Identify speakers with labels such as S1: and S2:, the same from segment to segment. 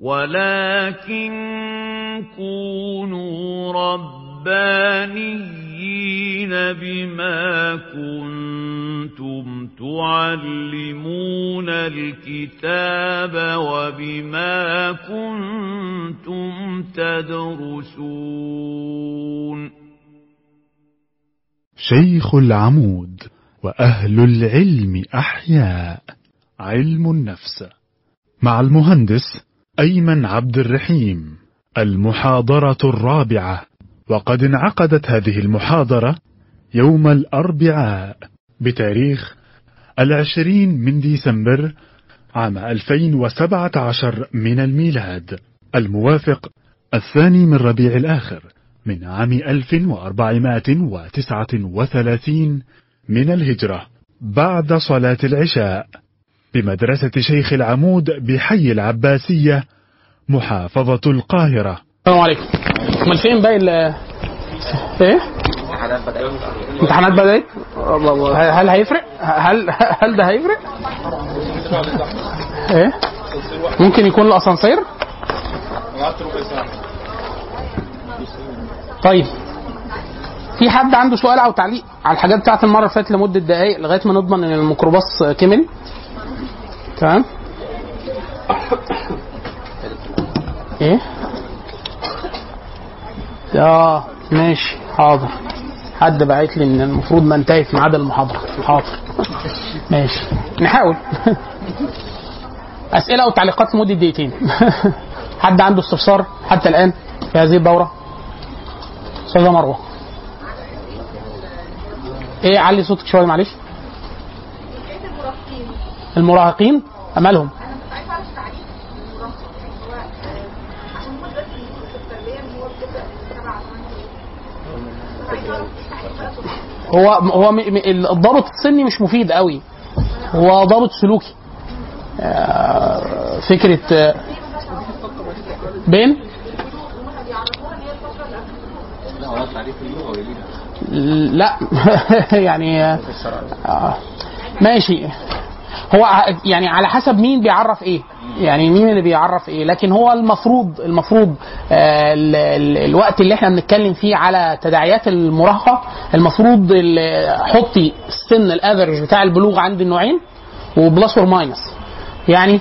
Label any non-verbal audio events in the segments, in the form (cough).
S1: ولكن كونوا ربانيين بما كنتم تعلمون الكتاب وبما كنتم تدرسون
S2: شيخ العمود وأهل العلم أحياء. علم النفس. مع المهندس أيمن عبد الرحيم المحاضرة الرابعة. وقد انعقدت هذه المحاضرة يوم الأربعاء بتاريخ العشرين من ديسمبر عام 2017 من الميلاد الموافق الثاني من ربيع الآخر من عام 1439 من الهجرة بعد صلاة العشاء. بمدرسة شيخ العمود بحي العباسية محافظة القاهرة
S3: السلام عليكم أمال فين باقي إيه؟ امتحانات بدأت؟ هل هيفرق؟ هل هل ده هيفرق؟ إيه؟ ممكن يكون الأسانسير؟ طيب في حد عنده سؤال أو تعليق على الحاجات بتاعت المرة اللي فاتت لمدة دقائق لغاية ما نضمن إن الميكروباص كمل تمام؟ إيه؟ آه ماشي حاضر. حد بعت لي إن المفروض ما انتهي في ميعاد المحاضرة. حاضر. ماشي. نحاول. (laughs) أسئلة أو تعليقات لمدة دقيقتين. (laughs) حد عنده استفسار؟ حتى الآن في هذه الدورة؟ استاذه مروه إيه علي صوتك شوية معلش. المراهقين أمالهم. هو هو الضابط السني مش مفيد قوي. هو ضابط سلوكي. آه، فكرة آه، بين؟ لا. (laughs) يعني آه، ماشي. هو يعني على حسب مين بيعرف إيه. يعني مين اللي بيعرف إيه. لكن هو المفروض المفروض آه ال ال الوقت اللي إحنا بنتكلم فيه على تداعيات المراهقة المفروض ال- حطي السن ال average بتاع البلوغ عند النوعين و plus or minus. يعني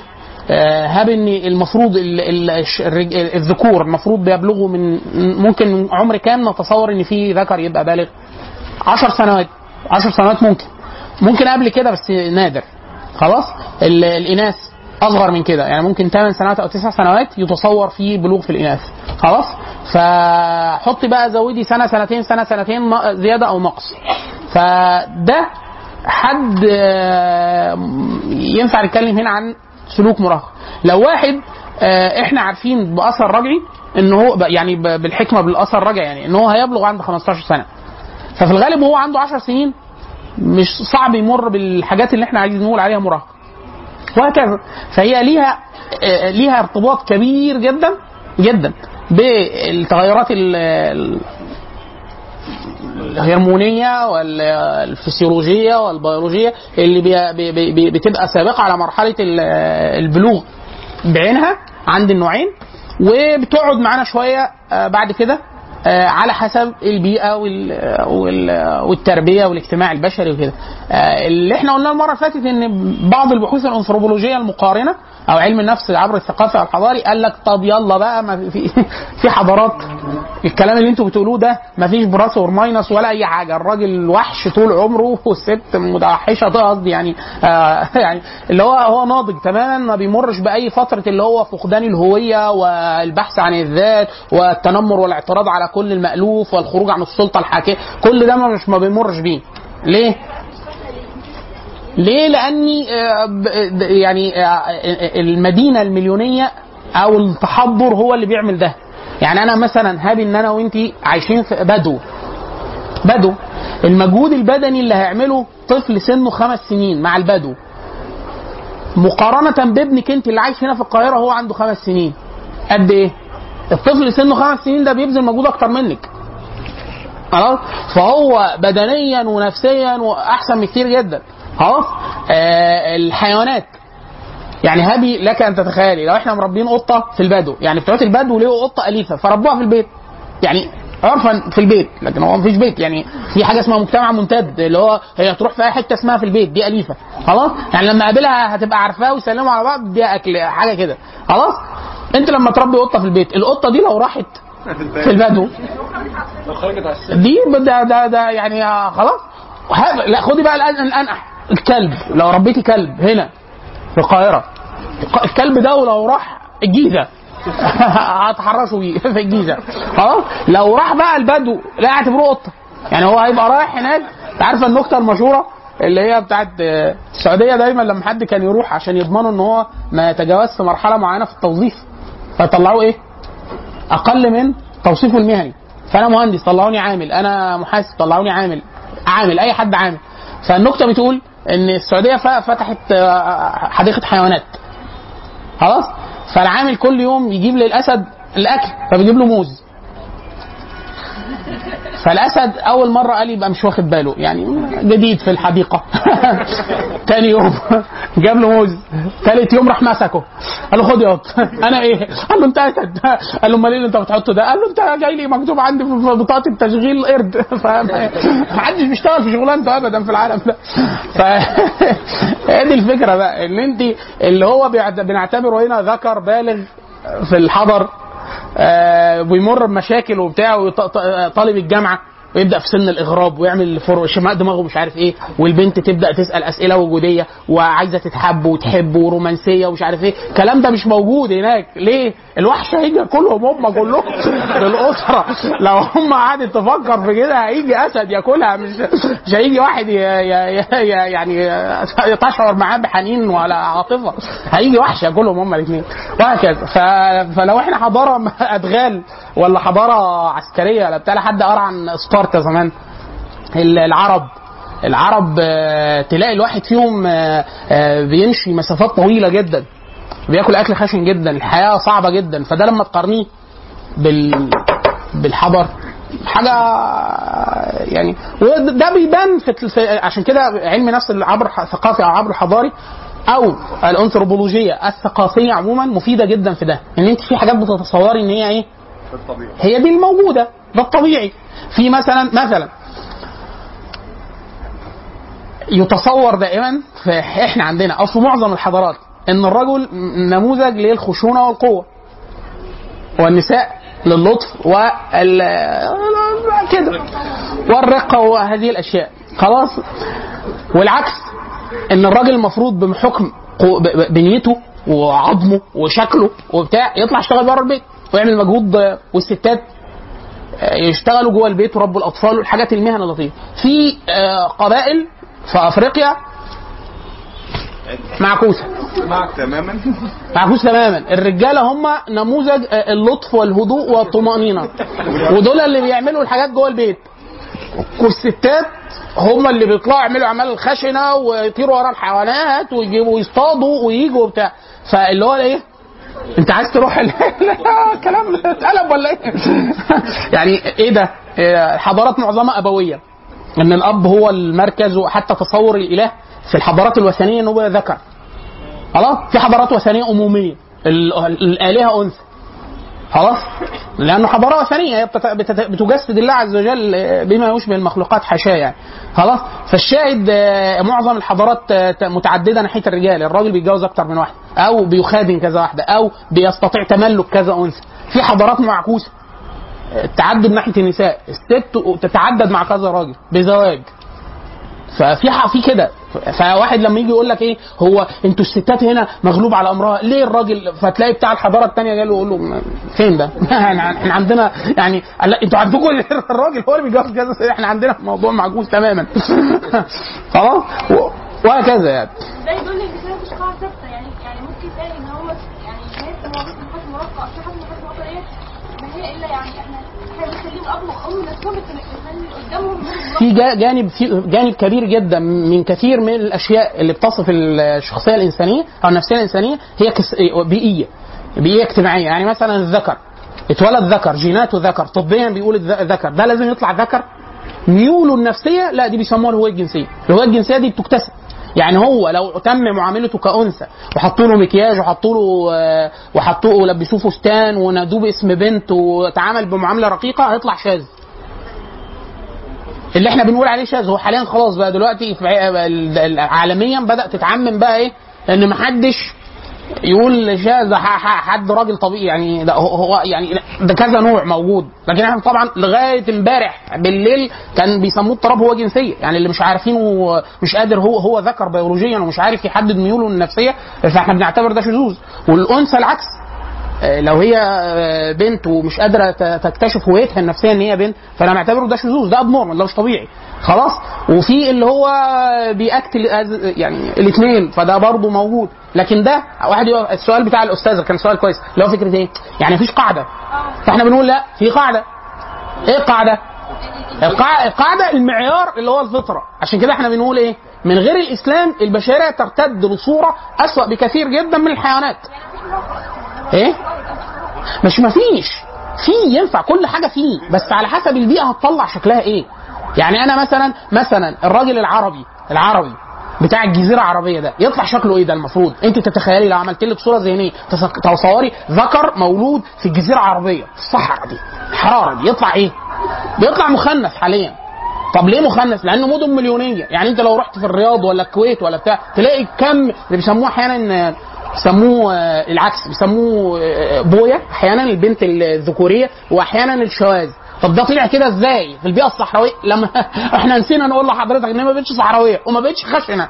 S3: آه، هاب إن المفروض الذكور المفروض بيبلغوا من ممكن عمر كام نتصور إن في ذكر يبقى بالغ؟ 10 سنوات. 10 سنوات ممكن. ممكن قبل كده بس نادر. خلاص؟ ال- الإناث أصغر من كده. يعني ممكن 8 سنوات أو 9 سنوات يتصور في بلوغ في الإناث. خلاص؟ فحطي بقى زودي سنة سنتين سنة سنتين زيادة أو نقص. فده حد آه، ينفع نتكلم هنا عن سلوك مراهقه لو واحد آه، إحنا عارفين بأثر رجعي إن هو يعني بالحكمة بالأثر الرجعي يعني إن هو هيبلغ عند 15 سنة. ففي الغالب وهو عنده 10 سنين مش صعب يمر بالحاجات اللي إحنا عايزين نقول عليها مراهقة. وهكذا. فهي ليها ليها ارتباط كبير جدا جدا بالتغيرات ال- ال- الهرمونية والفسيولوجية والبيولوجية اللي بي بي بي بتبقى سابقة على مرحلة ال- البلوغ بعينها عند النوعين وبتقعد معانا شوية آه، بعد كده على حسب البيئة وال- وال- والتربية والاجتماع البشري وكده. آه، اللي إحنا قلناه المرة اللي فاتت إن بعض البحوث الأنثروبولوجية المقارنة أو علم النفس عبر الثقافة الحضاري قال لك طب يلا بقى ما في (laughs) في حضارات. الكلام اللي أنتوا بتقولوه ده ما فيش plus or minus ولا أي حاجة. الراجل وحش طول عمره والست متوحشة قصدي يعني آه (laughs) يعني اللي هو هو ناضج تماما ما بيمرش بأي فترة اللي هو فقدان الهوية والبحث عن الذات والتنمر والاعتراض على كل المألوف والخروج عن السلطة الحاكمة كل ده مش ما بيمرش بيه ليه؟ ليه؟ لأني آه، يعني آه، المدينة المليونية أو التحضر هو اللي بيعمل ده. يعني أنا مثلا هابي إن أنا وأنتي عايشين في بدو بدو المجهود البدني اللي هيعمله طفل سنه خمس سنين مع البدو مقارنة بابنك أنت اللي عايش هنا في القاهرة هو عنده خمس سنين قد إيه؟ الطفل سنه خمس سنين ده بيبذل مجهود أكتر منك. خلاص؟ فهو بدنيا ونفسيا وأحسن بكتير جدا. خلاص؟ آه الحيوانات. يعني هابي لك أن تتخيلي لو إحنا مربين قطة في البدو يعني بتوع البدو لقوا قطة أليفة فربوها في البيت. يعني عرفا في البيت لكن هو مفيش بيت يعني في حاجة اسمها مجتمع ممتد اللي هو هي تروح في أي حتة اسمها في البيت دي أليفة خلاص؟ يعني لما أقابلها هتبقى عارفاه ويسلموا على بعض دي أكل حاجة كده خلاص؟ أنت لما تربي قطة في البيت القطة دي لو راحت في البدو دي ده ده, ده يعني خلاص؟ لا خدي بقى الأنقح الكلب لو ربيتي كلب هنا في القاهرة الكلب ده لو راح الجيزة (laughs) هتحرشوا بيه (laughs) في الجيزة. خلاص؟ لو راح بقى البدو لا اعتبروه قطة. يعني هو هيبقى رايح هناك. انت عارفه النكتة المشهورة اللي هي بتاعت آه، السعودية دايما لما حد كان يروح عشان يضمنوا إن هو ما يتجاوزش مرحلة معينة في التوظيف فيطلعوه إيه؟ أقل من توصيفه المهني. فأنا مهندس طلعوني عامل. أنا محاسب طلعوني عامل. عامل أي حد عامل. فالنكتة بتقول إن السعودية فتحت آه، حديقة حيوانات. خلاص؟ فالعامل كل يوم يجيب للأسد الأكل فبيجيب له موز. فالأسد أول مرة قال يبقى مش واخد باله. يعني جديد في الحديقة. (laughs) تاني يوم (laughs) جاب له موز. تالت يوم راح مسكه. قال له خد يا قط (laughs) أنا إيه؟ قال له أنت أسد. قال له أمال إيه اللي أنت بتحطه ده؟ قال له أنت جاي لي مكتوب عندي في بطاقة التشغيل قرد. فمحدش بيشتغل في شغلانته ابدا في العالم ده. ف دي الفكرة بقى إن أنت اللي هو بنعتبره هنا ذكر بالغ في الحضر. بيمر بمشاكل وبتاع ط- طالب الجامعة. ويبدأ في سن الإغراب ويعمل فر شماء دماغه مش عارف إيه والبنت تبدأ تسأل أسئلة وجودية وعايزة تتحب وتحب ورومانسية ومش عارف إيه. الكلام ده مش موجود هناك. ليه؟ الوحش هيجي ياكلهم هم كلهم. (laughs) الأسرة. لو هم قعدت تفكر في كده هيجي أسد ياكلها. مش مش هيجي واحد يعني تشعر معاه بحنين ولا عاطفة. هيجي وحش ياكلهم هم الاثنين وهكذا. فلو إحنا حضاره أدغال ولا حضارة عسكرية ولا بتاع حد قرأ عن سبارتا زمان؟ ال- العرب. العرب آه، تلاقي الواحد فيهم آه، آه، بيمشي مسافات طويلة جدا. بياكل أكل خشن جدا. الحياة صعبة جدا. فده لما تقارنيه بال بالحضر حاجة يعني وده بيبان في عشان كده علم نفس العبر الثقافي أو العبر الحضاري أو الأنثروبولوجية الثقافية عموما مفيدة جدا في ده. إن أنت في حاجات بتتصوري إن هي إيه؟ هي دي الموجودة ده الطبيعي. في مثلا مثلا يتصور دائما إحنا عندنا أو في معظم الحضارات إن الرجل نموذج للخشونة والقوة والنساء للطف وال كده والرقة وهذه الأشياء. خلاص؟ والعكس إن الراجل المفروض بحكم بنيته وعظمه وشكله وبتاع يطلع يشتغل بره البيت. ويعمل مجهود والستات يشتغلوا جوه البيت وربوا الأطفال والحاجات المهن اللطيفه في آه، قبائل في أفريقيا معكوسة.
S4: معك تماما.
S3: معكوس تماما. الرجالة هم نموذج آه، اللطف والهدوء والطمأنينة. ودول اللي بيعملوا الحاجات جوه البيت. والستات هم اللي بيطلعوا يعملوا أعمال الخشنه ويطيروا ورا الحيوانات ويجيبوا يصطادوا ويجوا وبتاع. فاللي هو إيه؟ انت عايز تروح (laughs) كلام اتقلب ولا إيه؟ (laughs) يعني إيه ده؟ إيه، حضارات معظمها أبوية. إن الأب هو المركز وحتى تصور الإله في الحضارات الوثنية ان هو ذكر. خلاص؟ في حضارات وثنية أمومية. ال- الآلهة أنثى. خلاص؟ لأنه حضارة وثنيه هي بتجسد الله عز وجل بما يشبه المخلوقات حاشاة يعني. خلاص؟ فالشاهد آه، معظم الحضارات آه، متعددة ناحية الرجال. الراجل بيتجوز أكتر من واحدة أو بيخادم كذا واحدة أو بيستطيع تملك كذا أنثى. في حضارات معكوسة. التعدد ناحية النساء. الست تتعدد مع كذا راجل بزواج. ففي في كده. فواحد لما يجي يقول لك إيه هو أنتوا الستات هنا مغلوب على أمرها ليه الراجل؟ فتلاقي بتاع الحضارة الثانية جاي له يقول له فين ده؟ (laughs) إحنا عندنا يعني أنتوا عندكم (laughs) الراجل هو اللي بيتجوز كذا إحنا عندنا موضوع معجوز تماما. (laughs) خلاص؟ وهكذا يعني.
S5: ده يدل إن كده مفيش قاعدة ثابتة يعني يعني ممكن تلاقي إن هو يعني الناس اللي بس محاكم مرافقه أو في محاكم مرافقه إيه ما هي إلا يعني إحنا إحنا بنخليهم اب وام نفسهم
S3: في جا- جانب في جانب كبير جدا من كثير من الأشياء اللي بتصف الشخصية الإنسانية أو النفسية الإنسانية هي بيئية بيئية اجتماعية. يعني مثلا الذكر اتولد ذكر جيناته ذكر طبيا بيقول ذكر. ده لازم يطلع ذكر. ميوله النفسية لا دي بيسموها الهوية الجنسية. الهوية الجنسية دي بتكتسب. يعني هو لو تم معاملته كأنثى وحطوا له مكياج وحطوا له وحطوه ولبسوه فستان ونادوه باسم بنت وتعامل بمعاملة رقيقة هيطلع شاذ. اللي إحنا بنقول عليه شاذ هو حاليا خلاص بقى دلوقتي عالميا بدا تتعمم بقى إيه؟ إن محدش يقول شاذ حد راجل طبيعي يعني ده هو- يعني ده كذا نوع موجود. لكن إحنا طبعا لغاية إمبارح بالليل كان بيسموه اضطراب هو جنسية يعني اللي مش عارفينه مش قادر هو هو ذكر بيولوجيا ومش عارف يحدد ميوله النفسية فإحنا بنعتبر ده شذوذ. والأنثى العكس لو هي آه، بنت ومش قادرة تكتشف هويتها النفسية إن هي بنت فأنا معتبره ده شذوذ ده ابنورمال ده مش طبيعي. خلاص؟ وفي اللي هو بيأكت يعني الاثنين فده برضه موجود. لكن ده واحد يقول السؤال بتاع الاستاذ كان سؤال كويس اللي هو فكرة إيه؟ يعني مفيش قاعدة. فإحنا بنقول لا في قاعدة. إيه القاعدة؟ القاع- القاعدة المعيار اللي هو الفطرة. عشان كده إحنا بنقول إيه؟ من غير الإسلام البشرية ترتد بصورة أسوأ بكثير جدا من الحيوانات. إيه؟ مش مفيش في ينفع كل حاجة فيه بس على حسب البيئة هتطلع شكلها إيه. يعني أنا مثلا مثلا الراجل العربي العربي بتاع الجزيرة العربية ده يطلع شكله إيه ده المفروض؟ أنت تتخيلي لو عملت لك صورة ذهنية تص- تصوري ذكر مولود في الجزيرة العربية في الصحراء دي الحراره دي يطلع إيه؟ بيطلع مخنث حاليا. طب ليه مخنث؟ لأنه مدن مليونية، يعني أنت لو رحت في الرياض ولا الكويت ولا بتاع تلاقي كم اللي بيسموه أحيانا بيسموه آه، العكس بيسموه آه، بويا أحيانا البنت الذكورية واحيانا الشواذ. طب ده طلع كده إزاي؟ في البيئة الصحراوية؟ لما (laughs) إحنا نسينا نقول لحضرتك إن ما بقتش صحراوية وما بقتش خشنة.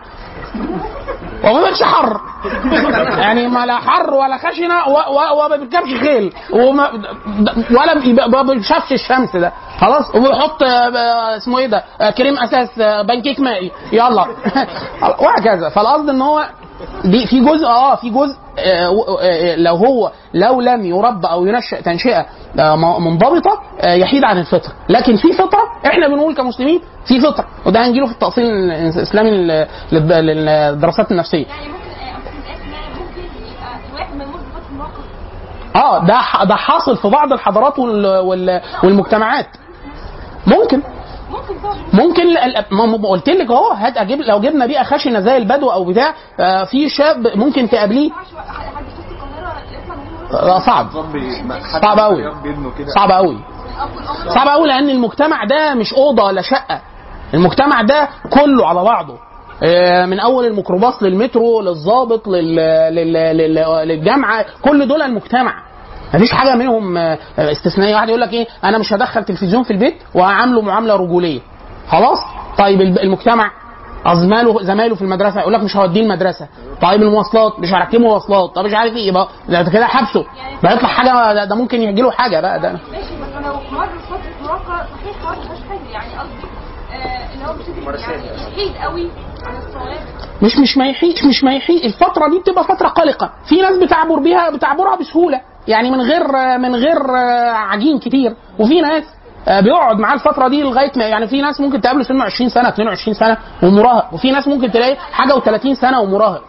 S3: وما بقتش حر. (laughs) يعني ما لا حر ولا خشنة وما بيركبش خيل. وما ولا ما بيشافش الشمس ده. خلاص وبيحط آه، اسمه إيه ده؟ آه، كريم أساس آه، بانكيك مائي. يلا. (laughs) وهكذا. فالقصد إن هو دي في جزء آه في جزء آه و- آه لو هو لو لم يربى أو ينشأ تنشئة آه منضبطة آه يحيد عن الفطره لكن في فطرة إحنا بنقول كمسلمين في فطرة. وده هنجيله في التأصيل الإسلامي لل- للد- للدراسات النفسية.
S5: يعني ممكن آه،
S3: آه ده ح- ده حاصل في بعض الحضارات وال وال والمجتمعات. ممكن.
S5: ممكن
S3: ما قلت لك اهو هات أجيب لو جبنا بيئة خشنة زي البدو أو بتاع آه في شاب ممكن تقابليه. آه صعب. صعب قوي صعب قوي صعب قوي لأن المجتمع ده مش أوضة ولا شقة. المجتمع ده كله على بعضه. آه، من أول الميكروباص للمترو للظابط لل... لل... لل... للجامعة كل دول المجتمع. مفيش حاجة منهم آه، استثنائية. واحد يقول لك إيه؟ أنا مش هدخل تلفزيون في البيت وهعامله معاملة رجولية. خلاص؟ طيب المجتمع زمايله زمايله في المدرسة يقول لك مش هوديه المدرسة. طيب المواصلات مش هركبه مواصلات. طب مش عارف إيه يبقى ده كده حبسه. ده يطلع حاجة ده, ده ممكن يجي له حاجة بقى ده.
S5: ماشي بس لو مر فترة مراهقة صحيح ما فيهاش حاجة يعني قصدي آه، اللي هو مش يعني يحيد قوي
S3: مش مش ما يحيش مش ما يحيش الفترة دي بتبقى فترة قلقة، في ناس بتعبر بيها بتعبرها بسهولة، يعني من غير من غير عجين كتير، وفي ناس آه، بيقعد معاه الفترة دي لغاية ما يعني في ناس ممكن تقابله سنة 20 سنة 22 سنة ومراهق، وفي ناس ممكن تلاقي حاجة و30 سنة ومراهق.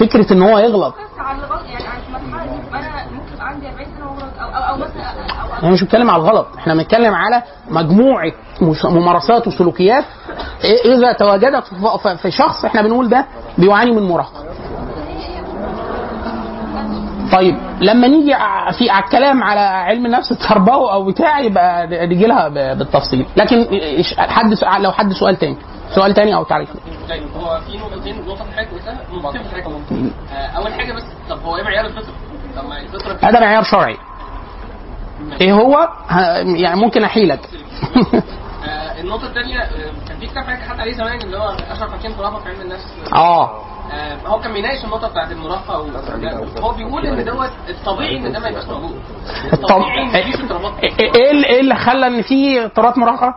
S3: فكرة إن هو يغلط،
S5: بس على الغلط على المرحلة دي تبقى أنا ممكن يبقى عندي 40 سنة وغلط أو أو أو مثلا أو
S3: إحنا مش بنتكلم على الغلط، إحنا بنتكلم على مجموعة مس- ممارسات وسلوكيات إيه- إذا تواجدت في- شخص إحنا بنقول ده بيعاني من مراهقة. طيب لما نيجي في على الكلام على علم النفس التربوي أو بتاع يبقى نيجي لها بالتفصيل. لكن حد لو حد سؤال تاني سؤال تاني أو تعريف.
S4: طيب هو في نقطتين نقطتين في حاجة مهمة آه، أول حاجة بس طب هو إيه معيار الفطرة؟ طب ما الفطرة
S3: هذا معيار شرعي. إيه هو؟ يعني ممكن احيلك
S4: آه، النقطة الثانية آه، كان في كتاب حد عليه زمان اللي هو أشرف حكيم خرافة في علم النفس.
S3: آه
S4: آه، هو كان بيناقش النقطة بتاعت المراهقة و... هو بيقول إن دوت الطبيعي إن ده ما يبقاش موجود.
S3: طب
S4: الطبيعي إن مفيش اضطرابات.
S3: إيه إيه اللي- إيه اللي خلى إن في اضطرابات مراهقه؟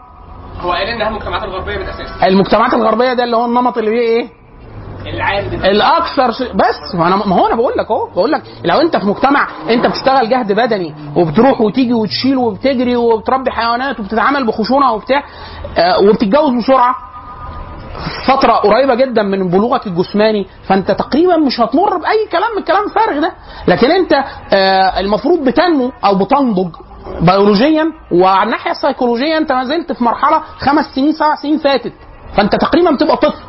S4: هو قال إنها المجتمعات الغربية بالأساس.
S3: المجتمعات الغربية ده اللي هو النمط اللي فيه إيه؟
S4: العام
S3: الأكثر ش... بس ما أنا ما هو أنا بقول لك أهو. بقول لك لو أنت في مجتمع أنت بتشتغل جهد بدني وبتروح وتيجي وتشيل وبتجري وبتربي حيوانات وبتتعامل بخشونة وبتاع آه وبتتجوز بسرعة فترة قريبة جدا من بلوغك الجسماني فأنت تقريبا مش هتمر بأي كلام من الكلام الفارغ ده. لكن أنت آه المفروض بتنمو أو بتنضج بيولوجيا وعلى الناحية السيكولوجية أنت ما زلت في مرحلة خمس سنين سبع سنين فاتت. فأنت تقريبا بتبقى طفل.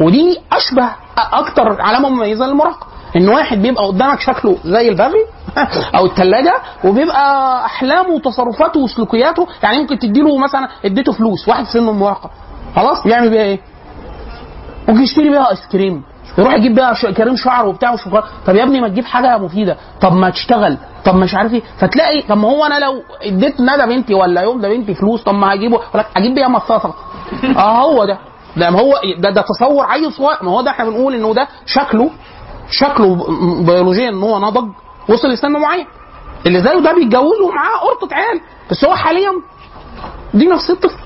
S3: ودي أشبه أكتر علامة مميزة للمراهقة. إن واحد بيبقى قدامك شكله زي البغي (laughs) أو الثلاجه وبيبقى أحلامه وتصرفاته وسلوكياته يعني ممكن تديله مثلا اديته فلوس واحد في سن المراهقة. خلاص؟ يعمل بيها إيه؟ ممكن يشتري بيها آيس كريم. يروح يجيب بيها كريم شعر وبتاع وشوكولاتة. طب يا ابني ما تجيب حاجة مفيدة. طب ما تشتغل. طب مش عارف إيه. فتلاقي طب ما هو أنا لو اديت ندى بنتي ولا يوم ده بنتي فلوس طب ما هجيبه؟ لك أجيب بيها مصاصة. آه هو ده. ده ما هو ده ده تصور عيل صغير. ما هو ده إحنا بنقول إنه ده شكله شكله بيولوجيا إن هو نضج وصل لسن معين. اللي زيه ده بيتجوز ومعاه قرطة عيال. بس هو حاليا دي نفس الطفل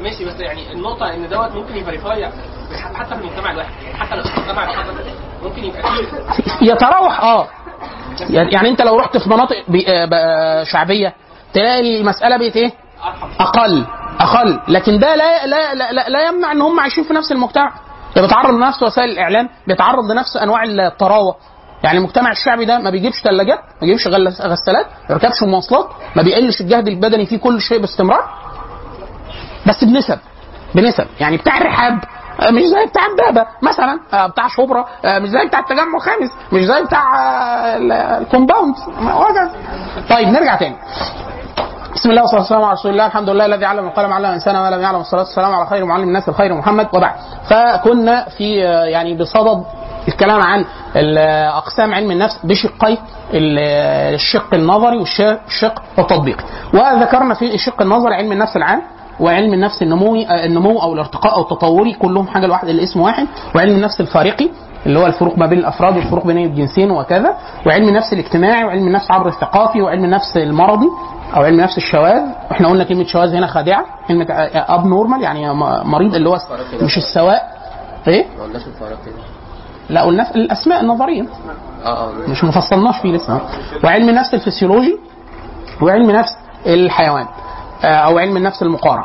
S4: ماشي بس يعني النقطة إن دوت ممكن يفيريفاي حتى في المجتمع الواحد يعني حتى لو المجتمع الواحد ممكن يبقى فيه.
S3: يتراوح آه. يعني يعني أنت لو رحت في مناطق آه، بقى شعبية تلاقي المسألة بقت
S4: إيه؟
S3: أقل أقل. لكن ده لا لا لا, لا, يمنع إن هم عايشين في نفس المجتمع. بيتعرض لنفس وسائل الإعلام بيتعرض لنفس أنواع الطراوه يعني المجتمع الشعبي ده ما بيجيبش ثلاجات ما بيجيبش غسالات ما بيركبش مواصلات ما بيقلش الجهد البدني فيه كل شيء باستمرار. بس بنسب بنسب. يعني بتاع الرحاب آه، مش زي بتاع امبابه مثلا آه، بتاع شبرا آه، مش زي بتاع التجمع الخامس مش زي بتاع ال- الكومباوند. وهكذا. طيب نرجع تاني. بسم الله والصلاة والسلام على رسول الله الحمد لله الذي علم القلم علم الإنسان ما لم يعلم. الصلاه والسلام على خير معلم الناس الخير محمد. وبعد. فكنا في يعني بصدد الكلام عن أقسام علم النفس بشقي ال- الشق النظري والشق التطبيقي وذكرنا في الشق النظري علم النفس العام. وعلم النفس النموي آه، النمو أو الارتقاء أو التطوري كلهم حاجة الواحده الاسم واحد. وعلم النفس الفارقي اللي هو الفروق ما بين الأفراد والفروق بين الجنسين وكذا. وعلم النفس الاجتماعي وعلم النفس عبر الثقافي وعلم النفس المرضي أو علم نفس الشواذ. إحنا قلنا كلمة شواذ هنا خادعة كلمة abnormal يعني مريض اللي هو مش السواء. إيه؟
S4: ما قلناش
S3: لا قلنا الأسماء النظرية.
S4: آه آه
S3: مش مفصلناش فيه لسه وعلم النفس الفسيولوجي وعلم نفس الحيوان. آه، أو علم النفس المقارن.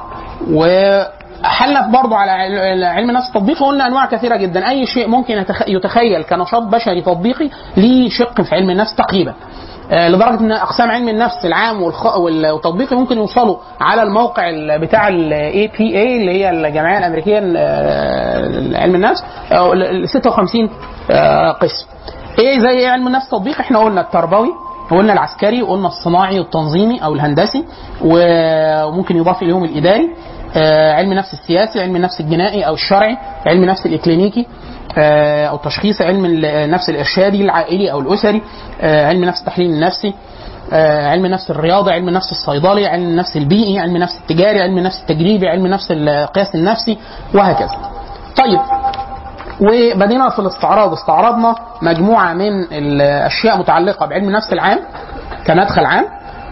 S3: وحلنا برضه على عل- علم النفس التطبيقي قلنا أنواع كثيرة جدا. أي شيء ممكن يتخ- يتخيل كنشاط بشري تطبيقي ليه شق في علم النفس تقريبا. آه، لدرجة إن أقسام علم النفس العام والتطبيقي ممكن يوصلوا على الموقع ال- بتاع ال APA اللي هي الجمعيه الأمريكية النفس آه، ال- ال 56 آه، قسم. إيه زي علم النفس التطبيقي إحنا قلنا التربوي وقلنا العسكري وقلنا الصناعي والتنظيمي أو الهندسي وممكن يضاف اليهم الاداري آه، علم النفس السياسي علم النفس الجنائي أو الشرعي علم النفس الاكلينيكي آه، أو تشخيص علم النفس الارشادي العائلي أو الاسري آه، علم النفس التحليل النفسي آه، علم النفس الرياضي علم النفس الصيدلي علم النفس البيئي علم النفس التجاري علم النفس التجريبي علم النفس القياس النفسي وهكذا طيب وبدينا في الاستعراض. استعرضنا مجموعة من الأشياء متعلقة بعلم النفس العام كمدخل عام.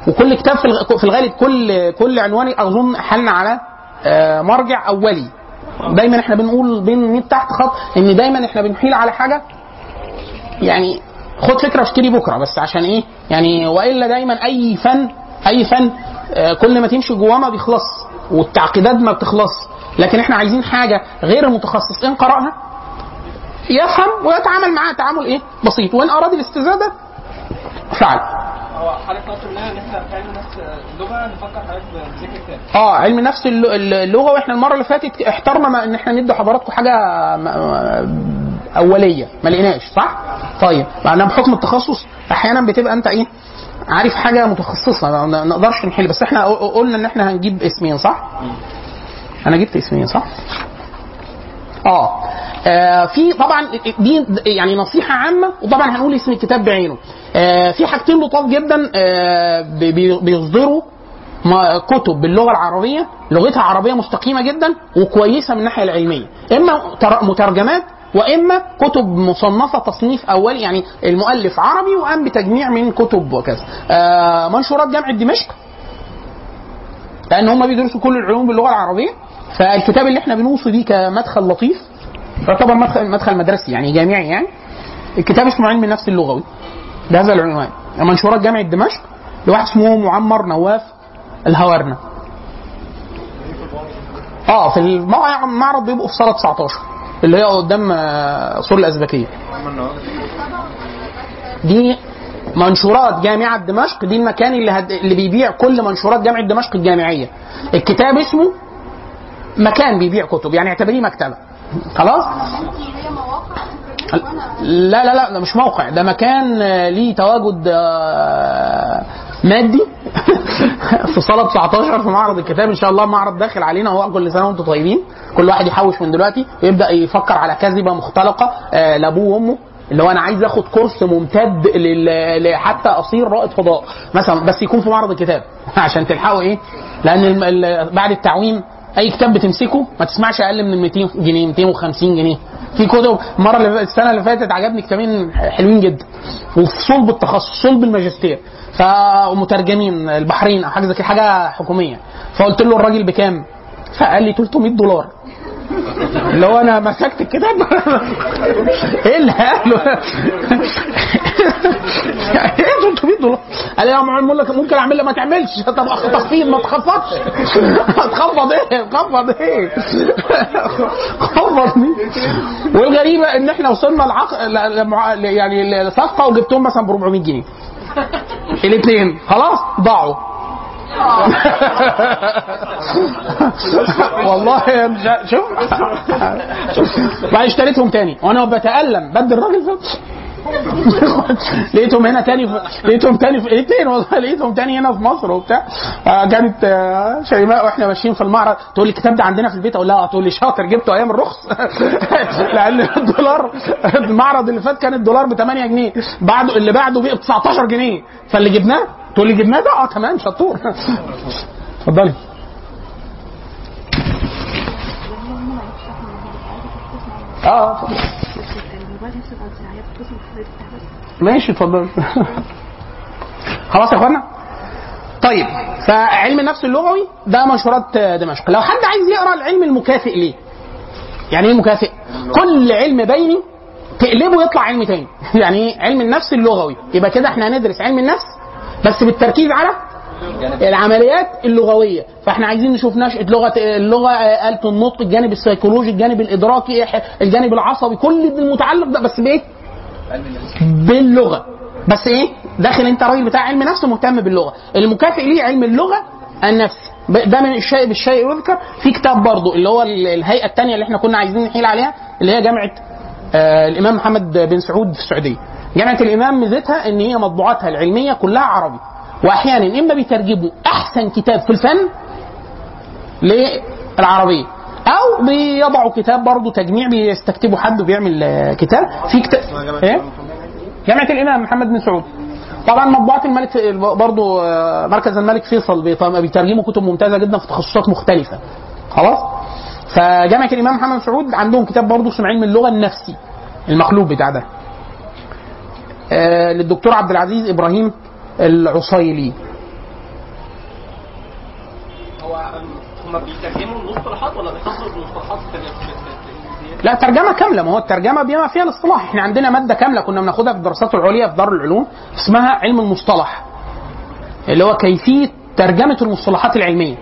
S3: وكل كتاب في الغ- في الغالب كل كل عنوان أظن حلنا على آه، مرجع أولي. دايما إحنا بنقول بين تحت خط إن دايما إحنا بنحيل على حاجة. يعني خد فكرة واشتري بكرة بس عشان إيه؟ يعني وإلا دايما أي فن أي فن آه، كل ما تمشي جواه ما بيخلص والتعقيدات ما بتخلص. لكن إحنا عايزين حاجة غير المتخصصين قرأها يفهم ويتعامل معاها تعامل إيه؟ بسيط. وإن أراد الاستزادة فعل.
S4: هو طلبت مننا إن إحنا في علم نفس اللغة نفكر حضرتك بذكر
S3: آه علم نفس الل- الل- اللغة. وإحنا المرة اللي فاتت احترنا ما إن إحنا ندي حضراتكم حاجة أولية. ما لقيناش صح؟ طيب. معناها بحكم التخصص أحيانا بتبقى أنت إيه؟ عارف حاجة متخصصة. ما نقدرش نحل. بس إحنا قلنا إن إحنا هنجيب اسمين صح؟ أنا جبت اسمين صح؟ آه. آه، في طبعا دي يعني نصيحة عامة وطبعا هنقول اسم الكتاب بعينه. آه، في حاجتين لطاف جدا آه، بي- بي- بيصدروا كتب باللغة العربية لغتها عربية مستقيمة جدا وكويسة من الناحية العلمية. إما تر- مترجمات وإما كتب مصنفة تصنيف أولي يعني المؤلف عربي وقام بتجميع من كتب وكذا. آه، منشورات جامعة دمشق لأن هم بيدرسوا كل العلوم باللغة العربية. فالكتاب اللي إحنا بنوصي بيه كمدخل لطيف يعتبر مدخل مدخل مدرسي يعني جامعي يعني. الكتاب اسمه علم النفس اللغوي. بهذا العنوان. منشورات جامعة دمشق لواحد اسمه معمر نواف الهوارنة. آه في المع- المعرض بيبقوا في صالة 19 اللي هي قدام آه، سور الأزبكية. دي منشورات جامعة دمشق دي المكان اللي هد... اللي بيبيع كل منشورات جامعة دمشق الجامعية. الكتاب اسمه مكان بيبيع كتب يعني اعتبريه مكتبة. خلاص؟ لا لا لا ده مش موقع ده مكان آه، ليه تواجد آه، مادي (laughs) في صاله 19 في معرض الكتاب. إن شاء الله معرض داخل علينا هو كل سنة وأنتم طيبين. كل واحد يحوش من دلوقتي ويبدأ يفكر على كذبة مختلقة آه، لأبوه وأمه. اللي هو أنا عايز آخد كورس ممتد حتى اصير رائد فضاء مثلا بس يكون في معرض الكتاب (laughs) عشان تلحقوا إيه؟ لأن بعد التعويم أي كتاب بتمسكه ما تسمعش أقل من 200 جنيه 250 جنيه. في كتب فاتت- السنة اللي فاتت عجبني كتابين حلوين جدا. وفي صلب التخصص صلب الماجستير. فمترجمين البحرين أو حاجة زي كده حاجة حكومية. فقلت له الراجل بكام؟ فقال لي 300 دولار. هو أنا مسكت الكتاب (laughs) إيه اللي قاله؟ (laughs) إيه 300 دولار قال يا بقول لك ممكن أعمل لك ما تعملش. طب تخفيض ما تخفضش. (laughs) هتخفض إيه؟ تخفض إيه؟ خفض مين؟ والغريبة إن إحنا وصلنا العق... يعني لصفقة وجبتهم مثلا ب 400 جنيه. الاثنين خلاص؟ ضاعوا. (laughs) والله يا مش- شوف. بعد اشتريتهم تاني. وأنا بتألم. بدي الراجل لقيتهم هنا تاني. لقيتهم تاني في الاثنين والله. لقيتهم تاني هنا في مصر وبتاع. آه كانت آه شيماء وإحنا ماشيين في المعرض. تقول لي الكتاب ده عندنا في البيت؟ أقول لها تقول لي شاطر جبته أيام الرخص. (laughs) لأن الدولار المعرض اللي فات كان الدولار ب 8 جنيه. بعده اللي بعده ب 19 جنيه. فاللي جبناه تقول لي جبناه ده؟ آه تمام شطور. اتفضلي. آه اتفضل. ماشي اتفضل خلاص يا اخوانا؟ طيب فعلم النفس اللغوي ده منشورات دمشق. لو حد عايز يقرأ العلم المكافئ ليه؟ يعني إيه مكافئ؟ كل علم بيني تقلبه يطلع علم تاني. (laughs) يعني إيه؟ علم النفس اللغوي. يبقى كده إحنا هندرس علم النفس بس بالتركيز على العمليات اللغوية. فاحنا عايزين نشوف نشأة لغة اللغة آلة النطق الجانب السيكولوجي الجانب الإدراكي الجانب العصبي كل المتعلق ده بس بإيه؟ باللغة. بس إيه؟ داخل أنت راجل بتاع علم نفس مهتم باللغة. المكافئ ليه علم اللغة؟ النفس. ده من الشيء بالشيء يذكر. في كتاب برضو اللي هو الهيئة الثانية اللي إحنا كنا عايزين نحيل عليها اللي هي جامعة آه الإمام محمد بن سعود في السعودية. جامعة الإمام ميزتها إن هي مطبوعاتها العلمية كلها عربي. واحيانا إما بيترجموا أحسن كتاب في الفن للعربية أو بيضعوا كتاب برضه تجميع بيستكتبوا حد وبيعمل آه، كتاب. في كتاب إيه؟ جامعه الإمام محمد بن سعود. طبعا مطبوعات الملك برضه آه، مركز الملك فيصل بيترجموا كتب ممتازة جدا في تخصصات مختلفة. خلاص؟ فجامعه الإمام محمد بن سعود عندهم كتاب برضه اسمه علم اللغة النفسي المخلوق بتاع ده. آه، للدكتور عبد العزيز إبراهيم العصيلي.
S4: هو هم بيترجموا المصطلحات ولا بيحصلوا المصطلحات
S3: لا ترجمة كاملة. ما هو الترجمة بما فيها الاصطلاح. إحنا عندنا مادة كاملة كنا بناخدها في الدراسات العليا في دار العلوم اسمها علم المصطلح اللي هو كيفية ترجمة المصطلحات العلمية.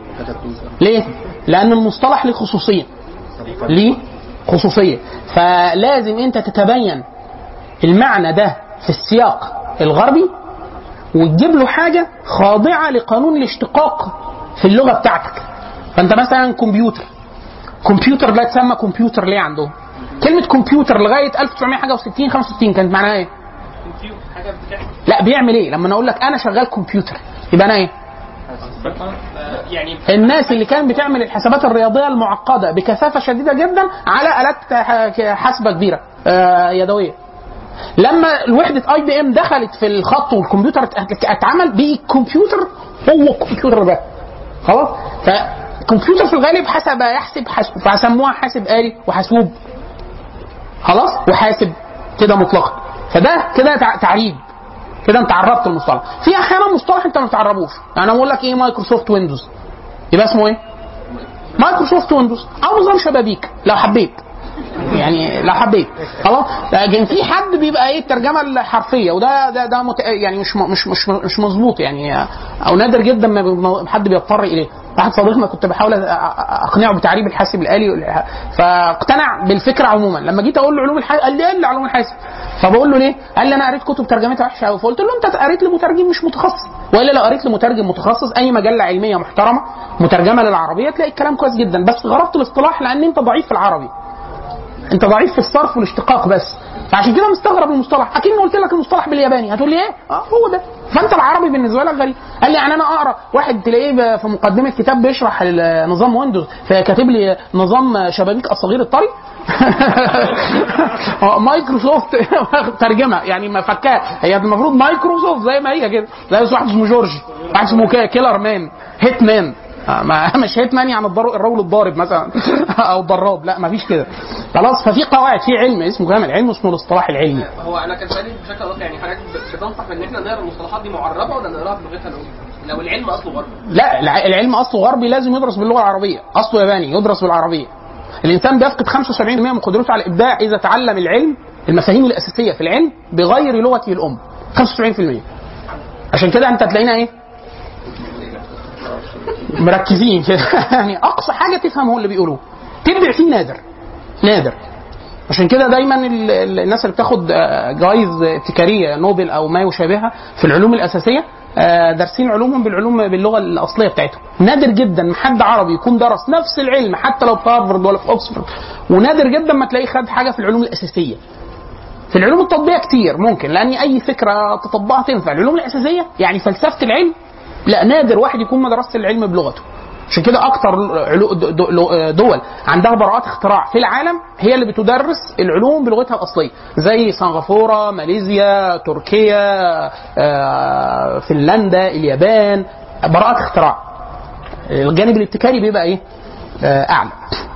S3: ليه؟ لأن المصطلح له خصوصية. ليه؟ خصوصية. فلازم أنت تتبين المعنى ده في السياق الغربي وتجيب له حاجة خاضعة لقانون الاشتقاق في اللغة بتاعتك فأنت مثلا كمبيوتر كمبيوتر ده اتسمى كمبيوتر ليه عندهم؟ كلمة كمبيوتر لغاية 1960 65 كانت معناها
S4: إيه؟
S3: لا بيعمل إيه؟ لما أنا أقول لك أنا شغال كمبيوتر يبقى أنا
S4: إيه؟ يعني
S3: الناس اللي كانت بتعمل الحسابات الرياضية المعقدة بكثافة شديدة جدا على آلات ح- حاسبة كبيرة آه، يدوية. لما الوحدة اي بي ام دخلت في الخط والكمبيوتر ات- اتعمل بقي الكمبيوتر هو الكمبيوتر ده. خلاص؟ فالكمبيوتر في الغالب حسب يحسب حاسب فسموها حاسب آلي وحاسوب. خلاص؟ وحاسب كده مطلقا. فده كده تع- تعريب كده انت عربت المصطلح في أحيانا مصطلح انت ما تعربوش يعني أنا بقول لك إيه Microsoft Windows يبقى اسمه إيه Microsoft Windows أو نظام شبابيك لو حبيت يعني لو حبيت خلاص؟ لكن في حد بيبقى إيه الترجمة الحرفية وده ده ده مت... يعني مش مش مش مش مظبوط يعني أو نادر جدا ما حد بيضطر إليه. واحد صديقنا كنت بحاول أقنعه بتعريب الحاسب الآلي فاقتنع بالفكرة عموما. لما جيت أقول له علوم الحاسب قال لي إيه اللي علوم الحاسب؟ فبقول له ليه؟ قال لي أنا قريت كتب ترجمتها وحشة قوي فقلت له أنت قريت لمترجم مش متخصص. وإلا لو قريت لمترجم متخصص أي مجلة علمية محترمة مترجمة للعربية تلاقي الكلام كويس جدا. بس غرضت الاصطلاح لأن أنت ضعيف في العربي. انت ضعيف في الصرف والاشتقاق بس. فعشان كده مستغرب المصطلح. أكيد قلت لك المصطلح بالياباني. هتقول لي إيه؟ آه. هو ده. فأنت العربي بالنسبة لك غريب. قال لي يعني أنا أقرأ. واحد تلاقيه في مقدمة كتاب بيشرح نظام ويندوز. فكاتب لي نظام شبابيك الصغير الطري. (laughs) مايكروسوفت (laughs) ترجمة. يعني ما فكها هي المفروض مايكروسوفت زي ما هي كده. زي واحد اسمه جورج. واحد اسمه كي- كيلر مان. هيت مان. ما (laughs) مش Hitman يعني الضر- الرجل الضارب مثلا. (laughs) أو الضراب. لا ما فيش كده. خلاص ففي قواعد. في علم اسمه كمان علم اسمه الاصطلاح العلمي.
S4: هو أنا كان سؤالي بشكل واضح يعني حضرتك بتنصح إن إحنا نقرأ المصطلحات دي معربة ولا نقراها بلغتها الام؟ لو العلم أصله غربي.
S3: لا الع- العلم أصله غربي لازم يدرس باللغة العربية. أصله ياباني يدرس بالعربية. الإنسان بيفقد 75% من قدرته على الإبداع إذا تعلم العلم المفاهيم الأساسية في العلم بغير لغته الأم. 75% عشان كده أنت تلاقينا إيه؟ مركزين كده (laughs) يعني أقصى حاجة تفهم هو اللي بيقولوه. تبدع فيه نادر. نادر. عشان كده دايما ال- ال- الناس اللي بتاخد آه، جوائز ابتكاريه نوبل أو ما يشابهها في العلوم الأساسية آه، دارسين علومهم بالعلوم باللغة الأصلية بتاعتهم. نادر جدا ما حد عربي يكون درس نفس العلم حتى لو في هارفرد ولا في اوكسفورد ونادر جدا ما تلاقيه خد حاجة في العلوم الأساسية. في العلوم التطبيقية كتير ممكن لأن أي فكرة تطبقها تنفع. العلوم الأساسية يعني فلسفة العلم لا نادر واحد يكون مدرسة العلم بلغته. عشان كده أكتر دول عندها براءات اختراع في العالم هي اللي بتدرس العلوم بلغتها الأصلية. زي سنغافورة ماليزيا تركيا آه، فنلندا اليابان براءات اختراع. الجانب الابتكاري بيبقى إيه؟ آه، أعلى.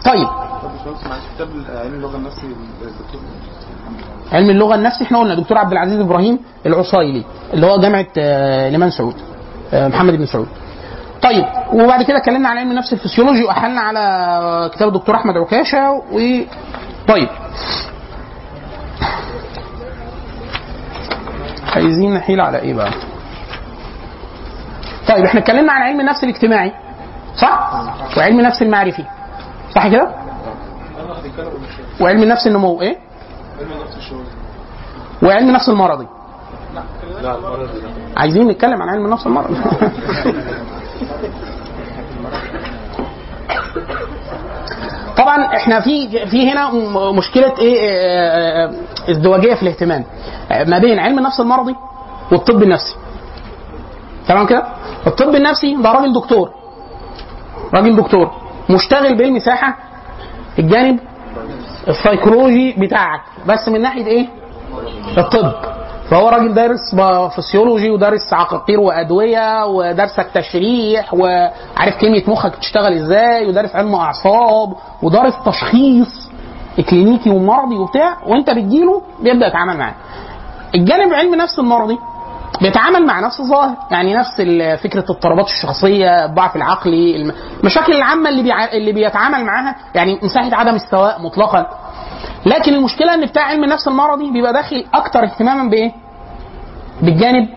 S3: طيب.
S6: علم اللغة النفسي
S3: إحنا قلنا دكتور عبد العزيز إبراهيم العصايلي اللي هو جامعة آه، الامام سعود. محمد بن سعود. طيب وبعد كده اتكلمنا عن علم النفس الفسيولوجي وأحلنا على كتاب الدكتور أحمد عكاشة و طيب. عايزين نحيل على إيه بقى؟ طيب إحنا اتكلمنا عن علم النفس الاجتماعي صح؟ وعلم النفس المعرفي صح كده؟ وعلم النفس النمو إيه؟ وعلم النفس المرضي. عايزين نتكلم عن علم النفس المرضي (laughs) طبعا إحنا في في هنا مشكلة إيه آه، آه، ازدواجية في الاهتمام. ما بين علم النفس المرضي والطب النفسي. تمام كده؟ الطب النفسي ده راجل دكتور. راجل دكتور. مشتغل بالمساحة الجانب السيكولوجي بتاعك. بس من ناحية إيه؟ الطب. فهو راجل دارس فسيولوجي ودارس عقاقير وأدوية ودارسك تشريح وعارف كيمياء مخك بتشتغل إزاي ودارس علم أعصاب ودارس تشخيص كلينيكي ومرضي وبتاع وأنت بتجيله بيبدأ يتعامل معاه. الجانب علم النفس المرضي. بيتعامل مع نفس الظاهر يعني نفس فكرة اضطرابات الشخصية الضعف العقلي الم- المشاكل العامة اللي بيع... اللي بيتعامل معاها يعني مساحة عدم السواء مطلقا لكن المشكلة إن بتاع علم النفس المرضي بيبقى داخل أكتر اهتماما بإيه؟ بالجانب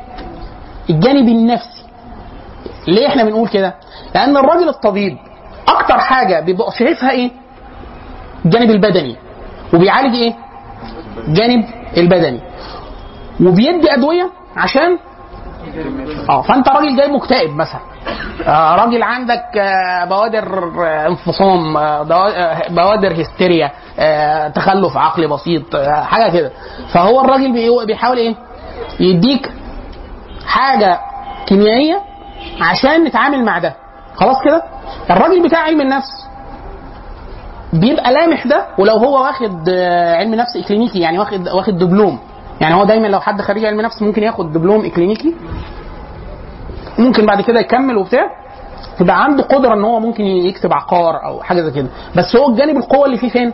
S3: الجانب النفسي ليه إحنا بنقول كده؟ لأن الراجل الطبيب أكتر حاجة بيبقى شايفها إيه؟ الجانب البدني وبيعالج إيه؟ الجانب البدني وبيدي أدوية عشان؟ آه فأنت راجل جاي مكتئب مثلا. آه، راجل عندك آه، بوادر آه، انفصام آه، آه، بوادر هستيريا آه، تخلف عقلي بسيط حاجة كده. فهو الراجل بي- بيحاول إيه؟ يديك حاجة كيميائية عشان نتعامل مع ده. خلاص كده؟ الراجل بتاع علم النفس بيبقى لامح ده ولو هو واخد علم نفس إكلينيكي يعني واخد واخد دبلوم. يعني هو دايما لو حد خريج علم نفس ممكن ياخد دبلوم إكلينيكي ممكن بعد كده يكمل وبتاع يبقى عنده قدرة إن هو ممكن يكتب عقار أو حاجة زي كده. بس هو الجانب القوة اللي فيه فين؟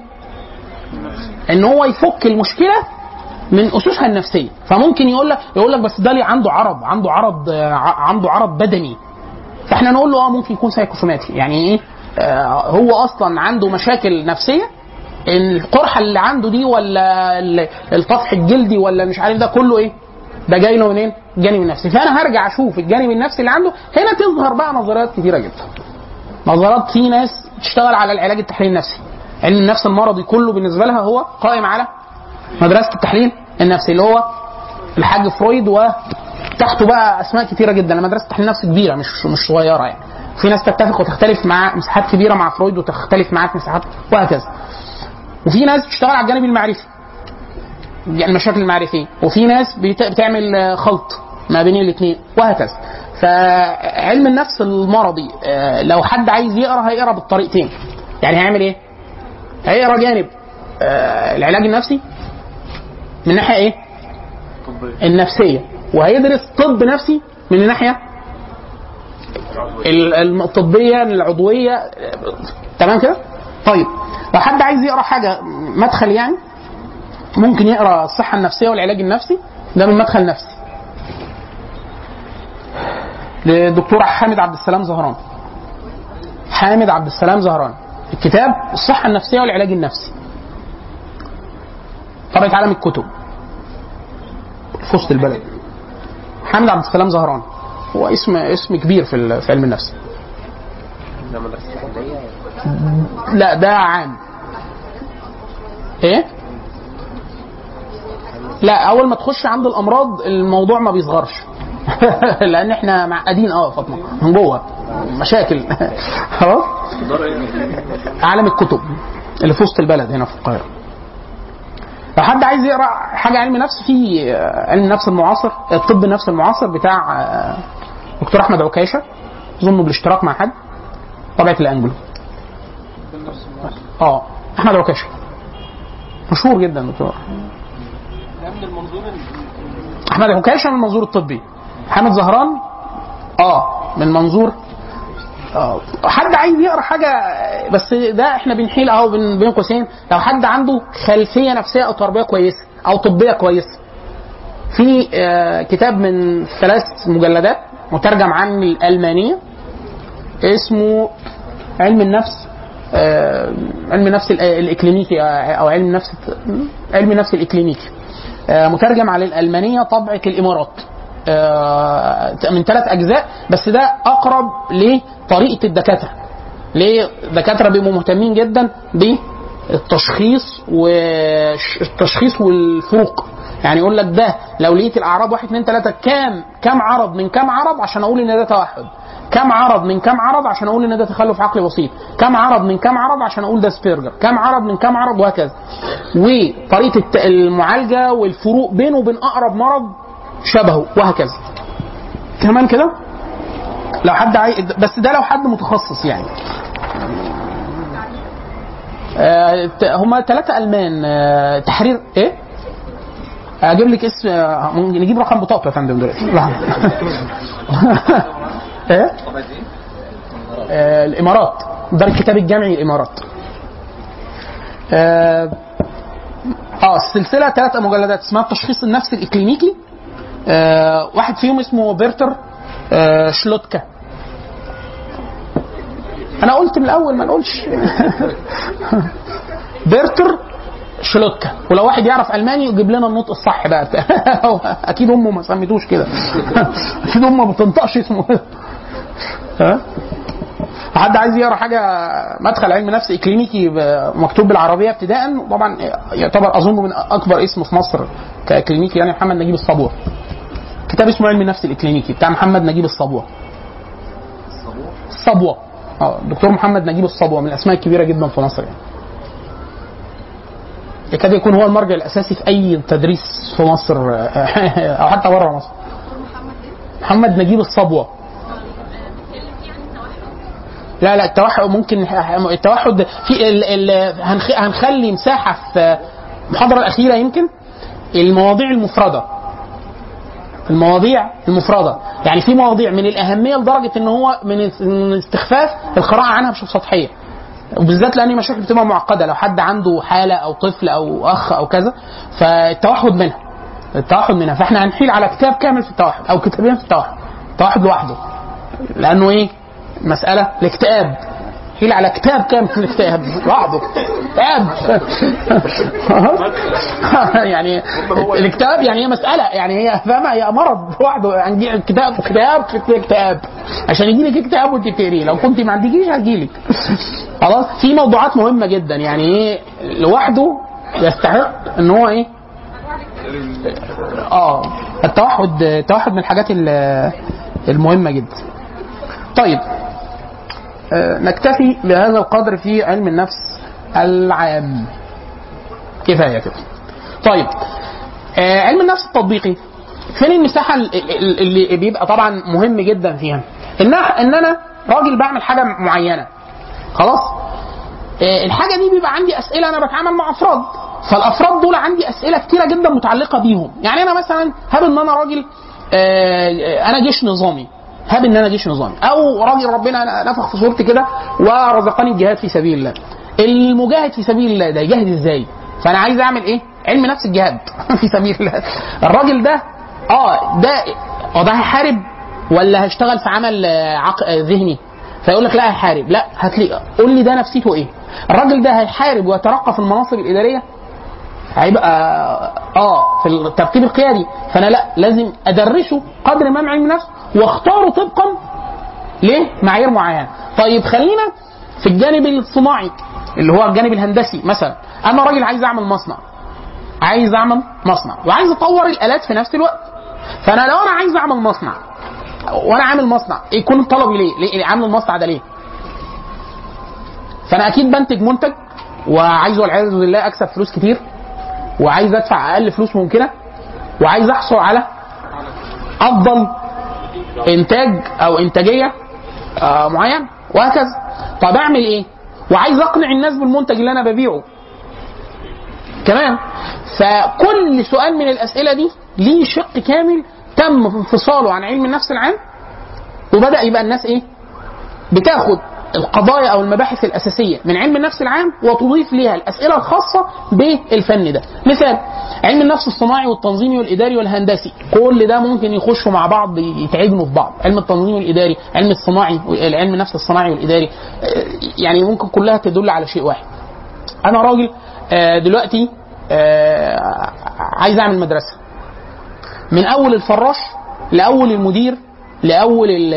S3: إن هو يفك المشكلة من أسسها النفسية. فممكن يقول لك يقول لك بس ده ليه عنده عرض عنده عرض عنده عرض بدني. فإحنا نقول له آه ممكن يكون سايكوسوماتي. يعني إيه؟ آه هو أصلا عنده مشاكل نفسية القرحة اللي عنده دي ولا ال- الطفح الجلدي ولا مش عارف ده كله إيه؟ ده جاي له منين؟ الجانب النفسي. فأنا هرجع أشوف الجانب النفسي اللي عنده. هنا تظهر بقى نظريات كتيرة جدا. نظريات في ناس تشتغل على العلاج التحليلي النفسي. علم النفس المرضي كله بالنسبة لها هو قائم على مدرسة التحليل النفسي اللي هو الحاج فرويد و تحته بقى أسماء كتيرة جدا. مدرسة تحليل نفس كبيرة مش مش صغيرة يعني. في ناس تتفق وتختلف مع مساحات كبيرة مع فرويد وتختلف معاه في مساحات وهكذا. وفي ناس بتشتغل على الجانب المعرفي يعني المشاكل المعرفية وفي ناس بت- بتعمل خلط ما بين الاثنين وهكذا فعلم النفس المرضي آه، لو حد عايز يقرأ هيقرأ بالطريقتين يعني هيعمل إيه؟ هيقرأ جانب آه، العلاج النفسي من ناحية إيه؟ النفسية وهيدرس طب نفسي من الناحيه الطبية العضوية آه، تمام كده؟ طيب لو حد عايز يقرأ حاجة مدخل يعني ممكن يقرأ الصحة النفسية والعلاج النفسي ده من مدخل نفسي. للدكتور حامد عبد السلام زهران. حامد عبد السلام زهران. الكتاب الصحة النفسية والعلاج النفسي. طبعة عالم الكتب. في وسط البلد. حامد عبد السلام زهران. هو اسم اسم كبير في علم النفس. لا ده عام إيه؟ لا أول ما تخش عند الأمراض الموضوع ما بيصغرش. (laughs) لأن إحنا معقدين. آه فاطمة من جوه. مشاكل. (laughs) خلاص؟ عالم الكتب اللي في وسط البلد هنا في القاهرة. لو حد عايز يقرأ حاجة علم نفس في آه، علم النفس المعاصر الطب النفس المعاصر بتاع آه، دكتور أحمد عكاشة. اظن بالاشتراك مع حد. طبعه الأنجلو. آه أحمد عكاشه مشهور جدا دكتور. أحمد عكاشه من المنظور الطبي. حامد زهران آه من منظور آه حد عايز يقرأ حاجة؟ بس ده إحنا بنحيل أهو بين قوسين. لو حد عنده خلفية نفسية أو تربية كويسة أو طبية كويسة. في آه كتاب من ثلاث مجلدات مترجم عن الألمانية. اسمه علم النفس آه علم النفس الإ- الاكلينيكي آه، أو علم النفس علم النفس الاكلينيكي آه، مترجم على الألمانية طبعة الإمارات. آه، من ثلاث أجزاء بس ده أقرب لطريقة الدكاترة. ليه؟ الدكاترة بيبقوا مهتمين جدا بالتشخيص والتشخيص والفروق. يعني يقول لك ده لو لقيت الاعراض واحد اثنين ثلاثة كام كام عرض من كام عرض عشان أقول إن ده توحد؟ كم عرض من كم عرض عشان أقول إن ده تخلف عقلي بسيط؟ كم عرض من كم عرض عشان أقول ده سبيرجر؟ كم عرض من كم عرض وهكذا. وطريقة المعالجة والفروق بينه وبين أقرب مرض شبهه وهكذا. تمام كده؟ لو حد عاي... بس ده لو حد متخصص يعني. آه هما ثلاثة ألمان آه تحرير إيه؟ أجيب لك اسم آه، ممكن نجيب رقم بطاقته يا فندم دلوقتي. (laughs) (laughs) إيه؟ آه الإمارات. دار الكتاب الجامعي الإمارات آه آه السلسلة ثلاث مجلدات. اسمها التشخيص النفسي الإكلينيكي. آه واحد فيهم اسمه بيرتر آه شلوتكا. أنا قلت من الأول ما نقولش. (laughs) بيرتر شلوتكا ولو واحد يعرف ألماني يجيب لنا النطق الصح بقى. (laughs) أكيد امه ما سميتوش كده. (laughs) أكيد امه ما بتنطقش اسمه. ها؟ حد عايز يقرأ حاجة؟ مدخل علم نفس كلينيكي ب- مكتوب بالعربية ابتداء. طبعا يعتبر أظن من أكبر اسم في مصر ككلينيكي يعني محمد نجيب الصبوع كتاب اسمه علم النفس الكلينيكي بتاع محمد نجيب الصبوع الصبوة؟ آه الدكتور محمد نجيب الصبوة من الأسماء الكبيرة جدا في مصر يعني. يكاد يكون هو المرجع الأساسي في أي تدريس في مصر أو حتى بره مصر. محمد نجيب الصبوة. لا لا التوحد ممكن التوحد في ال ال هنخ- هنخلي مساحة في المحاضرة الأخيرة يمكن؟ المواضيع المفردة. المواضيع المفردة. يعني في مواضيع من الأهمية لدرجة إن هو من استخفاف القراءة عنها بشكل سطحية. وبالذات لأن المشاكل بتبقى معقدة. لو حد عنده حالة أو طفل أو أخ أو كذا فالتوحد منها. التوحد منها. فإحنا هنحيل على كتاب كامل في التوحد أو كتابين في التوحد. التوحد لوحده. لأنه إيه؟ مسألة الاكتئاب حيل على كتاب كامل في الاكتئاب لوحده اكتئاب (laughs) يعني الاكتئاب يعني هي مسألة. يعني هي فاهمة هي مرض. لوحده يعني كتاب. اكتئاب في اكتئاب عشان يجي لك اكتئاب وانت بتقريه لو كنت ما عندكيش هيجي لك. خلاص؟ في موضوعات مهمة جدا. يعني إيه لوحده يستحق إن هو إيه؟ آه. التوحد. التوحد من الحاجات ال- المهمة جدا. طيب. نكتفي بهذا القدر في علم النفس العام. كفاية كده. طيب آه، علم النفس التطبيقي فين المساحة ال- ال- اللي بيبقى طبعا مهم جدا فيها؟ إن إن أنا راجل بعمل حاجة معينة. خلاص؟ آه، الحاجة دي بيبقى عندي أسئلة أنا بتعامل مع أفراد. فالأفراد دول عندي أسئلة كتيرة جدا متعلقة بيهم. يعني أنا مثلا هاب إن أنا راجل آه، آه، أنا جيش نظامي. هاب إن أنا جيش نظامي. أو راجل ربنا نفخ في صورتي كده ورزقني الجهاد في سبيل الله. المجاهد في سبيل الله ده يجاهد إزاي؟ فأنا عايز أعمل إيه؟ علم نفس الجهاد (laughs) في سبيل الله. الراجل ده آه ده آه ده هيحارب ولا هيشتغل في عمل آه، عق... آه، ذهني؟ فيقول لك لا هيحارب. لا هات لي قول لي ده نفسيته إيه؟ الراجل ده هيحارب ويترقى في المناصب الإدارية؟ هيبقى آه في الترتيب القيادي. فأنا لا لازم أدرسه قدر ما علم النفس وأختاره طبقا لمعايير معينة. طيب خلينا في الجانب الصناعي اللي هو الجانب الهندسي مثلا. أنا راجل عايز أعمل مصنع عايز أعمل مصنع وعايز أطور الآلات في نفس الوقت. فأنا لو أنا عايز أعمل مصنع وأنا عامل مصنع يكون طلبي ليه؟ ليه؟ عامل المصنع ده ليه؟ فأنا أكيد بنتج منتج وعايز والعياذ بالله أكسب فلوس كتير. وعايز ادفع أقل فلوس ممكنة وعايز احصل على افضل انتاج أو انتاجية آه معين وهكذا. طب اعمل إيه؟ وعايز اقنع الناس بالمنتج اللي أنا ببيعه. كمان فكل سؤال من الاسئلة دي ليه شق كامل تم انفصاله عن علم النفس العام؟ وبدأ يبقى الناس إيه؟ بتاخد القضايا أو المباحث الأساسية من علم النفس العام وتضيف ليها الأسئلة الخاصة بالفن ده. مثال علم النفس الصناعي والتنظيمي والإداري والهندسي كل ده ممكن يخشوا مع بعض يتعجنوا في بعض. علم التنظيم والإداري علم الصناعي علم النفس الصناعي والإداري آه، يعني ممكن كلها تدل على شيء واحد. أنا راجل آه، دلوقتي آه، عايز أعمل مدرسة. من أول الفراش لأول المدير لأول ال-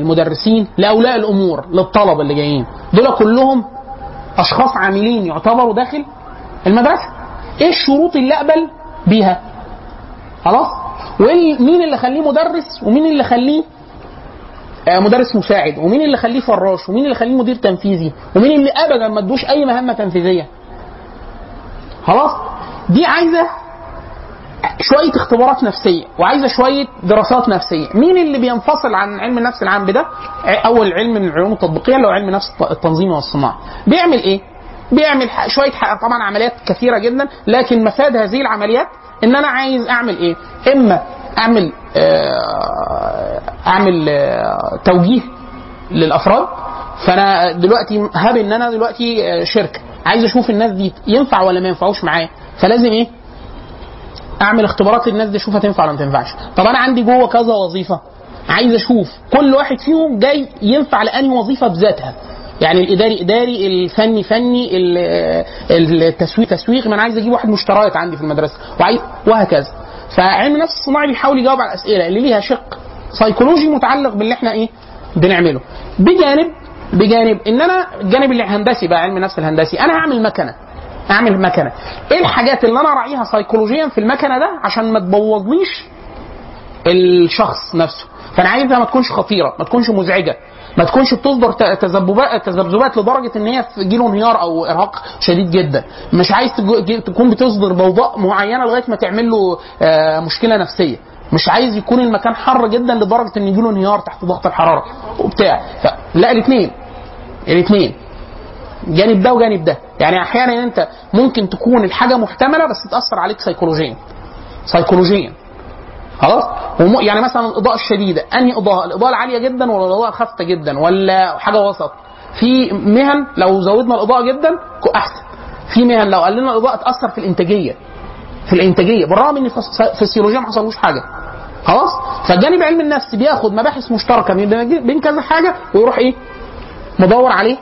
S3: المدرسين لاولياء الأمور للطلبة اللي جايين. دول كلهم أشخاص عاملين يعتبروا داخل المدرسة. إيه الشروط اللي أقبل بيها؟ خلاص؟ ومين اللي خليه مدرس ومين اللي خليه آه، مدرس مساعد؟ ومين اللي خليه فراش؟ ومين اللي خليه مدير تنفيذي؟ ومين اللي ابدا ما ادوش أي مهمة تنفيذية؟ خلاص؟ دي عايزة شوية اختبارات نفسية وعايزة شوية دراسات نفسية. مين اللي بينفصل عن علم النفس العام بده؟ أول علم من العلوم التطبيقية اللي هو علم النفس التنظيمي والصناعة. بيعمل إيه؟ بيعمل شوية طبعا عمليات كثيرة جدا لكن مفاد هذه العمليات إن أنا عايز أعمل إيه؟ إما أعمل آه، أعمل آه، توجيه للأفراد. فأنا دلوقتي هاب إن أنا دلوقتي آه، شركة. عايز أشوف الناس دي ينفع ولا ما ينفعوش معايا. فلازم إيه؟ أعمل اختبارات للناس دي اشوفها تنفع ولا ما تنفعش. طب أنا عندي جوه كذا وظيفة عايز أشوف. كل واحد فيهم جاي ينفع لأنهي وظيفة بذاتها. يعني الإداري إداري الفني فني ال- التسويق تسويق. ما أنا عايز أجيب واحد مشتريات عندي في المدرسة وعايز وهكذا. فعلم النفس الصناعي بيحاول يجاوب على الأسئلة اللي ليها شق. سيكولوجي متعلق باللي إحنا إيه؟ بنعمله. بجانب بجانب إن أنا الجانب الهندسي بقى علم النفس الهندسي. أنا هعمل مكنة. أعمل مكنة. إيه الحاجات اللي أنا اراعيها سيكولوجيا في المكنة ده؟ عشان ما تبوظليش الشخص نفسه. فأنا عايزها ما تكونش خطيرة ما تكونش مزعجة ما تكونش بتصدر تذبذبات تذبذبات لدرجة إن هي تجيله انهيار أو إرهاق شديد جدا. مش عايز تكون بتصدر ضوضاء معينة لغاية ما تعمل له آه، مشكلة نفسية. مش عايز يكون المكان حر جدا لدرجة إن يجيله انهيار تحت ضغط الحرارة وبتاع. لا الاثنين الاثنين جانب ده وجانب ده. يعني أحيانا أنت ممكن تكون الحاجة محتملة بس تأثر عليك سيكولوجيا سيكولوجيا خلاص. يعني مثلا الإضاءة الشديدة. أنهي إضاءة؟ الإضاءة العالية جدا ولا الإضاءة الخافته جدا ولا حاجة وسط؟ في مهن لو زودنا الإضاءة جدا أحسن. في مهن لو قللنا الإضاءة تأثر في الإنتاجية. في الإنتاجية. بالرغم إن في السيولوجيا ما حصلوش حاجة. خلاص؟ فالجانب علم النفس بياخد مباحث مشتركة بين كذا حاجة ويروح إيه؟ مدور عليه.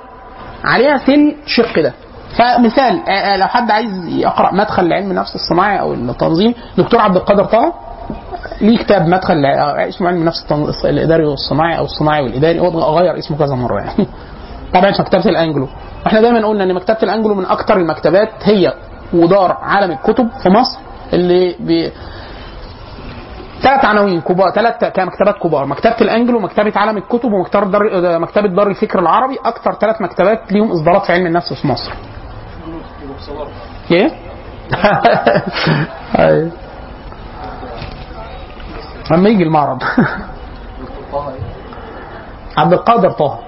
S3: عليها في الشق ده. فمثال آه، آه، لو حد عايز يقرأ مدخل لعلم النفس الصناعي أو التنظيم دكتور عبد القادر طه ليه كتاب مدخل لع- اسمه علم النفس الإداري والصناعي أو الصناعي والإداري هو غير اسمه كذا مرة يعني. (laughs) طبعا مكتبة الأنجلو. إحنا دايما قلنا إن مكتبة الأنجلو من أكثر المكتبات هي ودار عالم الكتب في مصر اللي بي... ثلاث عناوين كبار ثلاث كمكتبات كبار مكتبة الانجلو مكتبه عالم الكتب ومكتبة دار مكتبة دار الفكر العربي أكثر ثلاث مكتبات ليهم إصدارات في علم النفس في مصر. إيه؟ (laughs) أيوة. لما يجي المعرض. (laughs) عبد القادر طه.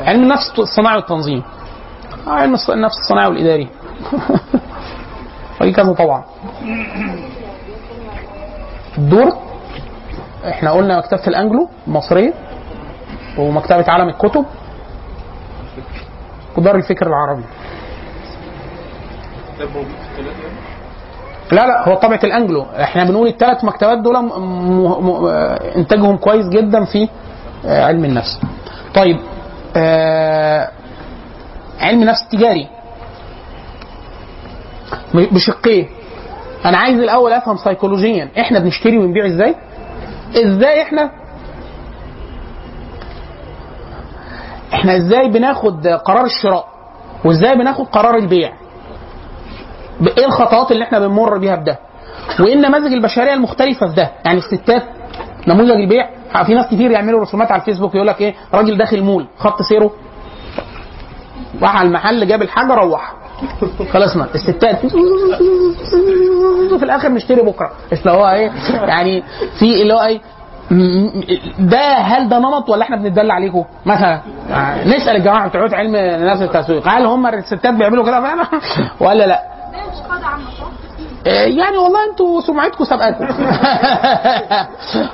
S3: علم النفس الصناعي والتنظيم. آه، علم النفس الصناعي والإداري. (laughs) في كذا طبعا. الدور إحنا قلنا مكتبة الأنجلو المصريه ومكتبة عالم الكتب. ودار الفكر العربي. لا لا هو طبعة الأنجلو. إحنا بنقول الثلاث مكتبات دول م- م- م- إنتاجهم كويس جدا في آه، علم النفس. طيب آه، علم النفس التجاري. م- بشقين أنا عايز الأول أفهم سيكولوجيا إحنا بنشتري ونبيع إزاي؟ إزاي إحنا؟ إحنا إزاي بناخد قرار الشراء؟ وإزاي بناخد قرار البيع؟ إيه الخطوات اللي إحنا بنمر بيها بده؟ وإيه النماذج البشرية المختلفة في ده؟ يعني الستات نموذج البيع. في ناس كتير يعملوا رسومات على الفيسبوك يقول لك إيه؟ راجل داخل مول خط سيره. راح على المحل جاب الحاجة روح. خلصنا الستات. في الآخر نشتري بكرة. اللي هو إيه يعني في اللي هو إيه ده هل ده نمط ولا إحنا بنتدلع عليكم مثلا نسأل الجماعة بتوع علم نفس التسويق. هل هم الستات بيعملوا كده فعلا؟ ولا لا؟
S5: مش صح؟
S3: آه، يعني والله أنتوا سمعتكم سبقتكم (laughs)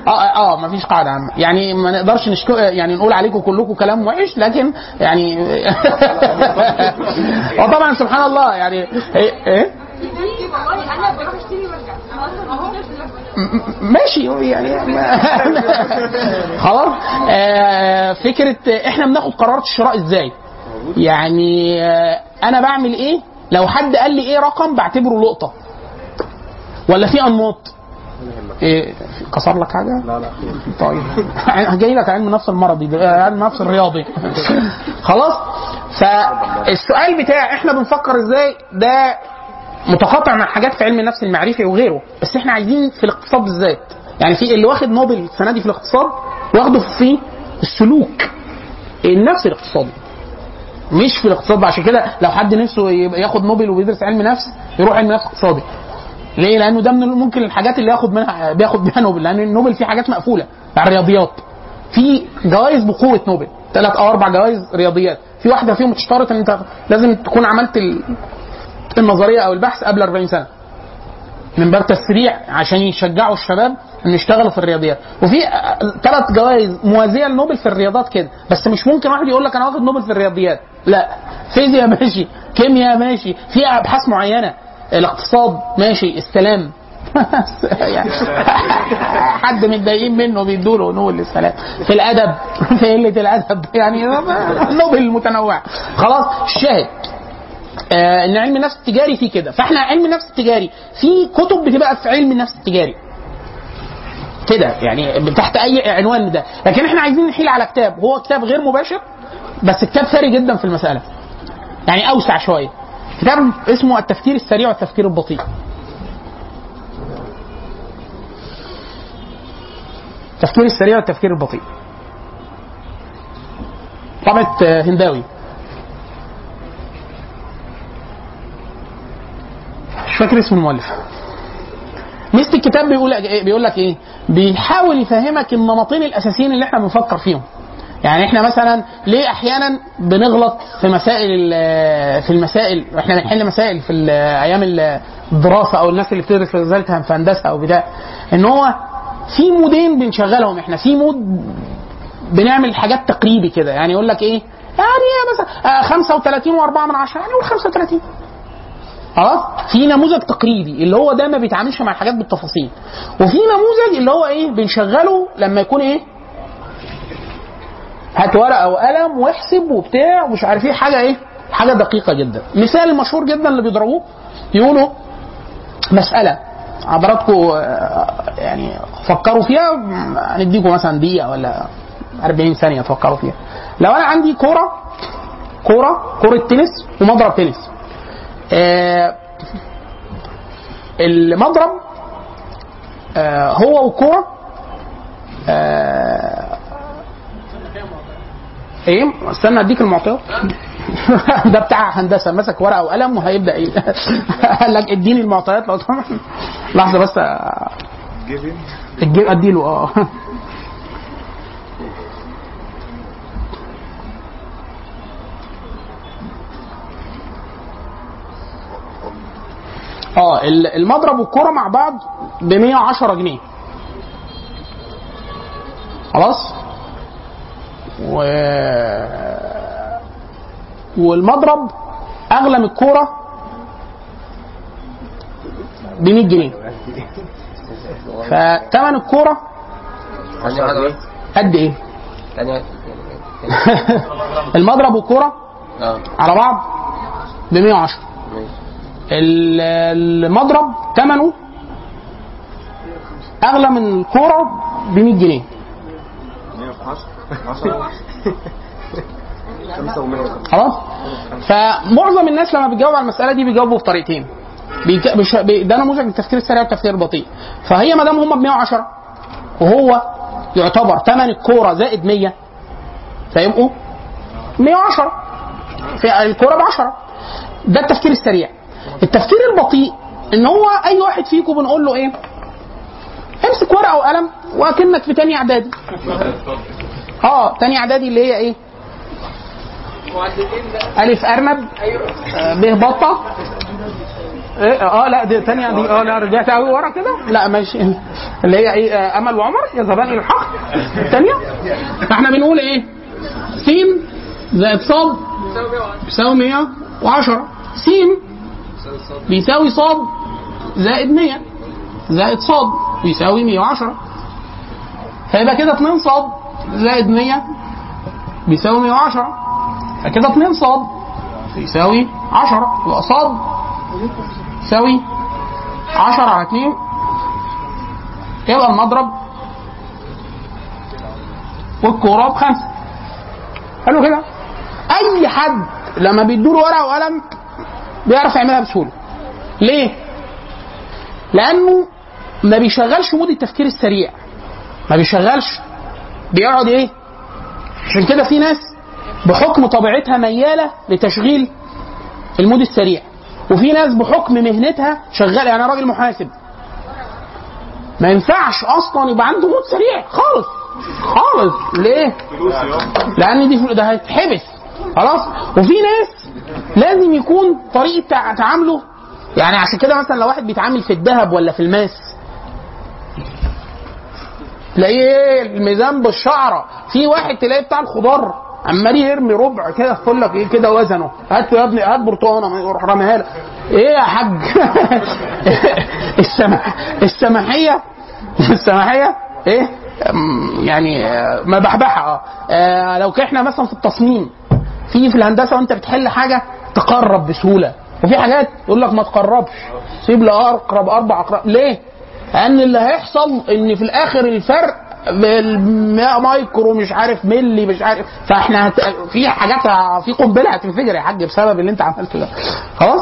S3: آه آه ما فيش قاعدة عامه يعني ما نقدرش نشكو يعني نقول عليكم كلكم كلام وحش لكن يعني (laughs) وطبعا سبحان الله يعني إيه, إيه؟ ماشي يعني خلاص آه فكره إحنا بناخد قرارات الشراء إزاي يعني آه أنا بعمل إيه لو حد قال لي إيه رقم بعتبره لقطه ولا في أنماط؟ إيه كسر لك حاجة؟
S6: لا لا
S3: طيب. (laughs) جاي لك علم نفس المرضي علم نفس الرياضي. (laughs) خلاص؟ فالسؤال بتاع إحنا بنفكر إزاي ده متقاطع مع حاجات في علم النفس المعرفي وغيره بس إحنا عايزين في الاقتصاد بالذات. يعني في اللي واخد نوبل السنة دي في الاقتصاد واخده في السلوك. النفسي الاقتصادي. مش في الاقتصاد عشان كده لو حد نفسه ياخد نوبل وبيدرس علم نفس يروح علم نفس اقتصادي. ليه؟ لأنه ده من ممكن الحاجات اللي ياخد منها بياخد بيها نوبل لأن النوبل فيه حاجات مقفولة. بتاع الرياضيات. في جوائز بقوة نوبل. ثلاث أو أربع جوائز رياضيات. في واحدة فيهم تشترط إن أنت لازم تكون عملت ال- النظرية أو البحث قبل 40 سنة. من باب تسريع عشان يشجعوا الشباب إن يشتغلوا في الرياضيات. وفي ثلاث جوائز موازية لنوبل في الرياضات كده. بس مش ممكن واحد يقول لك أنا واخد نوبل في الرياضيات. لا. فيزياء ماشي كيمياء ماشي في أبحاث معينة. الاقتصاد ماشي السلام. (laughs) يعني حد متضايقين منه بيدوا له نوبل للسلام. في الأدب في قلة الأدب يعني نوبل متنوع. خلاص الشاهد. آه إن علم النفس التجاري فيه كده. فإحنا علم النفس التجاري في كتب بتبقى في علم النفس التجاري. كده يعني تحت أي عنوان ده. لكن إحنا عايزين نحيل على كتاب. هو كتاب غير مباشر بس كتاب ثري جدا في المسألة. يعني أوسع شوية. كتاب اسمه التفكير السريع والتفكير البطيء التفكير السريع والتفكير البطيء طبعة آه، هنداوي مش فاكر اسم المؤلف ميزه الكتاب بيقول بيقول لك إيه؟ بيحاول يفهمك النمطين الأساسيين اللي إحنا بنفكر فيهم. يعني إحنا مثلا ليه أحيانا بنغلط في مسائل في المسائل؟ إحنا بنحل مسائل في أيام الدراسة أو الناس اللي بتدرس رسالتها في هندسه أو بتاع إن هو في مودين بنشغلهم. إحنا في مود بنعمل حاجات تقريبي كده. يعني يقول لك إيه؟ يعني مثلا آه، 35 و4 من 10 يعني قول 35 خلاص؟ في نموذج تقريبي اللي هو ده ما بيتعاملش مع الحاجات بالتفاصيل. وفي نموذج اللي هو إيه؟ بنشغله لما يكون إيه؟ هات ورقة وقلم واحسب وبتاع ومش عارف إيه. حاجة إيه؟ حاجة دقيقة جدا. مثال مشهور جدا اللي بيضربوه يقولوا مسألة حضراتكم آه، يعني فكروا فيها هنديكم مثلا دقيقة ولا 40 ثانية تفكروا فيها. لو أنا عندي كورة كورة كورة تنس ومضرب تنس آه، المضرب آه هو والكوره آه إيه؟ استنى أديك المعطيات. (laughs) ده بتاع هندسة مسك ورقة وقلم وهيبدأ إيه (laughs) قال لك اديني المعطيات لو سمحت. لحظة بس. الجيب؟ أديله آه. آه ال- المضرب والكرة مع بعض ب 110 جنيه. خلاص؟ و والمضرب أغلى من الكورة ب 100 جنيه. فتمن
S4: الكورة بس
S3: قد إيه؟
S4: ثانية واحدة. (laughs)
S3: المضرب والكورة
S4: آه.
S3: على بعض ب 110
S4: ماشي.
S3: ال- المضرب ثمنه أغلى من الكورة ب 100 جنيه.
S6: 110 5 و150 (laughs)
S3: خلاص؟ فمعظم الناس لما بيجاوب على المسألة دي بيجاوبوا بطريقتين. ده نموذج من التفكير السريع والتفكير البطيء. فهي ما دام هم ب 110 وهو يعتبر ثمن الكورة زائد 100 فيبقوا 110 في الكورة ب 10 ده التفكير السريع. التفكير البطيء إن هو أي واحد فيكم بنقول له إيه؟ امسك ورقة وقلم وأكنك في تاني إعدادي. (laughs) آه تاني اعدادي اللي هي إيه؟ ألف أرنب. آه، ب بطة. إيه آه لا دي تانية دي آه لا رجعت قوي ورا كده. لا ماشي. اللي هي إيه آه، أمل وعمر. يذهبان إلى الحق. الثانية إحنا بنقول إيه؟ س زائد صاد بيساوي 110 س بيساوي صاد زائد 100 زائد صاد بيساوي 110 فيبقى كده 2 صاد. زائد 100 بيساوي 110 فكده 2 صاد. يساوي 10 يبقى صاد. يساوي 10 على 2 يبقى المضرب والكورة بخمسة. حلو كده؟ أي حد لما بيدوله ورقة وقلم بيعرف يعملها بسهولة. ليه؟ لأنه ما بيشغلش mode التفكير السريع. ما بيشغلش بيقعد إيه؟ عشان كده في ناس بحكم طبيعتها ميالة لتشغيل ال mode السريع. وفي ناس بحكم مهنتها شغالة. يعني راجل محاسب. ما ينفعش أصلا يبقى عنده mode سريع خالص. خالص. ليه؟ لأن دي ده هيتحبس. خلاص؟ وفي ناس لازم يكون طريقة تع- تعامله. يعني عشان كده مثلا لو واحد بيتعامل في الذهب ولا في الماس تلاقيه إيه الميزان بالشعره في واحد تلاقيه بتاع الخضار. عمال يرمي ربع كده يقول لك إيه كده وزنه. هات يا ابني هات برتقانة يروح راميها لك. إيه يا حاج؟ (laughs) السمح السماحية؟ السماحية؟ إيه؟ يعني آه، مبحبحة آه. آه، لو إحنا مثلا في التصميم في في الهندسة وأنت بتحل حاجة تقرب بسهولة. وفي حاجات يقول لك ما تقربش. سيب لأقرب أربع أقرب. ليه؟ لأن اللي هيحصل إن في الآخر الفرق بالمايكرو مش عارف ملي مش عارف فإحنا هت... في حاجات في قنبلة هتنفجر يا حاج بسبب اللي أنت عملته ده. خلاص؟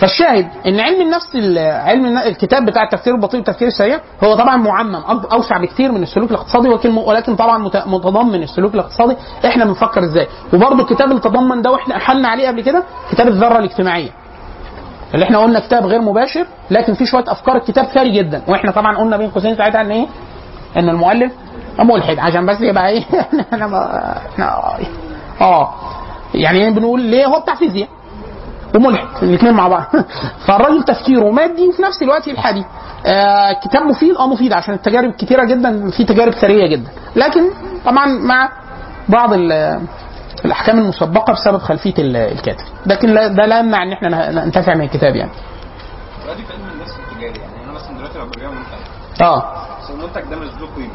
S3: فالشاهد إن علم النفس ال- علم الكتاب بتاع التفكير البطيء والتفكير السريع هو طبعا معمم أوسع بكتير من السلوك الاقتصادي ولكن طبعا مت- متضمن السلوك الاقتصادي. إحنا بنفكر إزاي؟ وبرده الكتاب اللي تضمن ده وإحنا أحلنا عليه قبل كده كتاب الذرة الاجتماعية. اللي إحنا قلنا كتاب غير مباشر لكن في شوية أفكار الكتاب ثري جدا. وإحنا طبعا قلنا بين قوسين ساعتها إن إيه؟ إن المؤلف ملحد. عشان بس يبقى إيه؟ (laughs) إحنا إحنا آه. يعني بنقول ليه؟ هو بتاع فيزياء وملحد الاثنين مع بعض. (laughs) فالراجل تفكيره مادي وفي نفس الوقت الحادي آه كتاب مفيد؟ آه مفيد عشان التجارب كتيرة جدا في تجارب ثرية جدا. لكن طبعا مع بعض الأحكام المسبقة بسبب خلفية ال- الكاتب. لكن ده لا يمنع إن إحنا ننتفع من الكتاب يعني.
S6: دلوقتي في علم النفس التجاري يعني أنا مثلا دلوقتي لو ببيع منتج.
S3: آه.
S6: بس المنتج ده مش ذو قيمة.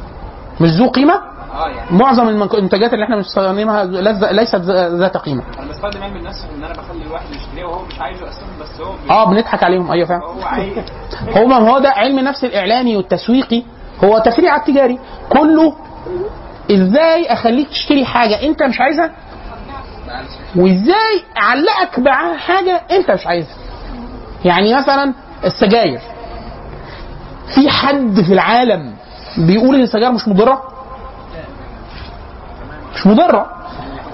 S3: مش ذو قيمة؟
S6: آه يعني.
S3: معظم المنتجات اللي إحنا بنستخدمها ليست ذات قيمة.
S6: أنا بستخدم علم النفس إن أنا بخلي الواحد يشتريه وهو مش عايزه أساسا بس هو بي-
S3: آه بنضحك عليهم. أيوه فعلا
S6: هو عايز. (laughs)
S3: هو ما هو ده علم النفس الاعلامي والتسويقي. هو تفريع التجاري. كله إزاي أخليك تشتري حاجة أنت مش عايزها؟ وإزاي اعلقك بحاجه أنت مش عايزها؟ يعني مثلا السجاير. في حد في العالم بيقول إن السجاير مش مضرة؟ مش مضرة.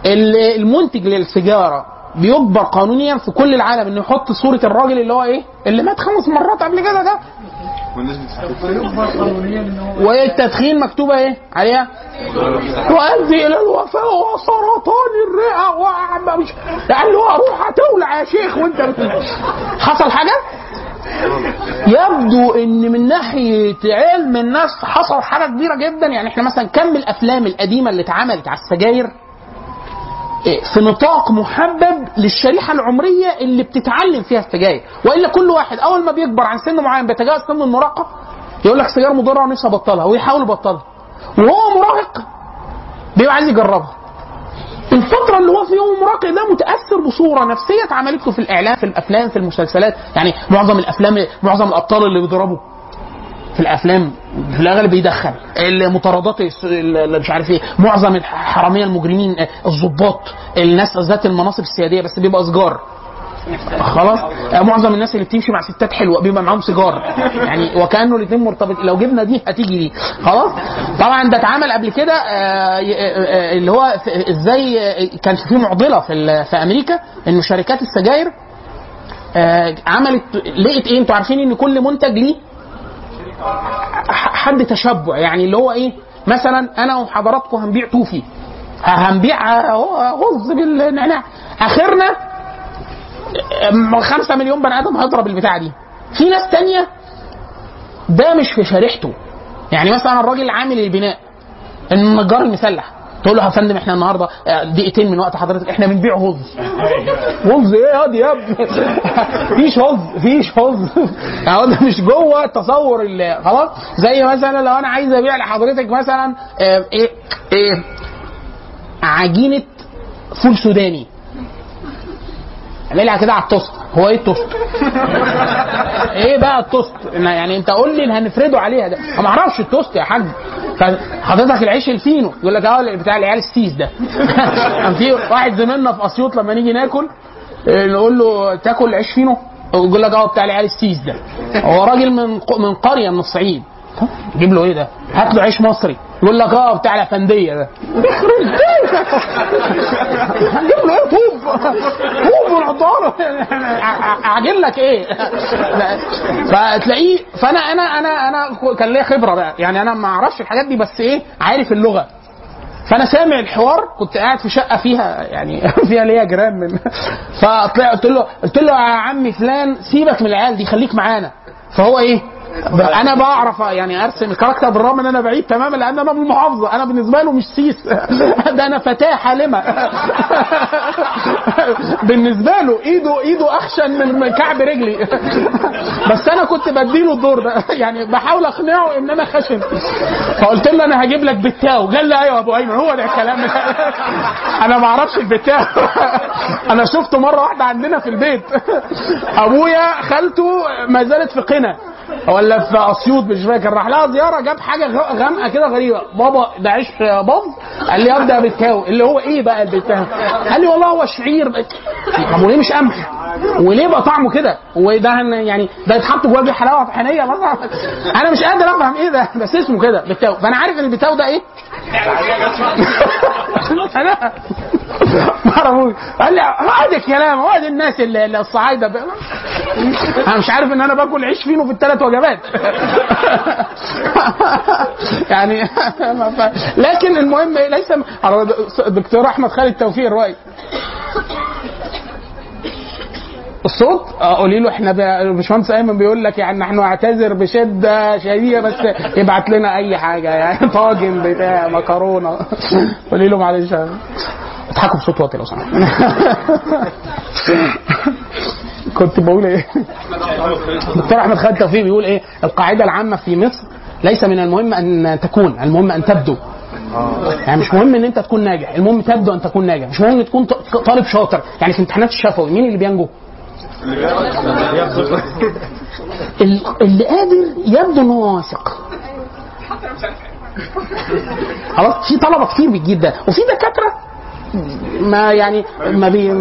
S3: ال- المنتج للسيجاره بيجبر قانونيا في كل العالم إنه يحط صورة الراجل اللي هو إيه؟ اللي مات خمس مرات قبل كده ده.
S6: والناس بتستخدم
S3: والتدخين مكتوبة إيه؟ عليها؟ يؤدي إلى الوفاه وسرطان الرئة ومش يعني هو روح هتولع يا شيخ وأنت حصل حاجة؟ يبدو إن من ناحية علم الناس حصل حاجة كبيرة جدا. يعني إحنا مثلا كم الأفلام القديمة اللي اتعملت على السجاير؟ في نطاق محبب للشريحة العمرية اللي بتتعلم فيها السجاير وإلا كل واحد أول ما بيكبر عن سن معين بيتجاوز سن المراهقة يقول لك سجاير مضرة ونفسي ابطلها ويحاول يبطلها. وهو مراهق بيبقى عايز يجربها. الفترة اللي هو فيها مراهق ده متأثر بصورة نفسية اتعملت له في الإعلام في الأفلام في المسلسلات. يعني معظم الأفلام معظم الأبطال اللي بيضربوا. في الأفلام في الأغلب بيدخن المطاردات مش عارف إيه معظم الحراميه المجرمين آه، الضباط الناس ذات المناصب السيادية بس بيبقى سجار. خلاص؟ آه، معظم الناس اللي بتمشي مع ستات حلوة بيبقى معاهم سيجار يعني وكأنه الاثنين مرتبط لو جبنا دي هتيجي دي. خلاص؟ طبعا ده اتعمل قبل كده آه، اللي هو إزاي كان في معضلة في في أمريكا انه شركات السجاير عملت لقيت إيه؟ أنتوا عارفين إن كل منتج ليه حد تشبع يعني اللي هو إيه؟ مثلا أنا وحضراتكم هنبيع توفي. هنبيع غز بالنعناع. آخرنا آه، خمسة مليون بني آدم هيضرب البتاعة دي. في ناس تانية ده مش في شريحته. يعني مثلا الراجل عامل البناء النجار المسلح. تقول له يا فندم إحنا النهارده آه، دقيقتين من وقت حضرتك إحنا بنبيع غز غز إيه؟ يا دي يا ابني. (laughs) فيش غز فيش غز يعني ده مش جوه التصور اللي خلاص؟ زي مثلا لو أنا عايز أبيع لحضرتك مثلا آه، إيه إيه عجينة فول سوداني. اعملها كده على التوست. هو إيه التوست؟ (laughs) إيه بقى التوست؟ يعني أنت قول لي اللي هنفرده عليها ده. ما أعرفش التوست يا حاج. فحضرتك العيش الفينو يقول لك آه بتاع العيال السيس ده. (laughs) كان في واحد زميلنا في أسيوط لما نيجي ناكل إيه، نقول له تاكل عيش فينو يقول لك آه بتاع العيال السيس ده. هو راجل من من قرية من الصعيد. جيب له إيه ده؟ هات له عيش مصري. يقول لك آه بتاع الأفندية ده. (laughs) هجيب له إيه؟ طوب. طوب ونحطها اعجن لك إيه؟ فتلاقيه فانا أنا أنا أنا كان ليا خبرة بقى. يعني أنا ما أعرفش الحاجات دي بس إيه؟ عارف اللغة. فأنا سامع الحوار كنت قاعد في شقة فيها يعني (laughs) فيها ليا جيران من فطلع قلت له قلت له يا عمي فلان سيبك من العيال دي خليك معانا. فهو إيه؟ أنا بعرف يعني أرسم ال character بالرغم إن أنا بعيد تماما لأن أنا من المحافظه أنا بالنسبة له مش سيس. (laughs) ده أنا فتاة حالمة. (laughs) بالنسبة له إيده إيده أخشن من كعب رجلي. (laughs) بس أنا كنت بديله الدور ده. (laughs) يعني بحاول أقنعه إن أنا خشن. فقلت له أنا هجيب لك بتاو قال لي أيوه أبو أيمن هو ده الكلام. (laughs) أنا ما أعرفش البتاو أنا شفته مرة واحدة عندنا في البيت. أبويا خالته ما زالت في قنا. ولا في أسيوط مش فاكر. راح لها زيارة جاب حاجة غامقة كده غريبة. بابا ده عيش باظ قال لي أبدأ بالتاو. اللي هو إيه بقى البتاو؟ قال لي والله هو شعير طب وليه مش قمح؟ وليه بقى طعمه كده؟ وده يعني ده يتحط جواه بيه حلاوة طحينيه مثلا أنا مش قادر أفهم إيه ده بس اسمه كده بالتاو. فأنا عارف إن البتاو ده إيه؟ أنا ما قال لي هو ده الكلام هو الناس اللي الصعايدة. أنا مش عارف إن أنا باكل عيش فينو في الثلاث وجبات. (laughs) يعني. (laughs) لكن المهم ليس الدكتور أحمد خالد توفيق الرأي الصوت؟ آه قولي له إحنا الباشمهندس أيمن بيقول لك يعني نحن نعتذر بشدة شديدة بس يبعت لنا أي حاجة يعني (laughs) طاجن بتاع مكرونة. قولي له معلش. أضحكوا بصوت واطي لو سمحت. كنت بقول إيه؟ دكتور أحمد خالد توفيق بيقول إيه؟ القاعدة العامة في مصر ليس من المهم أن تكون المهم أن تبدو. يعني مش مهم إن أنت تكون ناجح المهم تبدو أن تكون ناجح. مش مهم تكون طالب شاطر. يعني في امتحانات الشفوي مين اللي بينجو؟ ال- اللي قادر يبدو إن هو واثق. خلاص في طلبة كتير بتجيب ده. وفي دكاترة ما يعني ما بي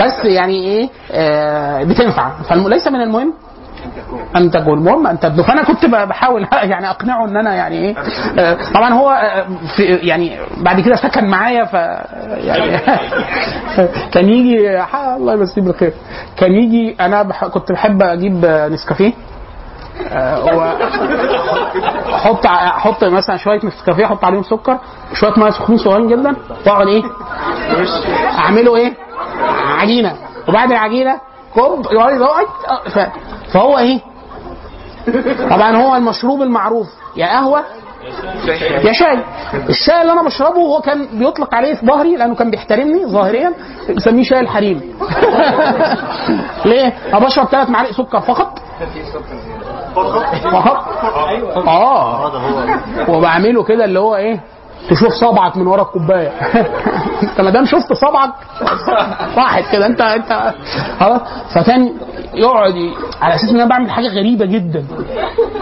S3: بس يعني إيه آه بتنفع. فليس من المهم أن تكون المهم أن تبدو. فأنا كنت بحاول (laughs) يعني أقنعه إن أنا يعني إيه آه، طبعا هو آه، في يعني بعد كده سكن معايا ف يعني (laughs) كان يجي الله يمسيه بالخير. كان يجي أنا بح كنت بحب أجيب نسكافيه. آه، و- أحط مثلا شوية نسكافيه أحط عليهم سكر شوية مية سخنين صغيرين جدا واقعد إيه؟ أعمله إيه؟ عجينة. وبعد العجينة كوب فهو إيه؟ طبعا هو المشروب المعروف. يا قهوة يا شاي. الشاي اللي أنا بشربه هو كان بيطلق عليه في ظهري لأنه كان بيحترمني ظاهريا بيسميه شاي الحريم. (laughs) ليه؟ أنا بشرب ثلاث معالق سكر فقط. آه. وبعمله كده اللي هو إيه؟ تشوف صبعك من ورا الكوباية. (laughs) انت ما دام شفت صبعك راحت كده انت انت خلاص. فكان يقعد على أساس إن أنا بعمل حاجة غريبة جدا.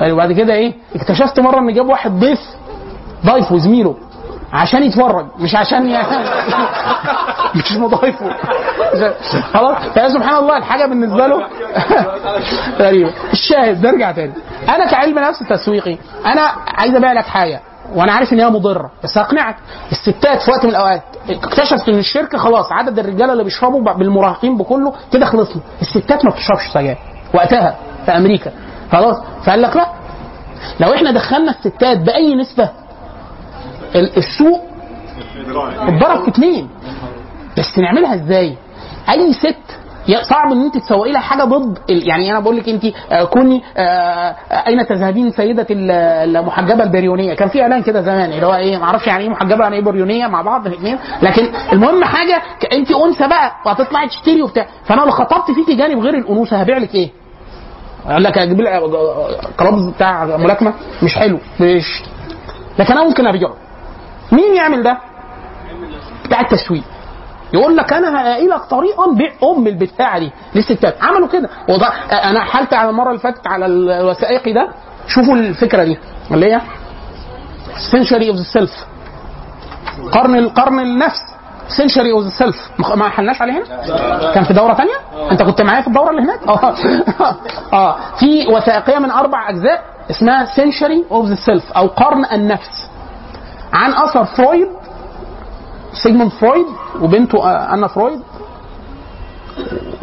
S3: وبعد كده إيه؟ اكتشفت مرة إن جاب واحد ضيف ضيف وزميله. عشان يتفرج مش عشان. (laughs) مش مضايفه خلاص؟ فيا سبحان الله الحاجة بالنسبة له (laughs) غريبة. الشاهد نرجع تاني. أنا كعلم نفس تسويقي أنا عايز أبيع لك حاجة وأنا عارف إن هي مضرة بس هقنعك الستات في وقت من الأوقات اكتشفت إن الشركة خلاص عدد الرجالة اللي بيشربوا بالمراهقين بكله كده خلصنا. الستات ما بتشربش سجاير وقتها في أمريكا. خلاص؟ فقال لك لا. لو إحنا دخلنا الستات بأي نسبة السوق اتضرب في اتنين. بس نعملها إزاي؟ أي ست صعب إن أنت تسوقي لها حاجة ضد يعني أنا بقول لك أنت آه، كوني آه، آه، أين تذهبين سيدة ال- المحجبة البريونية؟ كان في إعلان كده زمان اللي هو إيه ما أعرفش يعني إيه محجبة يعني إيه بريونية مع بعض الاثنين لكن المهم حاجة أنت أنثى بقى وهتطلعي تشتري وبتاع. فأنا لو خطبت فيكي جانب غير الأنوثة هبيع لك إيه؟ قال لك أجيب لك بتاع ملاكمة؟ مش حلو. مش. لكن أنا ممكن أبيعه. مين يعمل ده؟ بتاع التسويق. يقول لك أنا هلاقي لك طريقه نبيع أم البتاعة دي للستات عملوا كده. وده أنا حالت على المرة اللي فاتت على الوثائقي ده. شوفوا الفكرة دي. اللي هي century of the self. قرن القرن النفس. century of the self. ما حلناش عليه هنا؟ كان في دورة تانية؟ أنت كنت معايا في الدورة اللي هناك؟ آه. (laughs) آه. في وثائقية من أربع أجزاء اسمها Century of the Self أو قرن النفس. عن اثر فرويد سيجموند فرويد وبنته آه، أنا فرويد.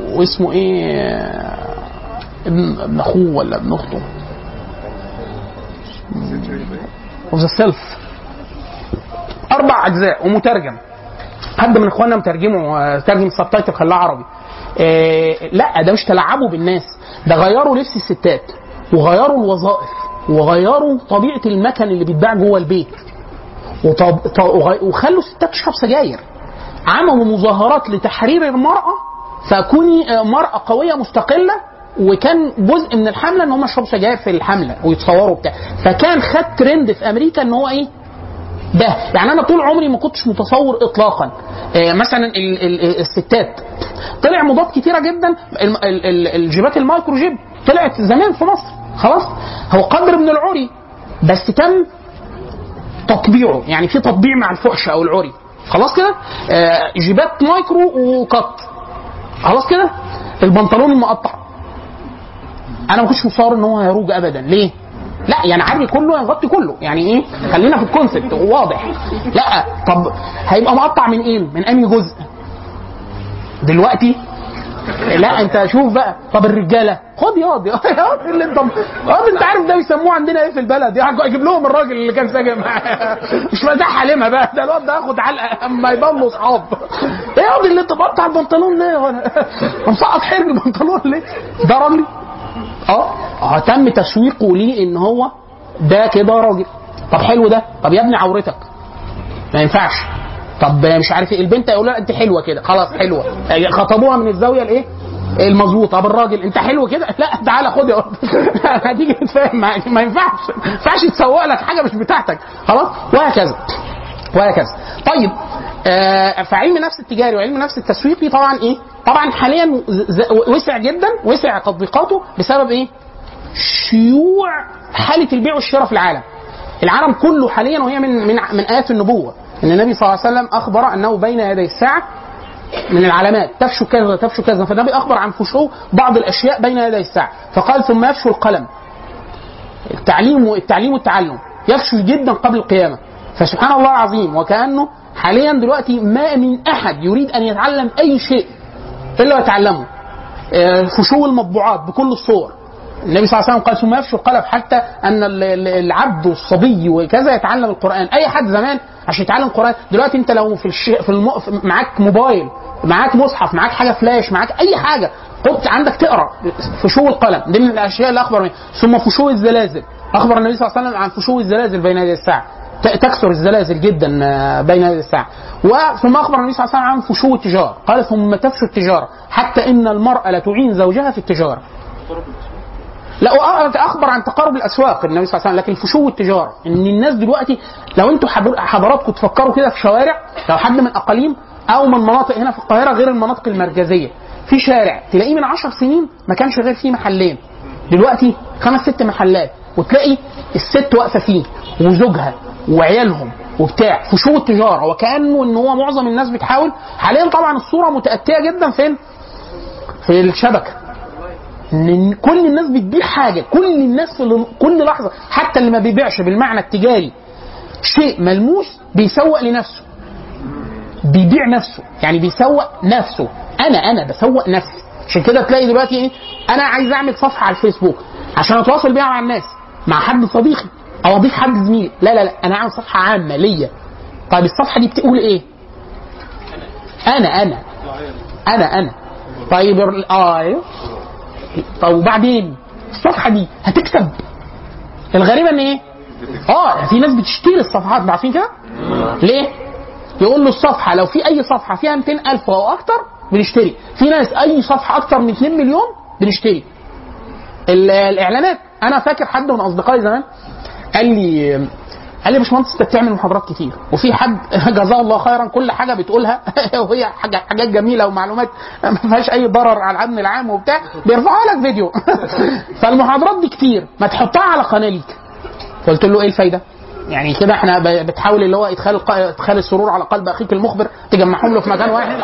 S3: واسمه إيه؟ ابن ابن أخوه ولا ابن أخته؟ of the Self أربع أجزاء ومترجم. حد من إخواننا مترجمه آه، ترجم السبتايتل خلاه عربي. آه لا ده مش تلعبوا بالناس. ده غيروا لبس الستات وغيروا الوظائف وغيروا طبيعة المكن اللي بيتباع جوه البيت. وخلوا الستات تشرب سجاير. عملوا مظاهرات لتحرير المرأة فكوني مرأة قوية مستقلة وكان جزء من الحملة إن هم يشربوا سجاير في الحملة ويتصوروا بتاع فكان خد ترند في أمريكا إن هو إيه؟ ده. يعني أنا طول عمري ما كنتش متصور اطلاقا. آه، مثلا ال- ال- الستات. طلع موضات كتيرة جدا. الجيبات المايكرو جيب طلعت زمان في مصر. خلاص؟ هو قدر من العري بس تم تطبيعه. يعني في تطبيع مع الفحش أو العري. خلاص كده؟ آه جيبات مايكرو وكت خلاص كده؟ البنطلون المقطع. أنا ما كنتش متصور إن هو هيروج ابدا. ليه؟ لا يعني عري كله يغطي كله. يعني إيه؟ خلينا في الكونسبت واضح. لا طب هيبقى مقطع من إيه؟ من أنهي جزء؟ دلوقتي لا انت شوف بقى. طب الرجالة خد ياض (laughs) ياض اللي انت ياض انت عارف ده بيسموه عندنا إيه في البلد؟ أجيب لهم الراجل اللي كان ساجن معاه (laughs) مش مزاح حالمها بقى. ده الواد ده هاخد علقة اما له اصحاب. (laughs) إيه ياض اللي انت بقطع البنطلون ليه مسقط حرج البنطلون ليه؟ ده راجل. آه آه تم تسويقه ليه ان هو ده كده راجل. طب حلو ده. طب يا ابني عورتك. ما ينفعش. طب مش عارف إيه البنت يقول لها انت حلوة كده. خلاص حلوة. خطبوها من الزاوية الايه؟ المظبوطة. طب الراجل انت حلو كده؟ لا تعالى خد يا (laughs) هتيجي تتفاهم معاك ما ينفعش. ما ينفعش تسوق لك حاجة مش بتاعتك. خلاص؟ وهكذا. وهكذا. طيب آه فعلم النفس التجاري وعلم النفس التسويقي طبعا إيه؟ طبعا حاليا وسع جدا وسع تطبيقاته بسبب إيه؟ شيوع حالة البيع والشراء في العالم. العالم كله حاليا وهي من من من آيات النبوة. إن النبي صلى الله عليه وسلم أخبر أنه بين يدي الساعة من العلامات. تفشو كذا تفشو كذا. فالنبي أخبر عن فشو بعض الأشياء بين يدي الساعة. فقال ثم يفشو القلم. التعليم التعليم والتعلم. يفشو جدا قبل القيامة. فسبحان الله العظيم. وكأنه حاليا دلوقتي ما من أحد يريد أن يتعلم أي شيء إلا يتعلمه. آه، فشو المطبوعات بكل الصور. النبي صلى الله عليه وسلم قال ثم يفشو القلم حتى أن ال- ال- العبد والصبي وكذا يتعلم القرآن. أي حد زمان عشان يتعلم القران دلوقتي انت لو في الش... في الم... معاك موبايل معاك مصحف معاك حاجة فلاش معاك أي حاجة حط عندك تقرأ فشو القلم. دي من الأشياء اللي أخبر منها. ثم فشو الزلازل. أخبر النبي صلى الله عليه وسلم عن فشو الزلازل بين يدي الساعة. تكثر الزلازل جدا آه، بين يدي الساعة. وثم أخبر النبي صلى الله عليه وسلم عن فشو التجارة. قال ثم تفشو التجارة حتى إن المرأة لتعين زوجها في التجارة. لا وأ- أخبر عن تقارب الأسواق النبي صلى الله عليه وسلم لكن فشو التجارة؟ إن الناس دلوقتي لو حضر- حضراتكم تفكروا كده في شوارع لو حد من اقاليم أو من مناطق هنا في القاهرة غير المناطق المركزية في شارع تلاقيه من عشر سنين ما كانش غير فيه محلين. دلوقتي خمس ست محلات وتلاقي الست واقفة فيه وزوجها وعيالهم وبتاع. فشو التجارة؟ وكانه إن هو معظم الناس بتحاول. حاليا طبعا الصورة متأتية جدا فين؟ في الشبكة. ان كل الناس بتبيع حاجة. كل الناس كل لحظة حتى اللي ما بيبيعش بالمعنى التجاري. شيء ملموس بيسوق لنفسه. بيبيع نفسه. يعني بيسوق نفسه. أنا أنا بسوق نفسي. عشان كده تلاقي دلوقتي إيه؟ أنا عايز أعمل صفحة على الفيسبوك عشان أتواصل بيها مع الناس مع حد صديقي أو أضيف حد زميلي. لا لا لا. أنا اعمل صفحة عامة ليا. طيب الصفحة دي بتقول إيه؟ أنا أنا. أنا أنا. طيب آه أيوه. طب وبعدين؟ الصفحة دي هتكسب. الغريبة إن إيه؟ آه في ناس بتشتري الصفحات أنتوا عارفين كده؟ ليه؟ يقول له الصفحة لو في أي صفحة فيها 200000 أو أكتر بنشتري. في ناس أي صفحة أكتر من 2 مليون بنشتري. ال- الإعلانات. أنا فاكر حد من أصدقائي زمان قال لي قال لي يا باشمهندس انت بتعمل محاضرات كتير. وفي حد (laughs) جزاه الله خيرا كل حاجة بتقولها. (laughs) وهي حاجات جميلة ومعلومات (laughs) ما فيهاش أي ضرر على الامن العام وبتاع. بيرفعها لك فيديو. فالمحاضرات دي كتير. ما تحطها على قناه ليك قلت له إيه الفايدة؟ يعني كده إحنا بتحاول اللي هو ادخال ادخال السرور على قلب اخيك المخبر تجمعهم له في مكان واحد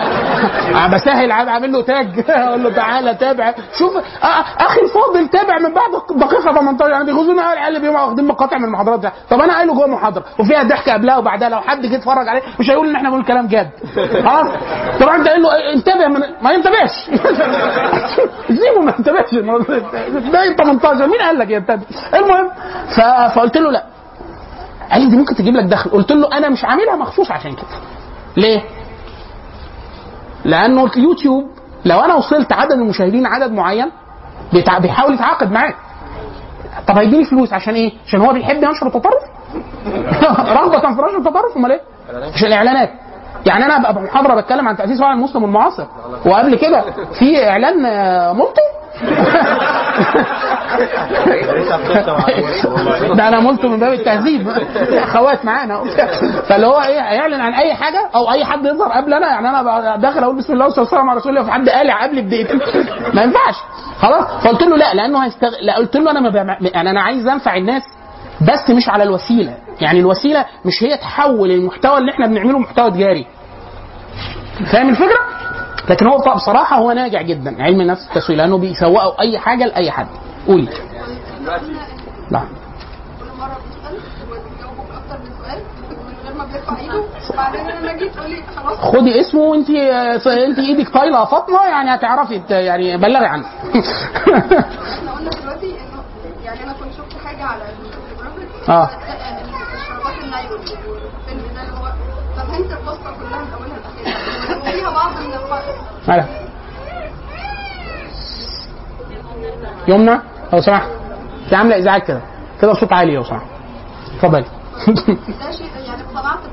S3: بسهل عامل له تاج أقول له تعالى تابع شوف آه، أخي الفاضل تابع من بعد دقيقه 18 يعني بيغزونا على الاقل بيبقوا واخدين مقاطع من المحاضرات طب أنا قايله جوه المحاضره وفيها ضحك قبلها وبعدها لو حد جه يتفرج عليه مش هيقول ان إحنا بنقول كلام جد خلاص طبعا انت قايل له إيه، انتبه من ما ينتبهش سيبه ما ينتبهش ده 18 مين قال لك ينتبه المهم. فقلت له لا قال لي دي ممكن تجيب لك دخل. قلت له أنا مش عاملها مخصوص عشان كده. ليه؟ لأنه اليوتيوب لو أنا وصلت عدد المشاهدين عدد معين. بيحاول يتعاقد معاك. طب هيديني فلوس عشان إيه؟ عشان هو بيحب ينشر التطرف؟ (laughs) رغبة في نشر التطرف؟ أمال إيه؟ مش الاعلانات يعني أنا ابقى محاضرة بتكلم عن تأسيس وعي المسلم المعاصر وقبل كده في إعلان آه، ملطي (laughs) ده أنا ملته من باب التهذيب. أخوات معانا. فاللي هو إيه هيعلن عن أي حاجة أو أي حد يظهر قبل أنا. يعني أنا داخل أقول بسم الله والصلاة والسلام على رسول الله وفي حد قالع قبلي بدقيقتين ما ينفعش. خلاص؟ فقلت له لا لأنه هيستغ... لا قلت له أنا ما. يعني أنا عايز أنفع الناس بس مش على الوسيلة. يعني الوسيلة مش هي تحول المحتوى اللي إحنا بنعمله محتوى تجاري. فاهم الفكرة؟ لكن هو بصراحة هو ناجع جدا. علم النفس التسويق لأنه بيسوقوا أي حاجة لأي حد. قولي نعم.
S5: لي خلاص
S3: خدي اسمه وانت انت إيدك طايلة يا فاطمة يعني هتعرفي يعني بلغي عنه.
S5: إحنا قلنا دلوقتي انه يعني أنا كنت شفت حاجة على
S3: آه.
S5: الشرابات النايلون والفيلم ده اللي هو ففهمت القصة كلها من أولها لآخرها. وفيها بعض من الفرق
S3: مالك يمنى؟ لو سمحت انت عامله ازعاج كده. كده بصوت عالي لو سمحت اتفضلي.
S5: ده شيء يعني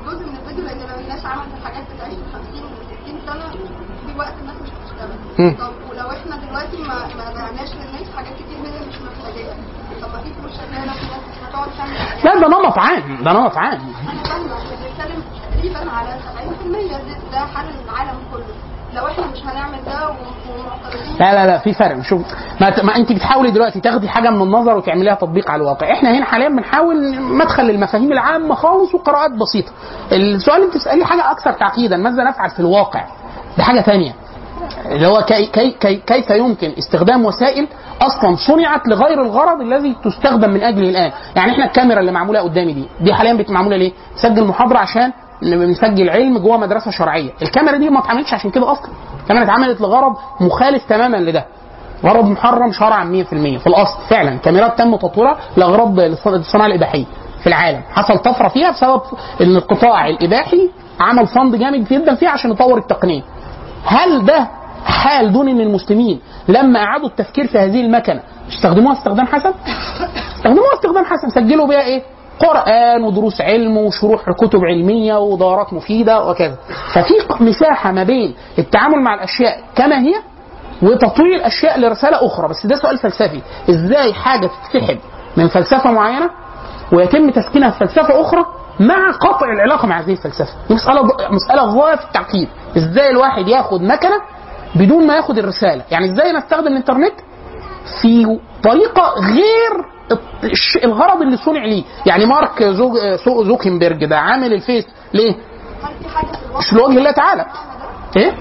S5: بجزء من الفيديو لأن لو الناس عملت بتعيش 50 و 60 سنة في وقت الناس مش. هتشتغل طب ولو إحنا دلوقتي ما ما بعناش للناس حاجات كتير هي مش محتاجاها. طب ما في فلوس شغالة في ناس
S3: لا ده نمط عام ده نمط عام.
S5: بنتكلم تقريبا على 70% ده, حال العالم كله لو إحنا مش هنعمل ده
S3: لا لا لا في فرق. شوف ما, ما انت بتحاولي دلوقتي تاخدي حاجة من النظر وتعمليها تطبيق على الواقع. إحنا هنا حاليا بنحاول مدخل للمفاهيم العامة خالص وقراءات بسيطة. السؤال اللي بتسالي حاجة أكثر تعقيدا ماذا نفعل في الواقع؟ دي حاجة تانية. اللي هو كي كي كي كيف يمكن استخدام وسائل أصلا صنعت لغير الغرض الذي تستخدم من اجله الآن؟ يعني إحنا الكاميرا اللي معمولة قدامي دي دي حاليا معمولة ليه؟ نسجل محاضرة عشان بنسجل علم جوه مدرسة شرعية. الكاميرا دي ما اتعملتش عشان كده أصلا. الكاميرا اتعملت لغرض مخالف تماما لده. غرض محرم شرعا 100% في الأصل. فعلا كاميرات تم تطويرها لأغراض الصناعه الإباحية في العالم. حصل طفرة فيها بسبب إن القطاع الإباحي عمل فند جامد جدا فيها عشان يطور التقنية. هل ده حال دون ان المسلمين. لما أعادوا التفكير في هذه المكنة استخدموها استخدام حسن؟ استخدموها استخدام حسن. سجلوا بيها إيه؟ قرآن ودروس علم وشروح كتب علمية ودورات مفيدة وكذا. ففي مساحة ما بين التعامل مع الأشياء كما هي وتطوير الأشياء لرسالة أخرى. بس ده سؤال فلسفي. إزاي حاجة تتسحب من فلسفة معينة ويتم تسكينها في فلسفة أخرى مع قطع العلاقة مع هذه الفلسفة؟ دي مسألة مسألة غاية في التعقيد. إزاي الواحد ياخد مكنة بدون ما ياخد الرسالة. يعني إزاي نستخدم الإنترنت؟ في طريقة غير الغرض اللي صنع ليه. يعني مارك زو- زوكنبرج ده عامل الفيس ليه؟ مش لوجه الله تعالى.
S5: إيه؟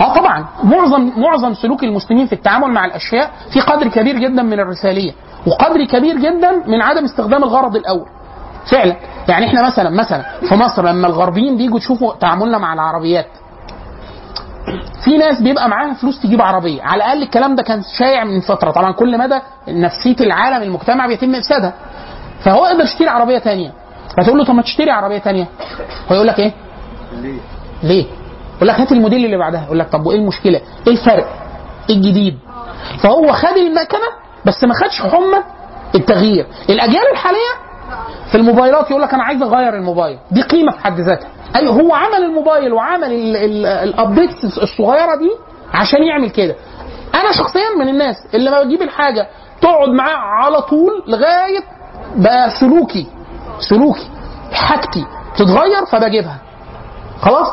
S3: آه طبعا. معظم معظم سلوك المسلمين في التعامل مع الأشياء في قدر كبير جدا من الرسالية. وقدر كبير جدا من عدم استخدام الغرض الأول. فعلا. يعني إحنا مثلا مثلا في مصر لما الغربيين بيجوا يشوفوا تعاملنا مع العربيات في ناس بيبقى معاها فلوس تجيب عربية. على الأقل الكلام ده كان شائع من فترة. طبعا كل مدى نفسية العالم المجتمع بيتم إفسادها. فهو يقدر يشتري عربية تانية. فتقول له طب ما تشتري عربية تانية. هو يقول لك إيه؟
S6: ليه؟
S3: ليه؟ يقول لك هات الموديل اللي بعدها. يقول لك طب وإيه المشكلة؟ إيه الفرق؟ إيه الجديد؟ فهو خد المكنة بس ما خدش حمى التغيير. الأجيال الحالية في الموبايلات يقول لك أنا عايز أغير الموبايل. دي قيمة في حد ذاتها. أيوه هو عمل الموبايل وعمل ال updates الصغيرة دي عشان يعمل كده. أنا شخصيا من الناس اللي ما بجيب الحاجة تقعد معاه على طول لغاية بقى سلوكي سلوكي حاجتي تتغير فبجيبها. خلاص؟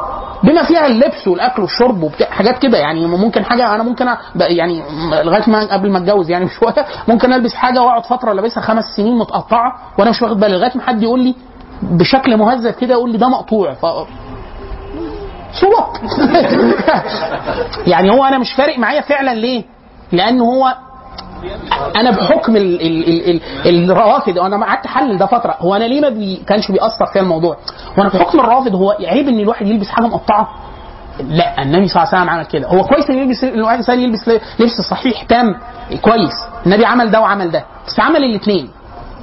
S3: بما فيها اللبس والأكل والشرب وبتاع حاجات كده. يعني ممكن حاجة أنا ممكن يعني لغاية ما قبل ما أتجوز يعني (laughs) بشوية ممكن ألبس حاجة وأقعد فترة لابسها خمس سنين متقطعة وأنا مش واخد بالي لغاية ما حد يقول لي بشكل مهذب كده يقول لي ده مقطوع. ف (laughs) يعني هو أنا مش فارق معايا فعلا ليه؟ لأن هو أنا بحكم ال ال ال الروافد أنا قعدت احلل ده فترة. هو أنا ليه ما بي كانش بيأثر فيا الموضوع؟ وأنا بحكم الروافد هو عيب إن الواحد يلبس حاجة مقطعة؟ لا النبي صلى الله عليه وسلم عمل كده. هو كويس إن يلبس الواحد يلبس لبس صحيح تام كويس. النبي عمل ده وعمل ده. بس عمل الاثنين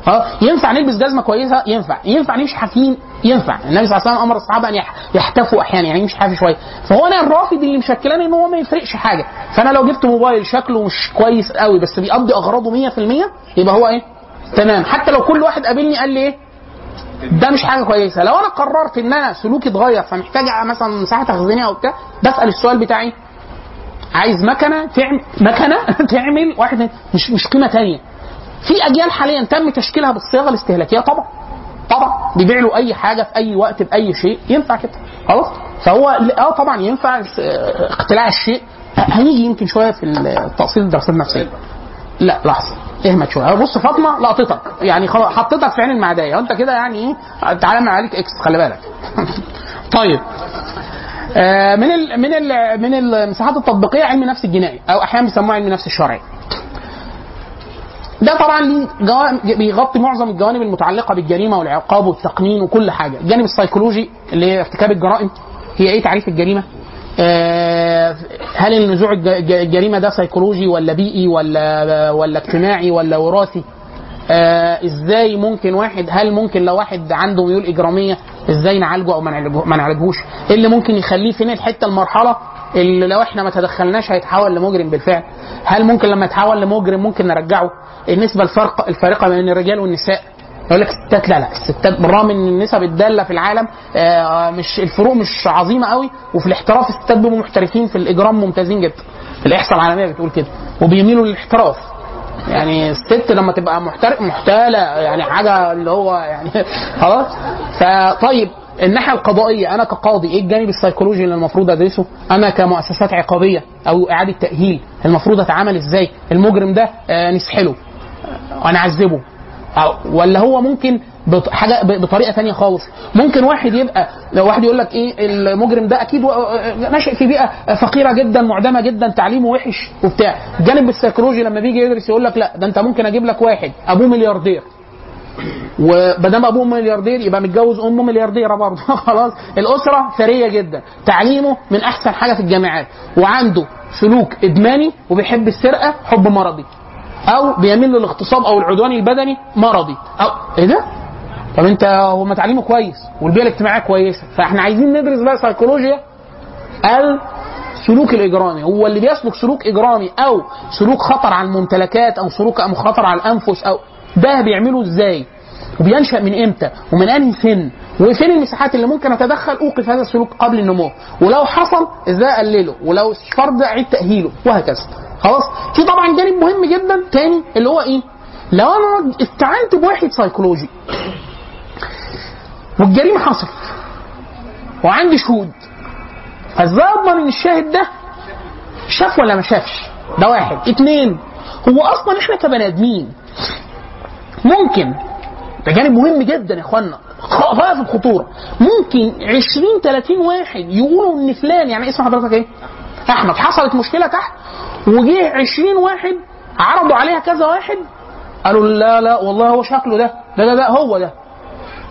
S3: آه ينفع نلبس جزمة كويسة؟ ينفع. ينفع نمشي حافيين؟ ينفع. النبي صلى الله عليه وسلم أمر الصحابة أن يح- يحتفوا أحيانا يعني يمشي حافي شوية. فهو أنا الرافض اللي مشكلاني إن هو ما يفرقش حاجة. فأنا لو جبت موبايل شكله مش كويس قوي بس بيقضي أغراضه 100% يبقى هو إيه؟ تمام. حتى لو كل واحد قابلني قال لي إيه؟ ده مش حاجة كويسة. لو أنا قررت إن أنا سلوكي اتغير فمحتاج مثلا مساحة تخزينية أو بتاع بسأل السؤال بتاعي. عايز مكنة تعمل مكنة (laughs) تعمل واحد مش مش قيمة تانية. في أجيال حاليا تم تشكيلها بالصياغة الاستهلاكية؟ طبعا. طبعا. بيبيع له أي حاجة في أي وقت باي شيء. ينفع كده. خلاص؟ فهو آه طبعا ينفع اقتلاع الشيء. هنيجي يمكن شوية في التأصيل الدراسات النفسية. لا لحظة. اهمت شوية. بص فاطمة لقطتك. يعني حطيتك في عين المعديه وأنت كده يعني إيه؟ تعالى ما عليك إكس خلي بالك. (laughs) طيب. آه، من ال من ال من المساحات التطبيقية علم النفس الجنائي أو أحيانا بيسموه علم النفس الشرعي. ده طبعا بيغطي معظم الجوانب المتعلقة بالجريمة والعقاب والتقنين وكل حاجة. الجانب السيكولوجي اللي هي ارتكاب الجرائم هي إيه تعريف الجريمة؟ آه، هل النزوع الج- الج- الجريمة ده سيكولوجي ولا بيئي ولا ولا اجتماعي ولا وراثي؟ آه إزاي ممكن واحد هل ممكن لو واحد عنده ميول إجرامية إزاي نعالجه أو ما نعالجهوش؟ إيه اللي ممكن يخليه فين الحتة المرحلة؟ اللي لو إحنا ما تدخلناش هيتحول لمجرم بالفعل. هل ممكن لما يتحول لمجرم ممكن نرجعه؟ النسبة الفرق الفارقه بين الرجال والنساء. يقول لك الستات لا لا الستات بالرغم ان النسب الدالة في العالم آه، مش الفروق مش عظيمة قوي وفي الاحتراف الستات بيبقوا محترفين في الإجرام ممتازين جدا. الإحصاء العالمية بتقول كده. وبيميلوا للاحتراف. يعني الست لما تبقى محترف محتالة يعني حاجة اللي هو يعني (laughs) خلاص. فطيب الناحية القضائية أنا كقاضي إيه الجانب السيكولوجي اللي المفروض أدرسه؟ أنا كمؤسسات عقابية أو إعادة تأهيل المفروض أتعامل إزاي؟ المجرم ده آه، نسحله. آه، نعذبه أو ولا هو ممكن حاجة بطريقة تانية خالص. ممكن واحد يبقى لو واحد يقول لك إيه المجرم ده أكيد ناشئ في بيئة فقيرة جدا معدمة جدا تعليمه وحش وبتاع. الجانب السيكولوجي لما بيجي يدرس يقول لك لا ده أنت ممكن أجيب لك واحد أبوه ملياردير. ومادام ابوه ملياردير يبقى متجوز امه مليارديره برضه. (laughs) خلاص الاسره ثريه جدا. تعليمه من احسن حاجة في الجامعات. وعنده سلوك ادماني وبيحب السرقه حب مرضي. أو بيميل للاغتصاب أو العدوان البدني مرضي. أو إيه ده؟ طب انت هو تعليمه كويس والبيئه الاجتماعيه كويسه. فاحنا عايزين ندرس بقى سيكولوجيا السلوك الإجرامي. هو اللي بيسلك سلوك إجرامي أو سلوك خطر على الممتلكات أو سلوك خطر على الأنفس أو ده بيعمله إزاي؟ وبينشأ من إمتى؟ ومن أنهي سن؟ وفين المساحات اللي ممكن أتدخل أوقف هذا السلوك قبل النمو؟ ولو حصل إزاي اقلله ولو فرض اعيد تأهيله وهكذا. خلاص؟ في طبعا جانب مهم جدا تاني اللي هو إيه؟ لو أنا استعنت بواحد سيكولوجي والجريمة حصلت وعندي شهود فازاي اضمن ان الشاهد ده شاف ولا ما شافش؟ ده واحد. اتنين هو أصلا إحنا كبني آدمين ممكن ده جانب مهم جدا يا إخوانا غايه الخطورة ممكن 20 30 واحد يقولوا إن فلان يعني اسم حضرتك إيه؟ أحمد حصلت مشكلة تحت وجه 20 واحد عرضوا عليها كذا واحد قالوا لا لا والله هو شكله ده ده ده, ده هو ده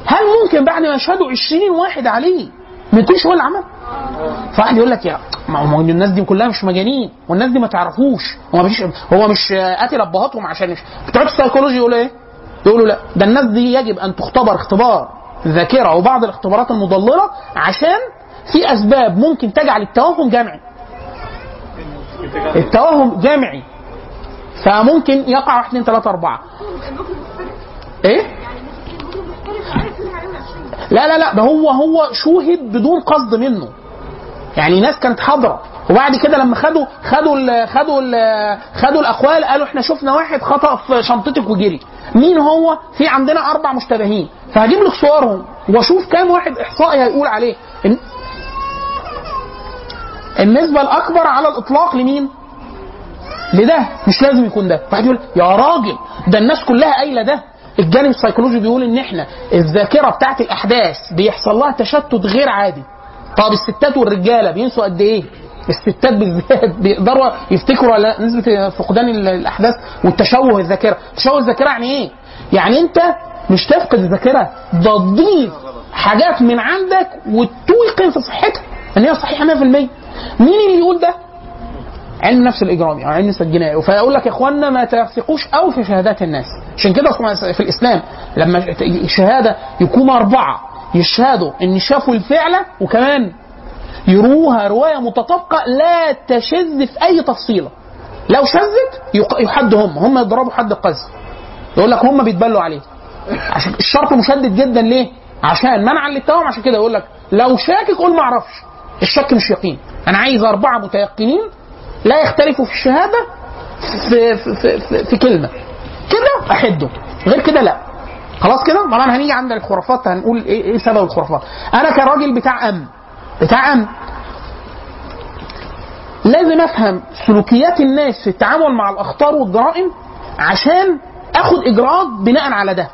S3: هل ممكن بعد ما يشهدوا 20 واحد عليه ما يكونش هو اللي عمل؟ فواحد يقول لك يا ما هو الناس دي كلها مش مجانين والناس دي ما تعرفوش هو مش هو مش قاتل أبهاتهم عشان مش بتوع السيكولوجي يقولوا إيه؟ يقولوا لا ده الناس دي يجب أن تختبر اختبار ذاكرة وبعض الاختبارات المضللة عشان في أسباب ممكن تجعل التوهم جمعي. التوهم جمعي. فممكن يقع واحد اثنين ثلاثة أربعة. إيه؟ لا لا لا ده هو هو شوهد بدون قصد منه. يعني ناس كانت حاضرة وبعد كده لما خدوا خدوا ال خدوا ال خدوا الأقوال قالوا إحنا شفنا واحد خطأ في شنطتك وجري. مين هو؟ في عندنا أربع مشتبهين. فهجيب لك صورهم وأشوف كام واحد إحصائي هيقول عليه. الن- النسبة الأكبر على الإطلاق لمين؟ لده. مش لازم يكون ده. واحد يقول يا راجل ده الناس كلها قايلة ده. الجانب السيكولوجي بيقول إن إحنا الذاكرة بتاعت الأحداث بيحصل لها تشتت غير عادي. طب الستات والرجالة بينسوا قد إيه؟ الستات بالذات بيقدروا يفتكروا على نسبة فقدان ال- الأحداث والتشوه الذاكرة. تشوه الذاكرة يعني إيه؟ يعني أنت مش تفقد الذاكرة ده تضيف حاجات من عندك وتوقن في صحتها. إن هي صحيحة 100% مين اللي يقول ده؟ علم النفس الإجرامي أو علم النفس الجنائي. فيقول لك يا اخوانا ما تثقوش قوي في شهادات الناس. عشان كده في الإسلام لما شهادة يكونوا أربعة يشهدوا إن شافوا الفعله وكمان يروها رواية متطابقة لا تشذ في أي تفصيلة. لو شذت يحد هم هم يضربوا حد القذف يقول لك هم بيتبلوا عليه. عشان الشرط مشدد جدا ليه؟ عشان منعا للتوهم عشان كده يقول لك لو شاكك قول ما أعرفش الشك مش يقين. أنا عايز أربعة متيقنين لا يختلفوا في الشهادة في في, في, في, في كلمة. كده أحده. غير كده لا. خلاص كده؟ طبعا هنيجي عند الخرافات هنقول إيه إيه سبب الخرافات؟ أنا كراجل بتاع أمن. بتاع امن لازم أفهم سلوكيات الناس في التعامل مع الأخطار والجرائم عشان أخد إجراءات بناء على ده.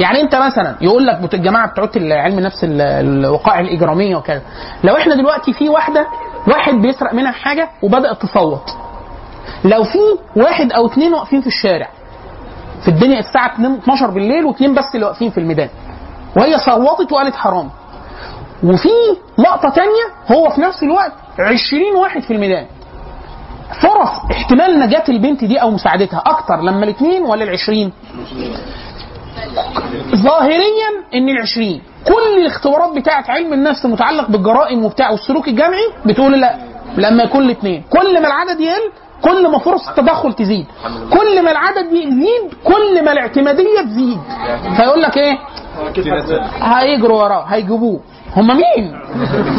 S3: يعني أنت مثلا يقول لك الجماعة بتوع علم النفس ال- الوقائع الإجرامية وكذا. لو إحنا دلوقتي في واحدة واحد بيسرق منها حاجة وبدأت تصوت. لو في واحد أو اثنين واقفين في الشارع في الدنيا الساعة 2 12 بالليل واثنين بس اللي واقفين في الميدان وهي صوتت وقالت حرام. وفي لقطه تانية هو في نفس الوقت 20 واحد في الميدان. فرص احتمال نجاة البنت دي أو مساعدتها أكتر لما الاثنين ولا العشرين؟ ظاهريا إن العشرين. كل الاختبارات بتاعت علم النفس المتعلق بالجرائم وبتاع والسلوك الجمعي بتقول لا لما يكون الاثنين كل ما العدد يقل كل ما فرص التدخل تزيد. كل ما العدد يزيد كل ما الاعتمادية تزيد. فيقول لك إيه؟ هيجروا وراه هيجيبوه. هم مين؟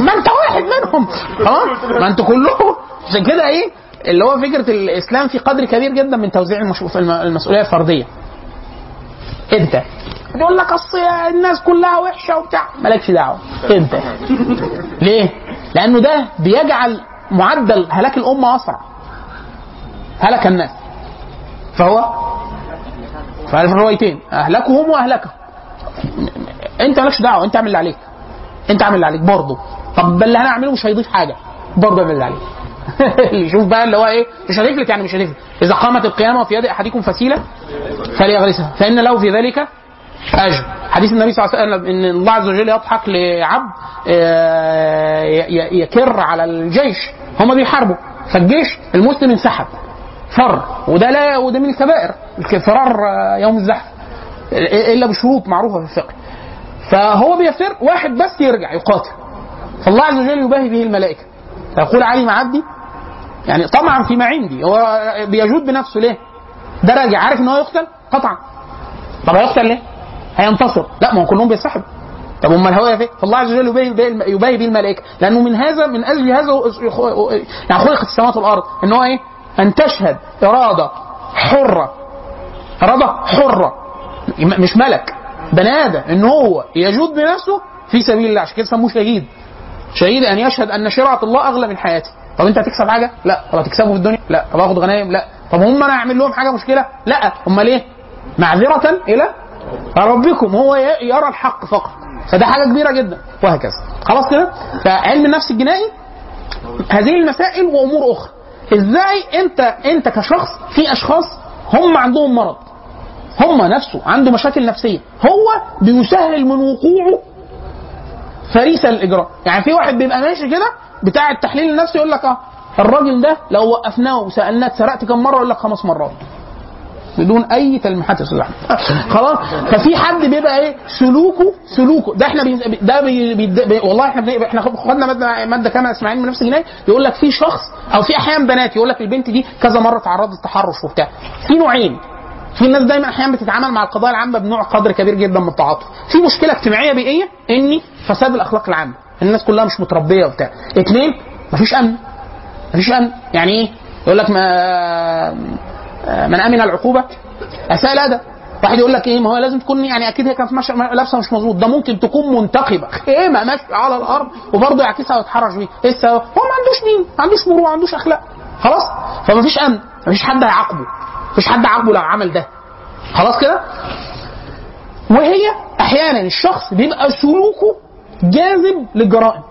S3: ما انت واحد منهم. خلاص ما أنتوا كلكم. عشان كده إيه؟ اللي هو فكرة الإسلام في قدر كبير جدا من توزيع المسؤولية الفردية. انت. يقول لك أصل الناس كلها وحشة وبتاع. مالكش دعوة. انت. ليه؟ لأنه ده بيجعل معدل هلاك الأمة أسرع. هلك الناس. فهو ففي الروايتين أهلكهم وأهلكهم. انت مالكش دعوة. انت اعمل اللي عليك. انت اعمل اللي عليك برضه. طب اللي هنعمله مش هيضيف حاجة برضه اعمل اللي عليك. (laughs) يشوف بقى اللي هو إيه مش هتفلت يعني مش هتفلت إذا قامت القيامة وفي يد أحدكم فسيلة فليغرسها. فإن له في ذلك أجر. حديث النبي صلى الله عليه وسلم إن الله عز وجل يضحك لعبد آه، يكر على الجيش هم بيحاربوا. فالجيش المسلم انسحب. فر. وده لا وده من الكبائر. الفرار آه، يوم الزحف. إلا بشروط معروفة في الفقه. فهو بيفر واحد بس يرجع يقاتل. فالله عز وجل يباهي به الملائكة. فيقول علم عبدي يعني طمعا فيما عندي. هو بيجود بنفسه ليه؟ ده راجع عارف إن هو يقتل؟ قطعا. طب هيقتل ليه؟ هينتصر. لا ما هو كلهم بيسحبوا طب أمال هو فين؟ فالله عز وجل يباهي به- الملائكة. لأنه من هذا من أجل هذا يعني خلقت السماوات والأرض. إن هو إيه؟ أن تشهد إرادة حرة. إرادة حرة. مش ملك. بني آدم إن هو يجود بنفسه في سبيل الله. عشان كده سموه شهيد. شهيد أن يشهد أن شرعة الله أغلى من حياتي طب أنت هتكسب حاجة؟ لا. طب هتكسبه في الدنيا؟ لا. طب هاخد غنايم؟ لا. طب هم أنا أعمل لهم حاجة مشكلة؟ لا. امال إيه معذرة إلى ربكم. هو يرى الحق فقط. فده حاجة كبيرة جدا. وهكذا. خلاص كده؟ فعلم النفس الجنائي هذه المسائل وأمور أخرى. إزاي أنت أنت كشخص في أشخاص هم عندهم مرض. هم نفسه عنده مشاكل نفسية. هو بيسهل من وقوعه فريسة للاجرام يعني في واحد بيبقى ماشي كده بتاع التحليل النفسي يقول لك آه الراجل ده لو وقفناه وسألناه سرقت كم مرة؟ يقول لك خمس مرات. بدون أي تلميحات يا (laughs) خلاص؟ ففي حد بيبقى إيه؟ سلوكه سلوكه. ده إحنا بي ده بي بي والله إحنا إحنا خدنا ماده مادة كاملة اسمها علم النفس الجنائي يقول لك في شخص أو في أحيانا بنات يقول لك البنت دي كذا مرة تعرضت للتحرش وبتاع. في نوعين. في ناس دايما أحيانا بتتعامل مع القضايا العامة بنوع قدر كبير جدا من التعاطف. في مشكلة اجتماعية بيئية ان فساد الأخلاق العامة. الناس كلها مش متربية وبتاع. اثنين مفيش أمن. مفيش أمن. يعني إيه؟ يقول لك ما من أمن العقوبة أساء الأدب. واحد يقول لك إيه؟ ما هو لازم تكون يعني أكيد هي كانت ماشيه لابسة مش مظبوط. ده ممكن تكون منتقبة. خيمة ماشية على الأرض وبرضه يعكسها ويتحرش بيه إيه السبب؟ هو ما عندوش دين ما عندوش مروءة ما عندوش أخلاق. خلاص؟ فمفيش أمن. مفيش حد هيعاقبه. مفيش حد عاقبه لو عمل ده. خلاص كده؟ وهي أحيانا الشخص بيبقى سلوكه جاذب للجرائم.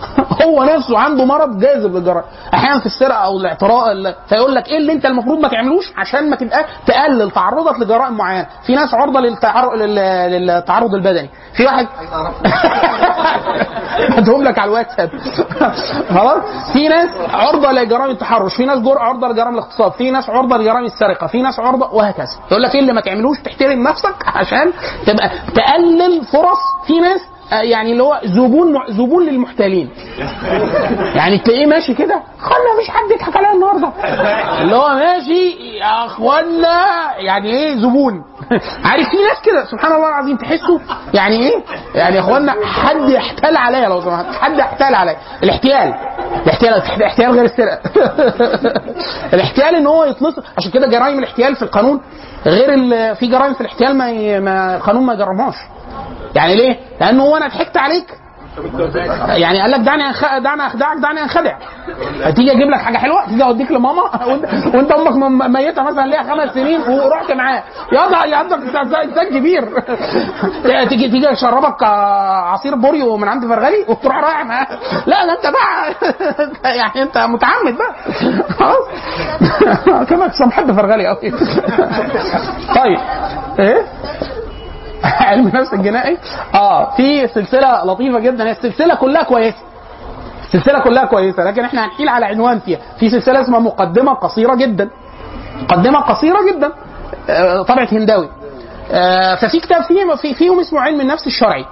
S3: (laughs) هو نفسه عنده مرض جاذب للجرائم. أحيانا في السرقة أو الاعتراء ال- فيقول لك إيه اللي أنت المفروض ما تعملوش عشان ما تبقى تقلل تعرضك لجرائم معينة. في ناس عرضة للتعرض للتعرض البدني. في واحد (laughs) هدهم لك على الواتساب. (laughs) خلاص؟ في ناس عرضة لجرائم التحرش. في ناس عرضة لجرائم الاغتصاب. في ناس عرضة لجرائم السرقة. في ناس عرضة وهكذا. يقول لك إيه اللي ما تعملوش؟ تحترم نفسك عشان تبقى تقلل فرص. في ناس يعني اللي هو زبون زبون للمحتالين. يعني تلاقيه ماشي كده خلنا مفيش حد يضحك عليا النهارده. اللي هو ماشي يا أخوانا يعني إيه زبون. (laughs) عارف في ناس كده سبحان الله العظيم تحسوا يعني إيه؟ يعني يا أخوانا حد يحتال عليا لو سمحت حد يحتال عليا. الاحتيال. الاحتيال الاحتيال غير السرقة. (laughs) الاحتيال إن هو يطلق عشان كده جرائم الاحتيال في القانون غير في جرائم في الاحتيال ما, ي- ما القانون ما يجرمهاش يعني ليه؟ لأنه هو أنا ضحكت عليك. يعني قال لك دعني أخ... دعني أخدعك دعني أنخدع. هتيجي أجيب لك حاجة حلوة؟ تيجي أوديك لماما؟ (laughs) وانت, أمك ميتة مثلا ليها خمس سنين ورحت معاه. يا يا أنت انسان كبير. (laughs) تيجي تيجي أشربك آه، عصير بوريو من عند فرغلي وتروح رايح معاه. لا ده أنت بقى (laughs) يعني أنت متعمد بقى. خلاص. كما بحب فرغلي قوي طيب. إيه؟ (laughs) علم النفس الجنائي؟ آه في سلسلة لطيفة جدا. هي السلسلة كلها كويسة. السلسلة كلها كويسة لكن إحنا هنحيل على عنوان فيها. في سلسلة اسمها مقدمة قصيرة جدا. مقدمة قصيرة جدا. آه، طبعه هنداوي. آه، ففي كتاب فيه في فيهم اسمه علم النفس الشرعي.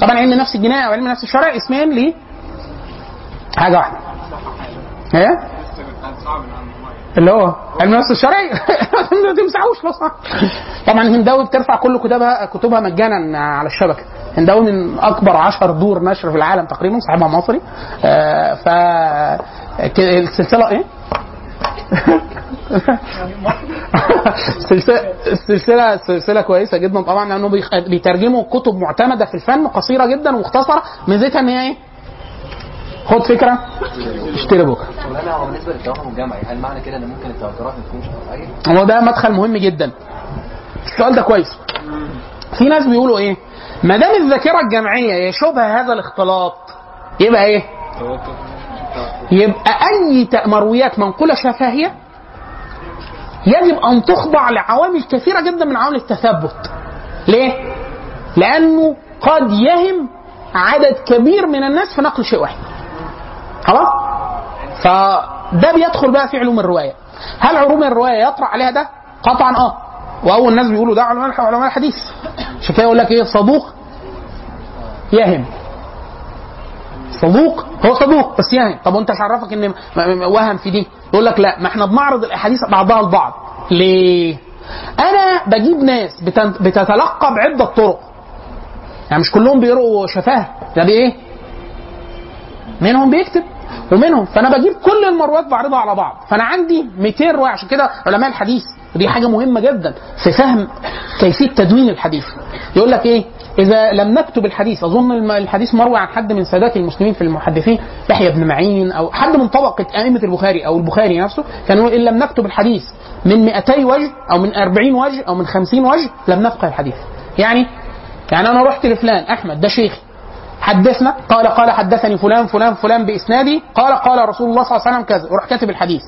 S3: طبعا علم النفس الجنائي أو علم النفس الشرعي اسمين ل حاجة واحدة. إيه؟ اللي هو علم النفس الشرعي (laughs) ما تمسحوش بس طبعا هنداوي بترفع كل كتبها كتبها مجانا على الشبكة. هنداوي من أكبر عشر دور نشر في العالم تقريبا صاحبها مصري. آه ف السلسلة إيه؟ (laughs) السلسله السلسله كويسة جدا. طبعا لأنه بيترجموا كتب معتمدة في الفن قصيرة جدا ومختصره ميزتها إن هي إيه؟ خد فكرة. اشتري
S7: مولانا هو بالنسبة للتوهم الجمعي هل معنى كده ان ممكن التواترات ما تكونش قطعيه؟
S3: هو ده مدخل مهم جدا. السؤال ده كويس. في ناس بيقولوا إيه؟ ما دام الذاكرة الجمعيه يشوبها هذا الاختلاط يبقى إيه؟ يبقى أي مرويات منقولة شفهيه يجب أن تخضع لعوامل كثيرة جدا من عوامل التثبت. ليه؟ لأنه قد يهم عدد كبير من الناس في نقل شيء واحد. خلاص؟ فده بيدخل بقى في علوم الرواية. هل علوم الرواية يطرح عليها ده؟ قطعا آه. وأول ناس بيقولوا ده علماء علماء الحديث. كده يقول لك إيه؟ صدوق يهم. صدوق؟ هو صدوق بس يهم. طب وأنت عرفك إن وهم في دي؟ يقول لك لا ما إحنا بنعرض الأحاديث بعضها البعض ليه؟ أنا بجيب ناس بتتلقى بعدة طرق يعني مش كلهم بيقروا شفاه. ده بايه منهم بيكتب. ومنهم فأنا بجيب كل المرويات بعرضها على بعض. فأنا عندي 200 رواية عشان كده علماء الحديث ودي حاجة مهمة جدا في فهم كيفية تدوين الحديث. يقول لك إيه؟ إذا لم نكتب الحديث أظن الحديث مروي عن حد من سادات المسلمين في المحدثين يحيى بن معين أو حد من طبقة أئمة البخاري أو البخاري نفسه كان يقول إن لم نكتب الحديث من 200 وجه أو من 40 وجه أو من 50 وجه لم نفقه الحديث. يعني يعني أنا رحت لفلان أحمد ده شيخي. حدثنا قال قال حدثني فلان فلان فلان بإسنادي قال قال رسول الله صلى الله عليه وسلم كذا وراح كاتب الحديث.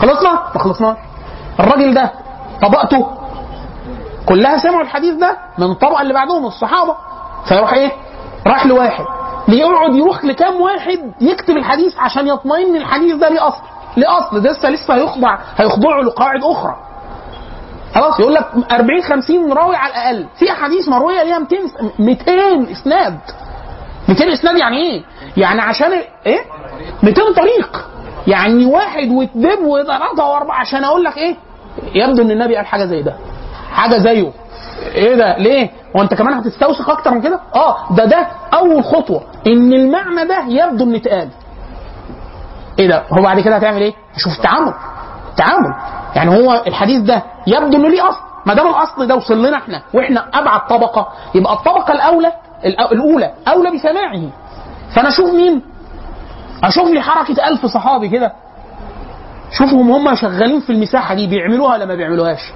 S3: خلصنا؟ ما خلصناش الراجل ده طبقته. كلها سمعوا الحديث ده من الطبقه اللي بعدهم الصحابة. فيروح إيه؟ راح لواحد. بيقعد يروح لكام واحد يكتب الحديث عشان يطمئن الحديث ده ليه أصل. ليه أصل؟ ده لسه لسه هيخضع هيخضعه لقواعد أخرى. خلاص يقول لك 40 50 راوي على الأقل. في أحاديث مروية ليها 200 200 إسناد. 200 إسناد يعني إيه؟ يعني عشان إيه؟ 200 طريق يعني واحد واثنين وثلاثه وأربعة عشان أقول لك إيه؟ يبدو إن النبي قال حاجة زي ده حاجة زيه إيه ده ليه؟ هو انت كمان هتستوثق أكتر من كده؟ آه ده ده أول خطوة إن المعنى ده يبدو إن اتقال إيه ده؟ هو بعد كده هتعمل إيه؟ هشوف التعامل التعامل يعني هو الحديث ده يبدو إنه ليه أصل ما دام الأصل ده وصل لنا إحنا وإحنا أبعد طبقة يبقى الطبقة الأولى الأولى أولى بسماعه. فانا أشوف مين؟ أشوف لي حركة ألف صحابي كده. شوفهم هم شغالين في المساحة دي بيعملوها ولا ما بيعملوهاش.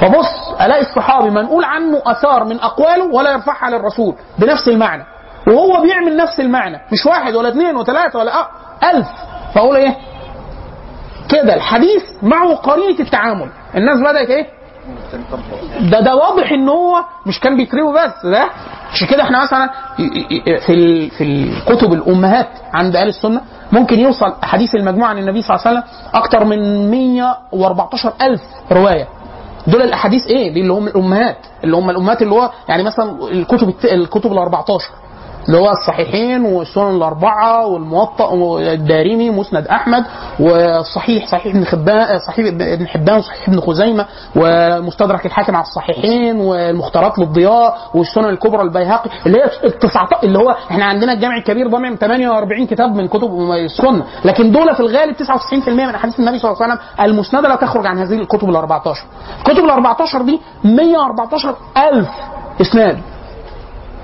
S3: فبص ألاقي الصحابي منقول عنه آثار من أقواله ولا يرفعها للرسول بنفس المعنى. وهو بيعمل نفس المعنى مش واحد ولا اثنين وثلاثة ولا أه ألف. فأقول إيه؟ كده الحديث معه قرينة التعامل. الناس بدأت إيه؟ ده ده واضح إن هو مش كان بيكرهه بس ده عشان كده إحنا مثلا في في الكتب الأمهات عند أهل السنة ممكن يوصل احاديث المجموعة عن النبي صلى الله عليه وسلم أكتر من 114 ألف رواية. دول الأحاديث إيه؟ دي اللي هم الأمهات. اللي هم الأمهات اللي هو يعني مثلا الكتب الكتب ال 14 اللي هو الصحيحين والسنن الأربعة والموطأ والدارمي مسند أحمد والصحيح صحيح ابن خبان صحيح ابن حبان وصحيح ابن خزيمة ومستدرك الحاكم على الصحيحين والمختارات للضياء والسنن الكبرى البيهقي اللي هي ال 19 اللي هو إحنا عندنا الجامع الكبير ضامن 48 كتاب من كتب السنة. لكن دول في الغالب 99% من أحاديث النبي صلى الله عليه وسلم المسندة لا تخرج عن هذه الكتب ال 14 الكتب ال 14 دي 114 ألف إسناد.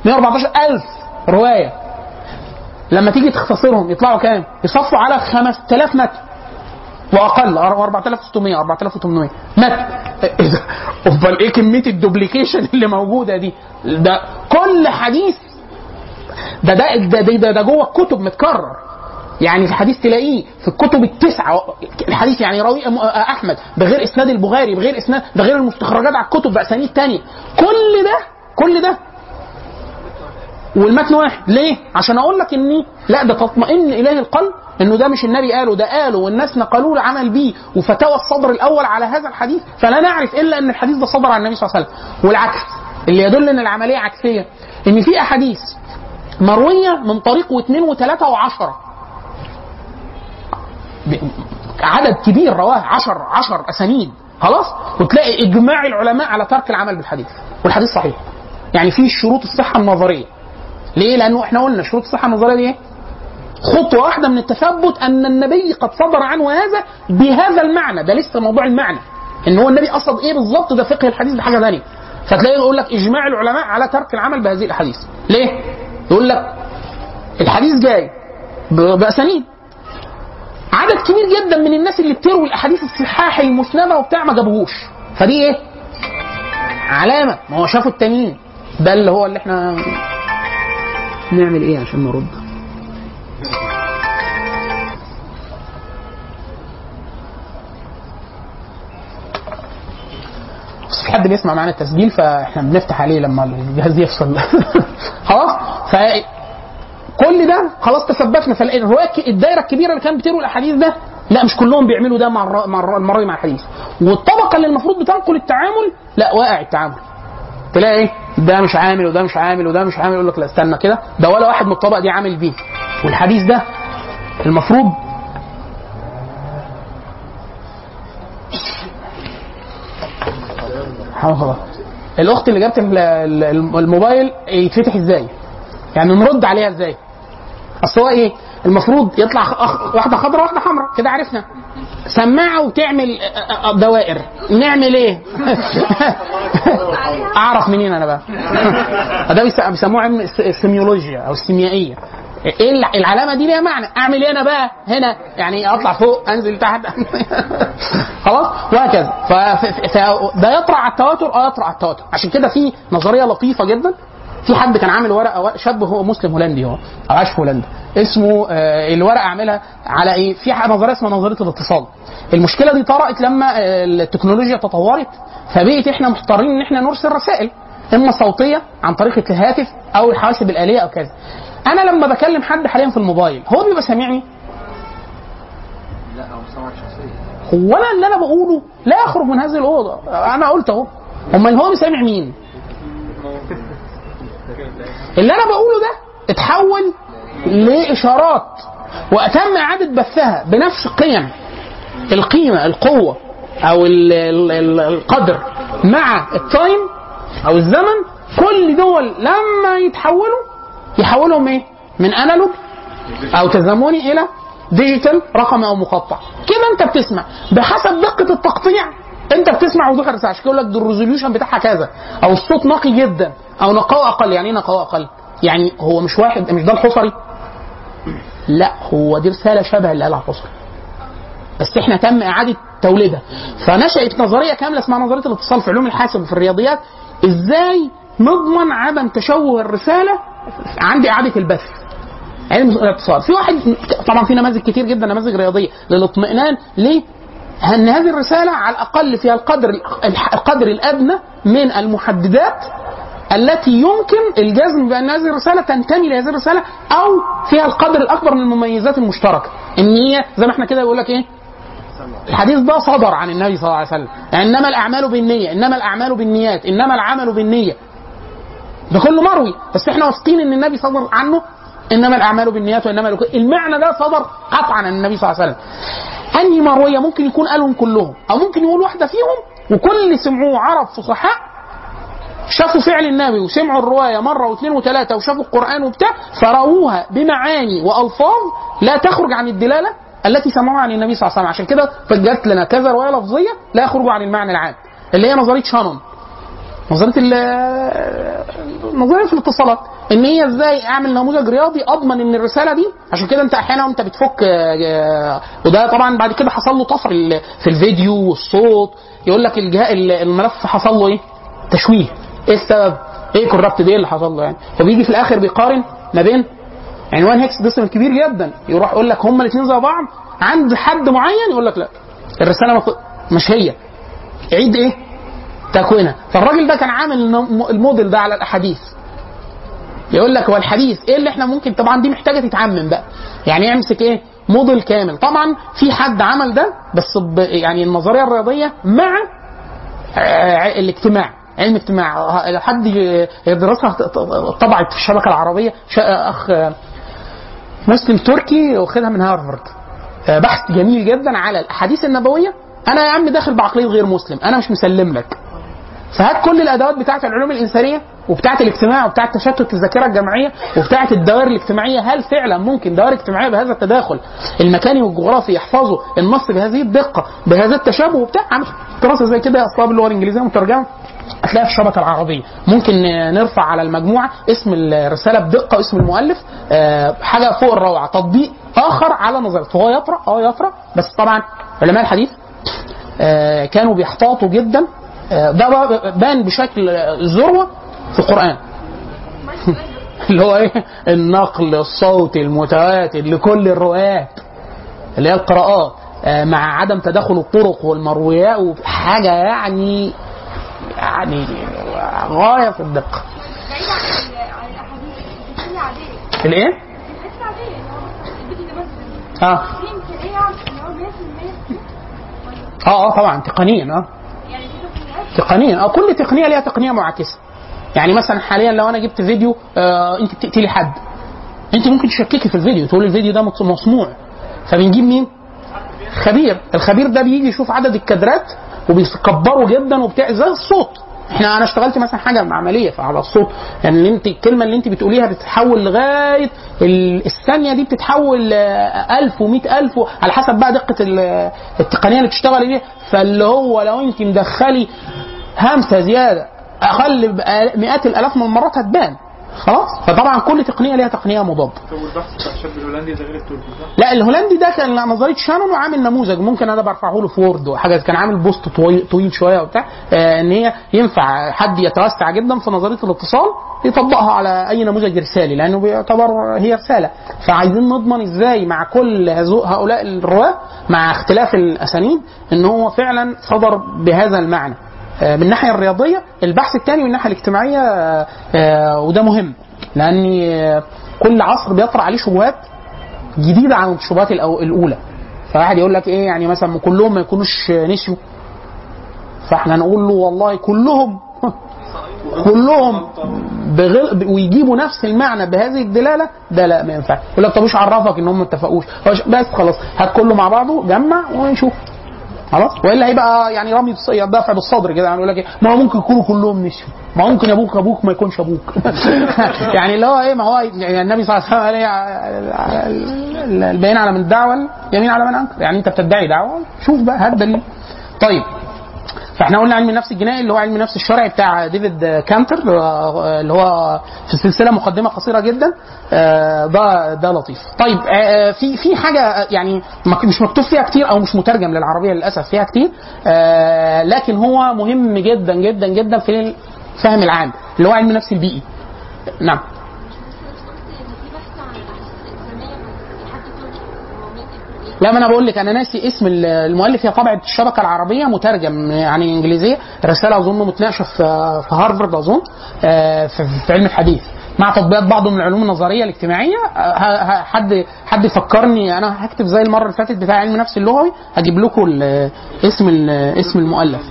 S3: 114 ألف رواية. لما تيجي تختصرهم يطلعوا كام؟ يصفوا على 5000 متن وأقل 4600 4800 متن إيه ده؟ أمال إيه كمية الدوبليكيشن اللي موجودة دي؟ ده كل حديث ده ده ده ده, ده, ده جوه الكتب متكرر. يعني الحديث تلاقيه في الكتب التسعة. الحديث يعني راوي أحمد بغير إسناد البخاري بغير اسناد ده غير المستخرجات على الكتب باسانيد تانية. كل ده كل ده والمتن واحد. ليه؟ عشان أقول لك اني لا ده تطمئن إليه القلب إنه ده مش النبي قاله ده قاله والناس نقلوه العمل بيه وفتاوى الصدر الأول على هذا الحديث فلا نعرف إلا إن الحديث ده صدر عن النبي صلى الله عليه وسلم. والعكس اللي يدل إن العملية عكسية إن في أحاديث مروية من طريق واثنين وثلاثة وعشرة. عدد كبير رواه عشر عشر أسانيد. خلاص؟ وتلاقي إجماع العلماء على ترك العمل بالحديث. والحديث صحيح. يعني في شروط الصحة النظرية. ليه؟ لأنه إحنا قلنا شروط الصحة النظرية دي إيه؟ خطوة واحدة من التثبت أن النبي قد صدر عنه هذا بهذا المعنى ده لسه موضوع المعنى. إن هو النبي قصد إيه بالظبط؟ ده فقه الحديث ده حاجة ثانية فتلاقي يقول لك إجماع العلماء على ترك العمل بهذه الأحاديث. ليه؟ يقول لك الحديث جاي بأسانيد. عدد كبير جدا من الناس اللي بتروي الأحاديث الصحاح المسندة وبتاع ما جابوهوش. فدي إيه؟ علامة. ما هو شافوا التانيين. ده اللي هو اللي إحنا نعمل إيه عشان نرد؟ بس في حد بيسمع معانا التسجيل فإحنا بنفتح عليه لما الجهاز يفصل. (laughs) خلاص؟ ف كل ده خلاص تثبتنا فالروايه الدايرة الكبيرة اللي كانت بتروي الأحاديث ده لا مش كلهم بيعملوا ده مع المروي مع الحديث. والطبقة اللي المفروض بتنقل التعامل لا واقع التعامل. تلاقي إيه ده مش عامل وده مش عامل وده مش عامل يقول لك لا استنى كده ده ولا واحد من الطبقة دي عامل بيه والحديث ده المفروض خلاص (coughs) الأخت اللي جابت ال- ال- الموبايل يتفتح إزاي؟ يعني نرد عليها إزاي؟ أصل هو إيه؟ المفروض يطلع. واحدة خضراء واحدة حمراء كده عرفنا سماعة وتعمل دوائر. نعمل إيه؟ (laughs) أعرف منين أنا بقى؟ ده بيس- بيسموه علم الس- السيميولوجيا أو السيميائيه إيه الع- العلامة دي ليها معنى. أعمل إيه أنا بقى؟ هنا. يعني أطلع فوق أنزل تحت. (laughs) خلاص؟ وهكذا. ف... ف... ف... ده يطرح على التواتر آه يطرح على التواتر. عشان كده في نظرية لطيفة جدا. في حد كان عامل ورقة شاب هو مسلم هولندي هو أو عاش في هولندا. اسمه آه الورقة عاملها على إيه؟ في نظرية اسمها نظرية الاتصال. المشكلة دي طرأت لما آه، التكنولوجيا تطورت فبقيت إحنا محتارين إن إحنا نرسل رسائل إما صوتية عن طريق الهاتف أو الحواسب الاليه أو كذا. أنا لما بكلم حد حاليا في الموبايل هو بيبقى سامعني؟
S7: لا هو سمعك شخصيا.
S3: هو أنا اللي أنا بقوله لا يخرج من هذه الأوضة. أنا قلت أهو. أمال هو بيسامع مين؟ (laughs) اللي أنا بقوله ده اتحول لإشارات وأتم إعادة بثها بنفس قيم. القيمة القوة أو ال- ال- ال- القدر مع التايم أو الزمن. كل دول لما يتحولوا يحولهم إيه؟ من analog أو تزامني إلى digital رقمي أو مقطع. كده أنت بتسمع. بحسب دقة التقطيع انت بتسمع وضوح الرساله عشان يقول لك ال resolution بتاعها كذا. أو الصوت نقي جدا. أو نقاوه أقل. يعني إيه نقاوه أقل؟ يعني هو مش واحد مش ده الحصري؟ لا هو دي رسالة شبه اللي قالها الحصري بس إحنا تم إعادة توليدها. فنشأت نظرية كاملة اسمها نظرية الاتصال في علوم الحاسب وفي الرياضيات. إزاي نضمن عدم تشوه الرسالة عند إعادة البث؟ علم الاتصال. في واحد طبعا في نماذج كتير جدا نماذج رياضية للاطمئنان. ليه؟ ان هذه الرسالة على الأقل فيها القدر القدر الأدنى من المحددات التي يمكن الجزم بأن هذه الرسالة تنتمي لهذه الرسالة أو فيها القدر الأكبر من المميزات المشتركة. إن هي زي ما إحنا كده بيقول لك إيه؟ الحديث ده صدر عن النبي صلى الله عليه وسلم. يعني إنما الأعمال بالنية إنما الأعمال بالنيات إنما العمل بالنية. ده كله مروي. بس إحنا واثقين إن النبي صدر عنه إنما الأعمال بالنيات وإنما المعنى ده صدر قطعا عن النبي صلى الله عليه وسلم. أنهي مرويه ممكن يكون قالهم كلهم أو ممكن يقول واحدة فيهم وكل اللي سمعوه عرب فصحاء شافوا فعل النبي وسمعوا الرواية مرة واثنين وثلاثة وشافوا القرآن وبتاع فرووها بمعاني وألفاظ لا تخرج عن الدلالة التي سمعوها عن النبي صلى الله عليه وسلم. عشان كده فجت لنا كذا رواية لفظية لا يخرجوا عن المعنى العام اللي هي نظرية شانون. نظرية نظرية الاتصالات. إن هي إزاي أعمل نموذج رياضي أضمن إن الرسالة دي؟ عشان كده أنت أحيانا وانت بتفك آه، وده طبعا بعد كده حصل له طفر في الفيديو والصوت. يقول لك الملف حصل له إيه؟ تشويه. إيه السبب؟ إيه كوربت إيه اللي حصل له يعني؟ فبيجي في الآخر بيقارن ما بين عنوان hexadecimal كبير جدا. يروح يقول لك هما الاثنين زي بعض. عند حد معين يقول لك لا. الرسالة مش هي. عيد إيه؟ تكوينها فالراجل ده كان عامل الموديل ده على الأحاديث. يقول لك هو الحديث إيه اللي إحنا ممكن طبعا دي محتاجة تتعمم بقى. يعني يمسك إيه؟ موديل كامل. طبعا في حد عمل ده بس يعني النظرية الرياضية مع الاجتماع علم اجتماع. حد يدرسها طبعت في الشبكة العربية أخ مسلم تركي واخدها من هارفارد. آه، بحث جميل جدا على الأحاديث النبوية. أنا يا عم داخل بعقلية غير مسلم. أنا مش مسلم لك. فهات كل الأدوات بتاعه العلوم الإنسانية وبتاعه الاجتماع وبتاعه تشتت الذاكرة الجمعيه وبتاعه الدوائر الاجتماعية. هل فعلا ممكن دوائر اجتماعية بهذا التداخل المكاني والجغرافي يحفظوا النص بهذه الدقة بهذا التشابه وبتاع؟ دراسة زي كده أصلا باللغة الإنجليزية مترجمة. هتلاقيها في الشبكة العربية. ممكن نرفع على المجموعة اسم الرسالة بدقة واسم المؤلف آه، حاجة فوق الروعة. تطبيق آخر على نظريه هو يطرأ آه يطرأ. بس طبعا علماء الحديث آه، كانوا بيحتاطوا جدا ده بقى بان بشكل الذروه في القرآن. (laughs) اللي هو إيه؟ النقل الصوتي المتواتر لكل الروايات اللي هي القراءات. آه، مع عدم تداخل الطرق والمرويات حاجة يعني يعني غاية في
S5: الدقة. الإيه؟ ده
S3: آه
S5: في امكانيه ان هو 100% ولا
S3: آه. آه طبعا تقنيا
S5: آه.
S3: تقنيا آه كل تقنية ليها تقنية معاكسه يعني مثلا حاليا لو أنا جبت فيديو آه أنت بتقتلي حد. أنت ممكن تشككي في الفيديو. تقول الفيديو ده مص- مصنوع. فبنجيب مين؟ خبير. الخبير ده بيجي يشوف عدد الكادرات وبيكبره جدا وبتاع. زي الصوت. إحنا أنا اشتغلت مثلا حاجة عملية على الصوت. يعني اللي أنت الكلمة اللي أنت بتقوليها بتتحول لغاية ال- الثانية دي بتتحول آه، 1000 و100000 على حسب بقى دقة ال- التقنية اللي بتشتغلي بيها فاللي هو لو أنت مدخلي همسة زيادة أقل مئات الألاف من المرات هتبان خلاص؟ فطبعا كل تقنية ليها تقنية مضادة.
S6: طب والبحث بتاع الشاب الهولندي ده غير التركي صح؟
S3: لا الهولندي ده كان نظرية شانون وعامل نموذج. ممكن أنا برفعه له في Word وحاجه كان عامل post طويل, طويل شوية وبتاع آه إن هي ينفع حد يتوسع جدا في نظرية الاتصال يطبقها على أي نموذج رسالي لأنه بيعتبر هي رساله فعايزين نضمن إزاي مع كل هؤلاء الرواة مع اختلاف الأسانيد إن هو فعلا صدر بهذا المعنى. من الناحية الرياضية البحث الثاني من الناحية الاجتماعية آه، آه، وده مهم لأن آه، كل عصر بيطرح عليه شبهات جديدة عن الشبهات الأولى. فواحد يقول لك إيه يعني مثلا كلهم ما يكونوش نسيوا. فإحنا نقول له والله كلهم (laughs) كلهم بغل... ويجيبوا نفس المعنى بهذه الدلالة ده لا ما ينفعش يقول لك طب إيش عرفك إن هم ما اتفقوش؟ بس خلاص هات كله مع بعضه جمع ونشوف. خلاص؟ وإلا هيبقى يعني رمي الص- دفع بالصدر كده يعني يقول لك إيه؟ ما هو ممكن يكونوا كلهم نسيوا ما ممكن أبوك أبوك ما يكونش أبوك. (laughs) يعني اللي هو إيه؟ ما هو يعني النبي صلى الله عليه وسلم قال إيه؟ على من دعوه اليمين على من أنكر. يعني أنت بتدعي دعوة؟ شوف بقى هات دليل. طيب. فاحنا قلنا علم النفس الجنائي اللي هو علم النفس الشرعي بتاع ديفيد كانتر آه، اللي هو في سلسلة مقدمة قصيرة جدا آه، ده ده لطيف. طيب آه، في في حاجة يعني مش مكتوب فيها كتير أو مش مترجم للعربية للأسف فيها كتير لكن هو مهم جدا جدا جدا في الفهم العام اللي هو علم النفس البيئي. نعم. لا ما أنا بقول لك أنا ناسي اسم المؤلف هي طبعه الشبكة العربية مترجم يعني انجليزيه رسالة أظن متناقشة في في هارفارد أظن آه، في علم الحديث. مع تطبيقات بعض من العلوم النظرية الاجتماعية آه، حد حد فكرني أنا هكتب زي المرة اللي فاتت بتاع علم النفس اللغوي هجيب لكم اسم اسم المؤلف.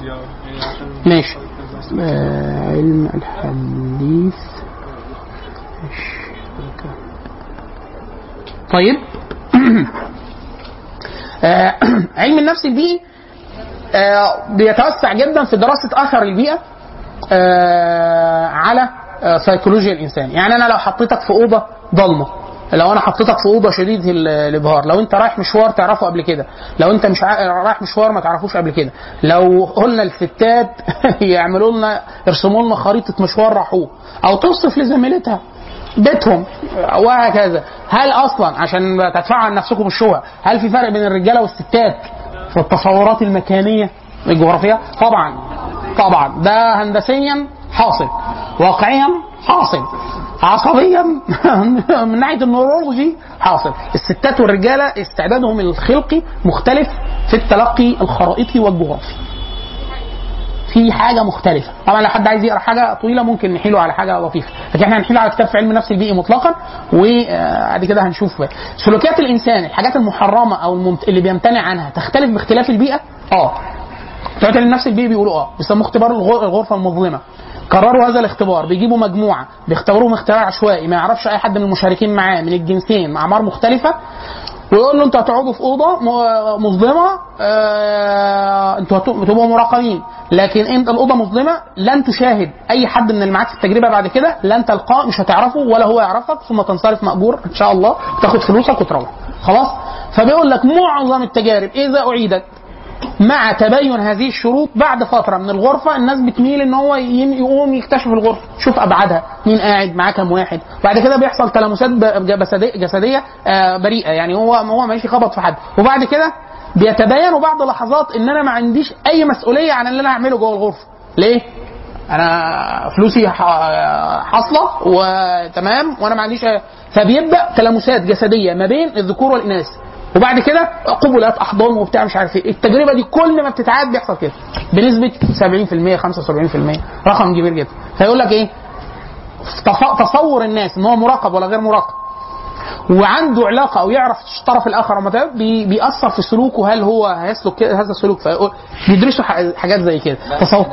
S3: ماشي. آه، علم الحديث. طيب. (clears throat) (clears throat) علم النفس البيئي آه، بيتوسع جدا في دراسة اثر البيئة آه، على آه، سيكولوجيا الإنسان. يعني أنا لو حطيتك في أوضة ضلمة لو أنا حطيتك في أوضة شديده ال- الإبهار لو أنت رايح مشوار تعرفه قبل كده لو أنت مش رايح مشوار ما تعرفوش قبل كده لو قلنا الستات (laughs) يعملوا لنا يرسموا لنا خريطة مشوار راحوه أو توصف لزميلتها بيتهم. وهكذا. هل أصلا عشان تدفعوا عن نفسكم الشبهه هل في فرق بين الرجالة والستات في التصورات المكانية الجغرافية؟ طبعا. طبعا. ده هندسيا حاصل. واقعيا حاصل. عصبيا (laughs) من ناحية النورولوجي حاصل. الستات والرجالة استعدادهم الخلقي مختلف في التلقي الخرائطي والجغرافي. في حاجة مختلفة. طبعا لو حد عايز يقرأ حاجة طويلة ممكن نحيله على حاجة لطيفة. لكن إحنا هنحيله على كتاب في علم النفس البيئي مطلقا وبعد كده هنشوف. سلوكيات الإنسان الحاجات المحرمة أو الممت... اللي بيمتنع عنها تختلف باختلاف البيئة؟ آه. بتوع علم النفس البيئي بيقولوا آه. بيسموه اختبار الغ- الغرفة المظلمة. قرروا هذا الاختبار بيجيبوا مجموعة بيختبروهم اختبار عشوائي ما يعرفش أي حد من المشاركين معاه من الجنسين أعمار مختلفة. ويقول له أنتوا هتقعدوا في أوضة مظلمة آه، أنتوا هتبقوا مراقبين. لكن انت الأوضة مظلمة لن تشاهد أي حد من اللي معاك في التجربة بعد كده لن تلقاه مش هتعرفه ولا هو يعرفك ثم تنصرف مأجور إن شاء الله تاخد فلوسك وتروح. خلاص؟ فبيقول لك معظم التجارب إذا أعيدت مع تبين هذه الشروط بعد فترة من الغرفة الناس بتميل إن هو يقوم يكتشف الغرفة شوف أبعادها مين قاعد معاه كام واحد. بعد كده بيحصل تلامسات جسدية آه، بريئة يعني هو هو ماشي خبط في حد. وبعد كده بيتبين بعد لحظات إن أنا ما عنديش أي مسؤولية عن اللي أنا هعمله جوه الغرفة. ليه؟ أنا فلوسي حاصلة وتمام وأنا ما عنديش فبيبدأ تلامسات جسدية ما بين الذكور والإناث. وبعد كده قبلات احضان وبتاع مش عارف إيه. التجربة دي كل ما بتتعاد بيحصل كده. بنسبة 70% 75% رقم كبير جدا. فيقول لك إيه؟ تص- تصور الناس إن هو مراقب ولا غير مراقب. وعنده علاقة أو يعرف الطرف الآخر. أو ما بي بيأثر في سلوكه. هل هو هيسلك كده- هذا السلوك بيدرسوا حاجات زي كده. تصور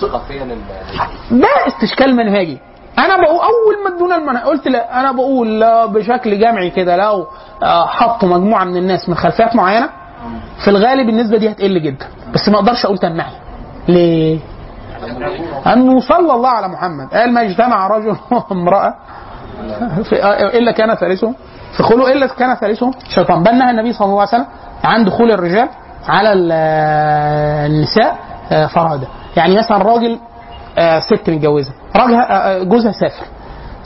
S7: ثقافيا ال-
S3: ده استشكال منهجي. أنا بقول أول ما ادونا المنهج قلت لا أنا بقول لا بشكل جمعي كده لو آه، حطوا مجموعة من الناس من خلفيات معينة في الغالب النسبة دي هتقل جدا. بس ما أقدرش أقول تمنعي ليه؟ انه صلى الله على محمد. قال ما اجتمع رجل (laughs) وامراه آه، إلا كان ثالثهم في خلو إلا كان ثالثهم شيطان. بل نهى النبي صلى الله عليه وسلم عن دخول الرجال على آه، النساء فرادى يعني مثلا راجل ست متجوزة. راجل آه، آه، جوزها سافر.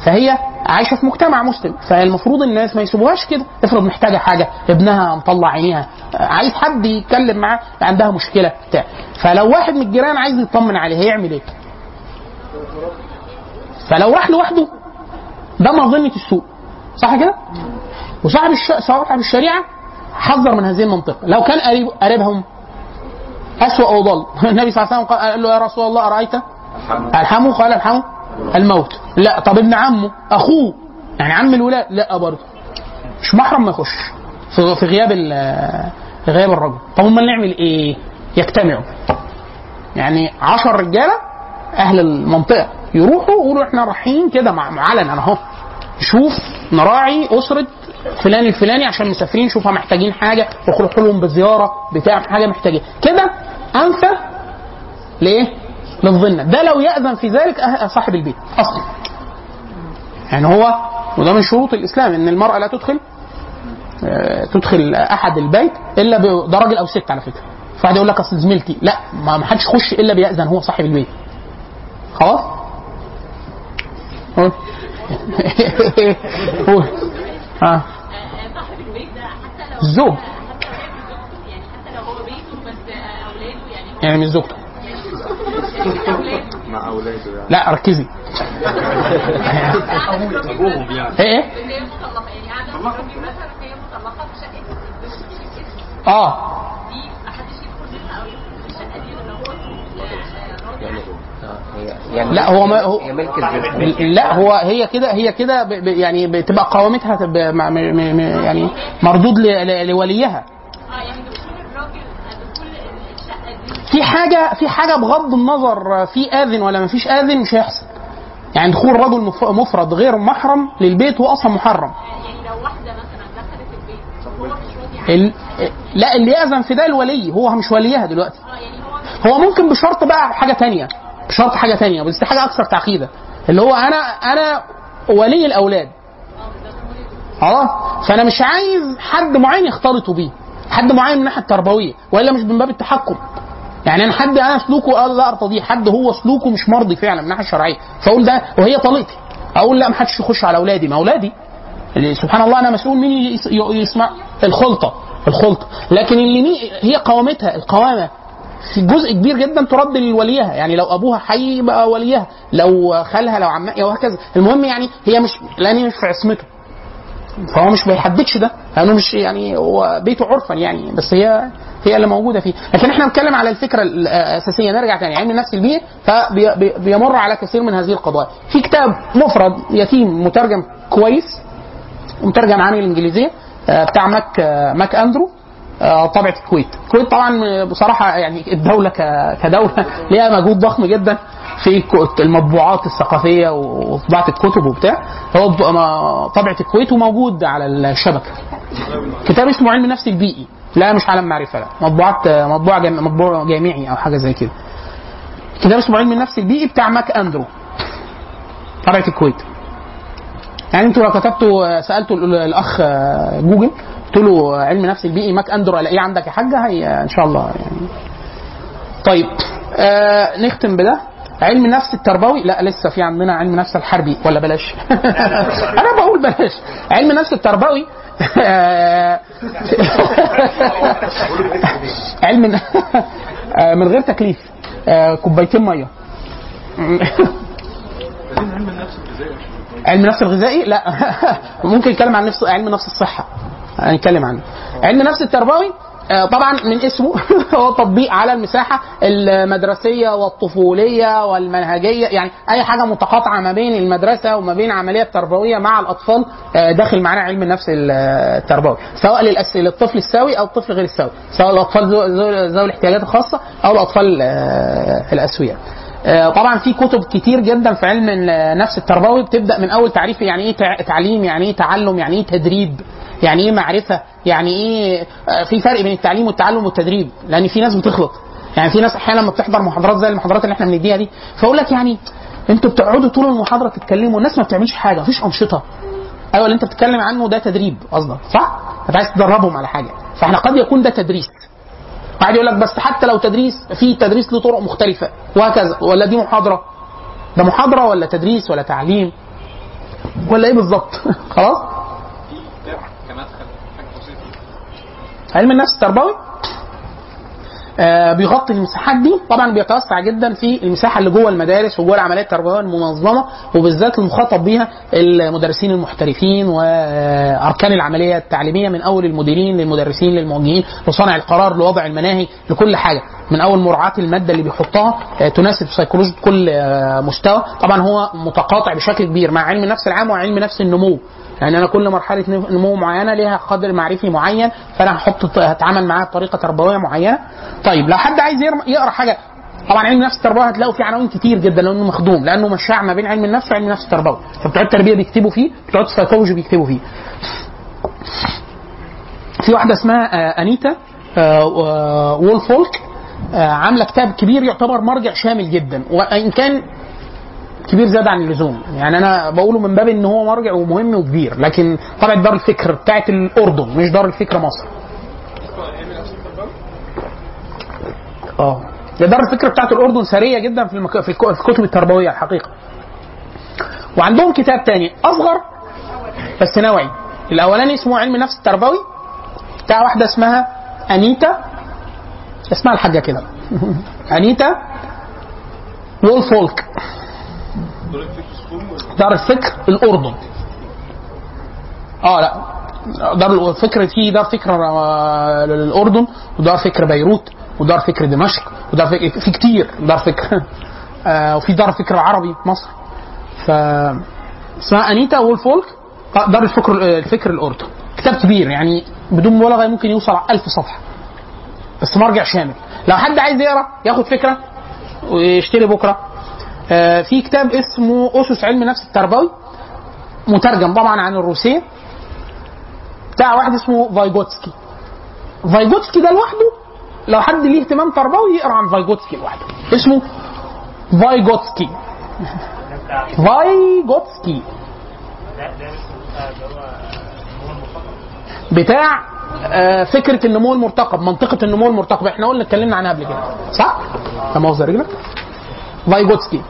S3: فهي عايشة في مجتمع مسلم فالمفروض الناس ما يسيبوهاش كده. افرض محتاجة حاجة ابنها مطلع عينيها آه، عايز حد يتكلم معاه عندها مشكلة بتاع. فلو واحد من الجيران عايز يطمن عليه هيعمل إيه؟ فلو راح لوحده ده مظنه السوء. صح كده؟ وصاحب الش... صاحب الشريعة حذر من هذه المنطقة. لو كان قريب قريبهم أسوأ وضل. (laughs) النبي صلى الله عليه وسلم قال له يا رسول الله أرأيت؟ ألحمه قال ألحمه الموت. لا طب ابن عمه أخوه. يعني عم الولاء لا برضه. مش محرم ما يخش. في غياب غياب الرجل. طب امال نعمل إيه؟ يجتمعوا. يعني عشر رجالة أهل المنطقة يروحوا يقولوا إحنا رايحين كده مع مع علنا أهو. نشوف نراعي أسرة فلان الفلاني عشان مسافرين شوفها محتاجين حاجة. نروح لهم بزيارة بتاع حاجة محتاجين كده انفى لايه؟ للظن ده لو يأذن في ذلك أه- صاحب البيت أصلا. يعني هو وده من شروط الإسلام إن المرأة لا تدخل آه، تدخل أحد البيت إلا ب- ده راجل أو ست على فكرة. فواحد يقول لك أصل زميلتي. لا ما حدش يخش إلا بيأذن هو صاحب البيت. خلاص؟ قول. (laughs) قول. ها
S5: صاحب البيت ده حتى لو
S3: الزوج
S5: يعني حتى لو
S6: مع أولاده يعني.
S3: لا ركزي.
S5: إيه
S7: إيه؟ آه.
S3: لا هو ما هو لا هو هي كده هي كده يعني بتبقى قوامتها يعني مردود لوليها
S5: آه يعني دخول الراجل دخول الشقه دي
S3: في حاجة في حاجة بغض النظر في آذن ولا ما فيش آذن مش هيحصل. يعني دخول رجل مف- مفرد غير محرم للبيت هو أصلا محرم.
S5: يعني لو واحدة مثلا دخلت البيت عنها
S3: ال... لا اللي يأذن في ده الولي هو مش وليها دلوقتي.
S5: آه يعني هو
S3: ممكن بشرط بقى حاجة تانية بشرط حاجة تانية بس دي حاجة أكثر تعقيدا. اللي هو أنا أنا ولي الأولاد. خلاص فأنا مش عايز حد معين يختلطوا بيه حد معين من ناحيه تربويه وإلا مش من باب التحكم. يعني أنا حد أنا سلوكه لا أرتضيه حد هو سلوكه مش مرضي فعلا من الناحيه الشرعيه فأقول ده وهي طليقتي. أقول لا ما حدش يخش على أولادي. ما أولادي. سبحان الله أنا مسؤول مين يسمع الخلطة الخلطة. لكن اللي هي قوامتها القوامة. في جزء كبير جدا ترد لوليها. يعني لو أبوها حي يبقى وليها. لو خالها لو عمها وهكذا. المهم يعني هي مش لأن مش في عصمته فهو مش بيحددش ده. لأنه مش يعني هو بيته عرفا يعني بس هي هي اللي موجودة فيه. لكن إحنا بنتكلم على الفكرة الأساسية. نرجع تاني. علم النفس البيئي فبيمر على كثير من هذه القضايا. في كتاب مفرد يتيم مترجم كويس ومترجم عن الانجليزيه آه، بتاع ماك آه، ماك أندرو. آه، طبعة الكويت. الكويت طبعا بصراحة يعني الدولة ك- كدولة (laughs) ليها مجهود ضخم جدا في المطبوعات الثقافية وطباعة الكتب وبتاع. هو طبعة الكويت وموجود على الشبكة. كتاب اسمه علم النفس البيئي. لا مش عالم معرفة لا. مطبوعات مطبوعة جام- مطبوع جامعي أو حاجة زي كده. كتاب اسمه علم النفس البيئي بتاع ماك أندرو. طبعة الكويت. يعني أنتوا لو كتبتوا سألتوا ال- الأخ جوجل قلت له علم نفس البيئي ماك اندرو الاقيه عندك يا حاجة؟ هي إن شاء الله يعني. طيب آه نختم بده. علم النفس التربوي؟ لا لسه في عندنا علم النفس الحربي ولا بلاش؟ (laughs) أنا بقول بلاش. علم النفس التربوي؟ (laughs) علم آه، من غير تكليف. آه، كوبايتين مية. (laughs) علم النفس الغذائي؟ لا. ممكن نتكلم عن نفس علم نفس الصحة. هنتكلم عنه. علم النفس التربوي آه، طبعا من اسمه. (laughs) هو تطبيق على المساحة المدرسية والطفولية والمنهجية يعني أي حاجة متقاطعة ما بين المدرسة وما بين عملية تربوية مع الأطفال آه، داخل معانا علم النفس التربوي. سواء للطفل السوي أو الطفل غير السوي. سواء الأطفال ذو- ذو ذوي الاحتياجات الخاصة أو الأطفال آه، الاسوياء طبعا في كتب كتير جدا في علم النفس التربوي بتبدأ من أول تعريف يعني إيه تع- تعليم يعني إيه تعلم يعني إيه تدريب يعني إيه معرفة يعني إيه آه، في فرق بين التعليم والتعلم والتدريب لأن في ناس بتخلط. يعني في ناس أحيانا لما بتحضر محاضرات زي المحاضرات اللي إحنا بنديها دي فيقول لك يعني أنتوا بتقعدوا طول المحاضرة تتكلموا الناس ما بتعملش حاجة مفيش أنشطة. أيوه اللي أنت بتتكلم عنه ده تدريب قصدك صح؟ أنت عايز تدربهم على حاجة. فإحنا قد يكون ده تدريس. قاعد يقول لك بس حتى لو تدريس في تدريس له طرق مختلفة وهكذا. ولا دي محاضرة؟ ده محاضرة ولا تدريس ولا تعليم؟ ولا إيه بالظبط؟ (laughs) خلاص؟ علم النفس التربوي؟ بيغطي المساحات دي. طبعا بيتوسع جدا في المساحة اللي جوه المدارس وجوه العملية التربوية المنظمة وبالذات المخاطب بيها المدرسين المحترفين وأركان العملية التعليمية من أول المديرين للمدرسين للموجهين لصانع القرار لوضع المناهج لكل حاجة. من أول مراعاة المادة اللي بيحطها آه تناسب سيكولوجيه كل آه مستوى. طبعا هو متقاطع بشكل كبير مع علم النفس العام وعلم نفس النمو. يعني أنا كل مرحلة نمو معينة ليها قدر معرفي معين فأنا هحط هتعامل معاها بطريقة تربوية معينة. طيب لو حد عايز يقرا- حاجة طبعا علم النفس التربوي هتلاقوا فيه عناوين كتير جدا لأنه مخدوم لأنه مشاع ما بين علم النفس وعلم النفس التربوي. فبتوع التربية بيكتبوا فيه بتوع السيكولوجي بيكتبوا فيه. في واحدة اسمها آه، أنيتا آه، و- وولفولك آه، عاملة كتاب كبير يعتبر مرجع شامل جدا. وإن كان كبير زياده عن اللزوم. يعني أنا بقوله من باب إن هو مرجع ومهم وكبير لكن طبعا دار الفكر بتاعت الأردن مش دار الفكر مصر. آه. ده دار الفكر بتاعت الأردن سريه جدا في المك... في الك- في الكتب التربوية الحقيقة. وعندهم كتاب تاني أصغر بس نوعي. الأولاني اسمه علم النفس التربوي. بتاع واحدة اسمها أنيتا. اسمها الحاجة كده. (laughs) أنيتا وولفولك. دار الفكر الأردن. آه لا. دار الفكر في دار فكر آه، للأردن ودار فكر بيروت. ودار فكر دمشق ودار فكر في كتير دار فكر. (laughs) آه، وفي دار فكر العربي في مصر. ف اسمها أنيتا وولفولك آه، دار الفكر الفكر الاردن كتاب كبير يعني بدون مبالغه ممكن يوصل على 1000 صفحة. بس مرجع شامل. لو حد عايز يقرأ ياخد فكرة ويشتري بكرة. آه، في كتاب اسمه أسس علم النفس التربوي مترجم طبعا عن الروسية بتاع واحد اسمه فايجوتسكي فايجوتسكي ده لوحده لو حد ليه اهتمام تربوي يقرأ عن فايجوتسكي لوحده. اسمه فايجوتسكي فايجوتسكي بتاع آه، فكرة النمو المرتقب منطقة النمو المرتقب. إحنا قلنا اتكلمنا عنها قبل كده. صح؟ لا مؤاخذة رجلك. فايجوتسكي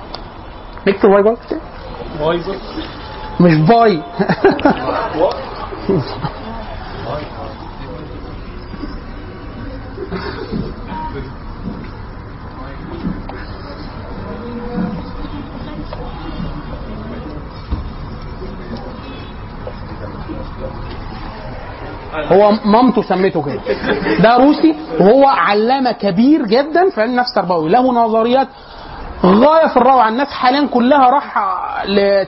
S3: نكتب فايجوتسكي مش فاي (laughs) (laughs) هو مامته سمته كده. ده روسي وهو علامة كبير جدا في علم النفس التربوي. له نظريات غاية في الروعة. الناس حاليا كلها راح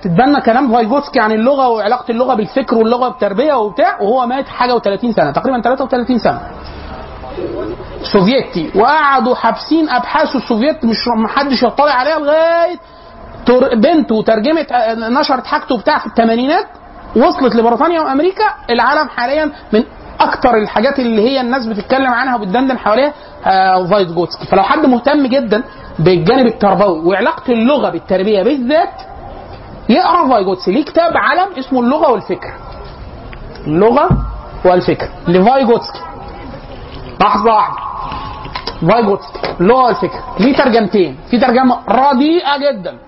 S3: تتبنى كلام فايجوتسكي عن اللغة وعلاقة اللغة بالفكر واللغة بالتربية وبتاع وهو مات حاجة و30 سنة تقريبا 33 سنة. سوفيتي. وقعدوا حابسين ابحاثه السوفيت مش محدش يطلع عليها لغاية بنته ترجمت آه، نشرت حاجته بتاع في الثمانينات وصلت لبريطانيا وأمريكا. العالم حاليا من أكتر الحاجات اللي هي الناس بتتكلم عنها وبتدندن حواليها آه فايجوتسكي فلو حد مهتم جدا بالجانب التربوي وعلاقة اللغة بالتربية بالذات يقرأ فايجوتسكي ليه كتاب علم اسمه اللغة والفكر. اللغة والفكر لفايجوتسكي لحظة. واحدة فايجوتسكي اللغة والفكر ليه ترجمتين. في ترجمة رديئة جدا.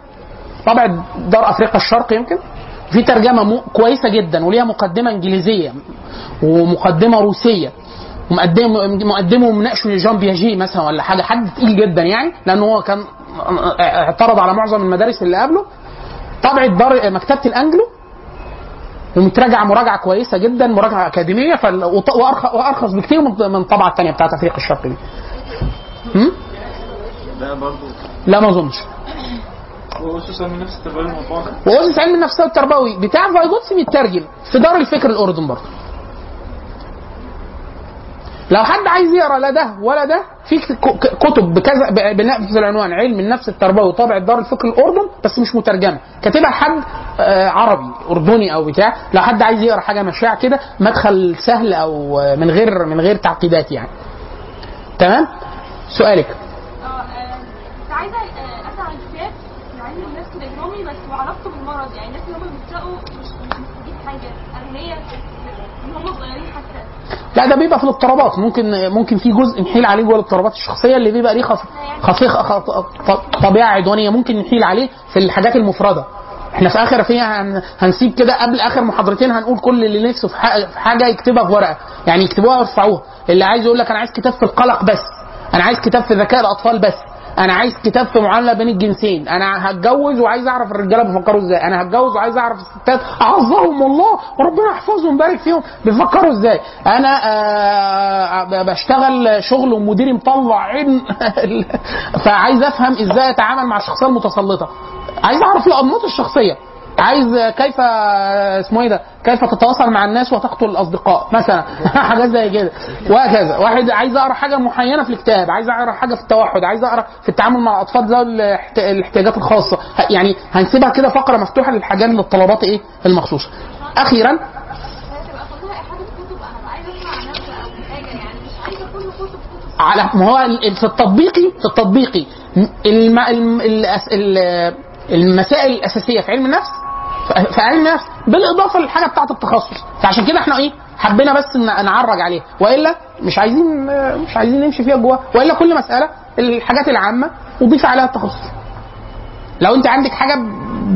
S3: طبع دار أفريقيا الشرق يمكن. في ترجمة مو كويسة جدا. وليها مقدمة إنجليزية ومقدمة روسية. ومقدم مقدمة مناقشه جان بياجي مثلا ولا حاجة. حد تقيل جدا يعني. لأنه هو كان اعترض على معظم المدارس اللي قبله. طبعة دار مكتبة الأنجلو. ومتراجعه مراجعة كويسة جدا مراجعة أكاديمية. وأرخص بكتير من الطبعه الثانية بتاعت افريقيا الشرق دي. هم؟
S6: ده برضه
S3: لا ما
S6: أظنش.
S3: وأسس علم النفس التربوي بتاع فايجوتسي بيترجم في دار الفكر الأردن برضه. لو حد عايز يقرأ لا ده ولا ده في كتب بكذا بنفس العنوان علم النفس التربوي طابع دار الفكر الأردن بس مش مترجمة. كاتبها حد آه، عربي أردني أو بتاع لو حد عايز يقرأ حاجة مشاع كده مدخل سهل أو آه، من غير من غير تعقيدات يعني. تمام؟ سؤالك.
S5: آه، عن كتاب علم النفس بس وعلاقته بالمرض. يعني الناس اللي هم بيبدأوا مش مش حاجة. اغنياء إن هم صغيرين
S3: لا ده بيبقى في الاضطرابات. ممكن ممكن في جزء نحيل عليه جوه الاضطرابات الشخصية اللي بيبقى ليه خف... خفيخ خ... ط- طبيعة عدوانية ممكن نحيل عليه في الحاجات المفردة. إحنا في آخر فيها هن... هنسيب كده قبل آخر محاضرتين هنقول كل اللي نفسه. في حاجة يكتبها في ورقة. يعني يكتبوها ويرفعوها. اللي عايز يقول لك أنا عايز كتاب في القلق بس. أنا عايز كتاب في ذكاء الأطفال بس. أنا عايز كتاب في معامله بين الجنسين. أنا هتجوز وعايز اعرف الرجاله بيفكروا إزاي. أنا هتجوز وعايز اعرف الستات. اعظهم الله. وربنا يحفظهم ويبارك فيهم. بيفكروا إزاي؟ أنا آه بشتغل شغل ومديري مطلع عين. (laughs) فعايز افهم إزاي اتعامل مع الشخصيه المتسلطه. عايز اعرف الانماط الشخصيه. عايز كيف اسمه إيه ده كيف تتواصل مع الناس وتقتل الأصدقاء مثلا؟ (laughs) حاجات زي كده. وهكذا. واحد عايز أقرأ حاجة معينة في الاكتئاب عايز أقرأ حاجة في التوحد عايز أقرأ في التعامل مع الأطفال ذوي الاحت- الاحتياجات الخاصة. يعني هنسيبها كده فقرة مفتوحة للحاجات للطلبات
S5: إيه؟ المخصوصة. أخيرا.
S3: على ما هو في التطبيقي في التطبيقي الم... الم... المسائل الأساسية في علم النفس في في علم النفس بالإضافة للحاجة بتاعة التخصص. فعشان كده إحنا إيه حبينا بس نعرج عليها. وإلا مش عايزين مش عايزين نمشي فيها جوه. وإلا كل مسألة الحاجات العامة وضيف عليها التخصص. لو أنت عندك حاجة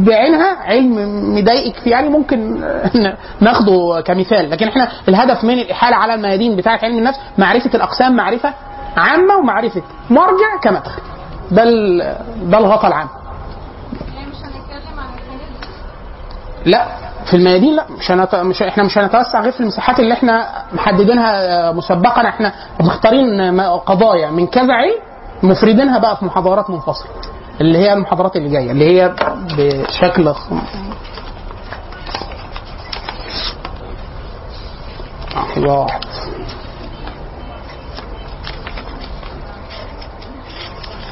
S3: بعينها علم مضايقك فيه يعني ممكن (laughs) ناخده كمثال. لكن إحنا الهدف من الإحالة على الميادين بتاعة علم النفس معرفة الأقسام معرفة عامة ومعرفة مرجع كمدخل. ده ده الغطاء العام
S5: يعني مش هنتكلم عن الحاجات دي
S3: لا في الميادين لا مش, هنت... مش إحنا مش هنتوسع غير في المساحات اللي إحنا محددينها آه، مسبقا إحنا مختارين قضايا من كذا علم مفردينها بقى في محاضرات منفصلة اللي هي المحاضرات اللي جاية اللي هي بشكل واحدة.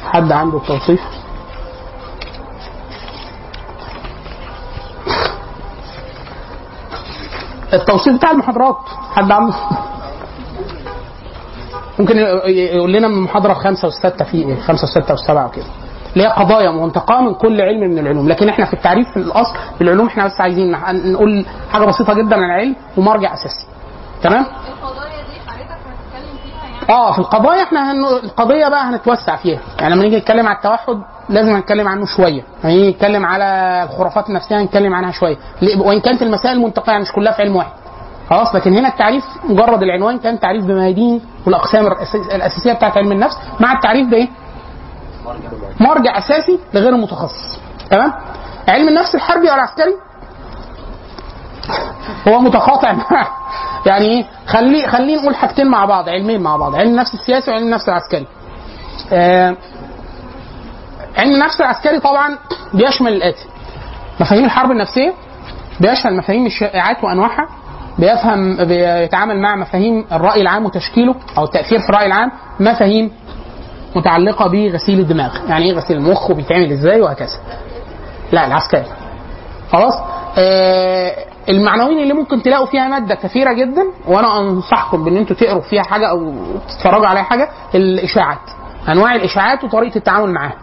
S3: حد عنده توصيف؟ التوصيف بتاع المحاضرات. حد عنده ممكن يقول لنا من المحاضرة خمسة وستة في إيه؟ خمسة وستة وسبعة وكده. اللي هي قضايا منتقاه من كل علم من العلوم. لكن إحنا في التعريف في الأصل في العلوم إحنا بس عايزين نقول حاجة بسيطة جدا عن العلم ومرجع أساسي. تمام؟
S5: القضايا دي حضرتك هتتكلم فيها يعني
S3: آه في القضايا إحنا هن... القضية بقى هنتوسع فيها. يعني لما نيجي نتكلم على التوحد لازم نتكلم عنه شوية. يعني نتكلم على الخرافات النفسية هنتكلم عنها شوية. وإن كانت المسائل يعني مش كلها في علم واحد. خلاص لكن هنا التعريف مجرد العنوان كان تعريف بميادين والأقسام الأساسية بتاعت علم النفس مع التعريف بإيه؟ مرجع أساسي لغير المتخصص تمام؟ علم النفس الحربي أو العسكري؟ هو متقاطع مع (laughs) يعني إيه؟ خلي خلينا نقول حاجتين مع بعض علمين مع بعض علم النفس السياسي وعلم النفس العسكري. آه علم النفس العسكري طبعا بيشمل الآتي. مفاهيم الحرب النفسية بيشمل مفاهيم الشائعات وأنواعها بيفهم بيتعامل مع مفاهيم الرأي العام وتشكيله أو التأثير في الرأي العام مفاهيم متعلقة بغسيل الدماغ. يعني إيه غسيل المخ وبيتعمل إزاي وهكذا. لا العسكري. خلاص؟ آه المعنويين اللي ممكن تلاقوا فيها مادة كثيرة جدا وأنا أنصحكم بإن أنتوا تقروا فيها حاجة أو تتفرجوا عليها حاجة الإشاعات. أنواع الإشاعات وطريقة التعامل معاها.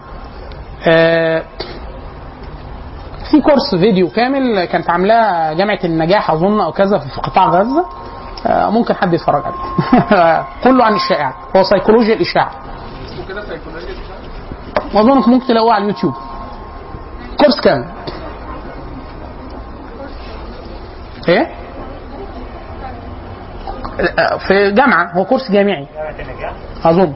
S3: في كورس فيديو كامل كانت عاملاه جامعة النجاح أظن أو كذا في قطاع غزة. آه ممكن حد يتفرج عليه. (laughs) كله عن الشائعات هو سيكولوجيا
S4: الإشاعة.
S3: واظن ممكن تلاقوه على اليوتيوب. course كامل. إيه؟ في جامعة هو course جامعي. أظن.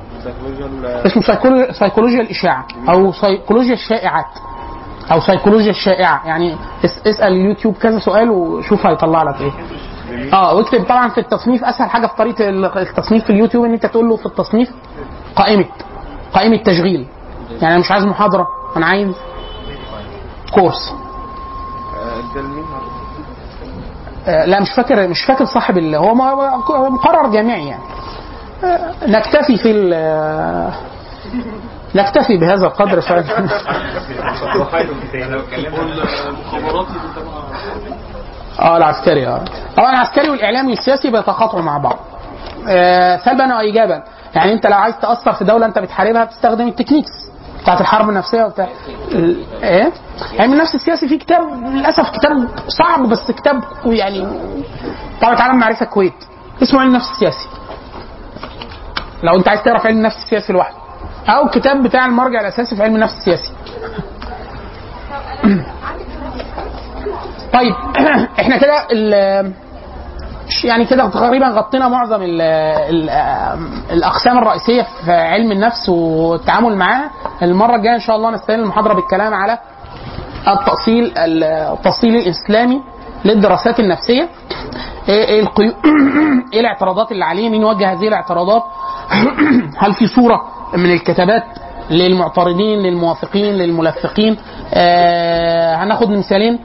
S3: اسمه سيكولو- سيكولوجيا الإشاعة أو سيكولوجيا الشائعات أو سيكولوجيا الشائعة. يعني اس- اسأل اليوتيوب كذا سؤال وشوف هيطلع لك إيه. آه واكتب طبعا في التصنيف. أسهل حاجة في طريقة ال- التصنيف في اليوتيوب إن أنت تقول له في التصنيف قائمة قائمة تشغيل. يعني أنا مش عايز محاضرة أنا عايز كورس. آه، لا مش فاكر مش فاكر صاحب اللي هو مقرر جامعي يعني. آه، نكتفي في آه، نكتفي بهذا القدر ف... (laughs) آه العسكري آه. طبعا العسكري والإعلامي السياسي بيتقاطعوا مع بعض. آه سلبا وايجابا يعني أنت لو عايز تأثر في دولة أنت بتحاربها بتستخدم التكنيكس. بتاعت الحرب النفسية وبتاع. إيه؟ علم النفس السياسي فيه كتاب للأسف كتاب صعب بس كتاب يعني طبعا عالم معرفة الكويت اسمه علم النفس السياسي. لو انت عايز تعرف علم النفس السياسي لوحده. أو الكتاب بتاع المرجع الأساسي في علم النفس السياسي. طيب (clears throat) إحنا كده يعني كده تقريبا غطينا معظم ال ال الأقسام الرئيسية في علم النفس والتعامل معاها المرة الجاية إن شاء الله نستهل المحاضرة بالكلام على التأصيل التأصيل الإسلامي للدراسات النفسية. إيه إيه. إيه الاعتراضات اللي عليه؟ مين وجه هذه الاعتراضات؟ (clears throat) هل في صورة من الكتابات للمعترضين للموافقين للملفقين؟ آه هناخد مثالين.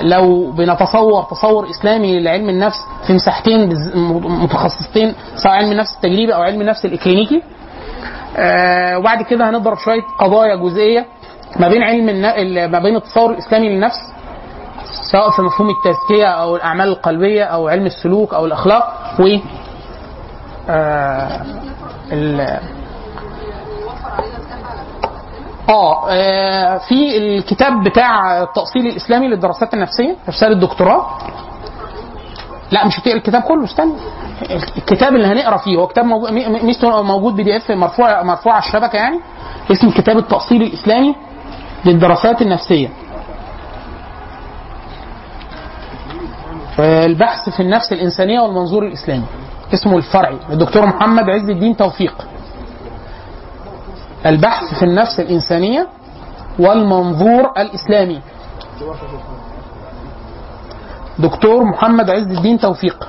S3: لو بنتصور تصور إسلامي لعلم النفس في مساحتين متخصصتين سواء علم النفس التجريبي أو علم النفس الإكلينيكي آه وبعد كده هنضرب شوية قضايا جزئية ما بين علم ما بين التصور الإسلامي للنفس سواء في مفهوم التزكية أو الأعمال القلبية أو علم السلوك أو الأخلاق و آه. آه آه، في الكتاب بتاع التأصيل الإسلامي للدراسات النفسية رسالة دكتوراه لا مش هتقرأ الكتاب كله استنى. الكتاب اللي هنقرأ فيه هو كتاب موجود بي دي إف مرفوع مرفوع على الشبكة يعني اسمه كتاب التأصيل الإسلامي للدراسات النفسية. البحث في النفس الإنسانية والمنظور الإسلامي. اسمه الفرعي. الدكتور محمد عز الدين توفيق. البحث في النفس الإنسانية والمنظور الإسلامي. دكتور محمد عز الدين توفيق.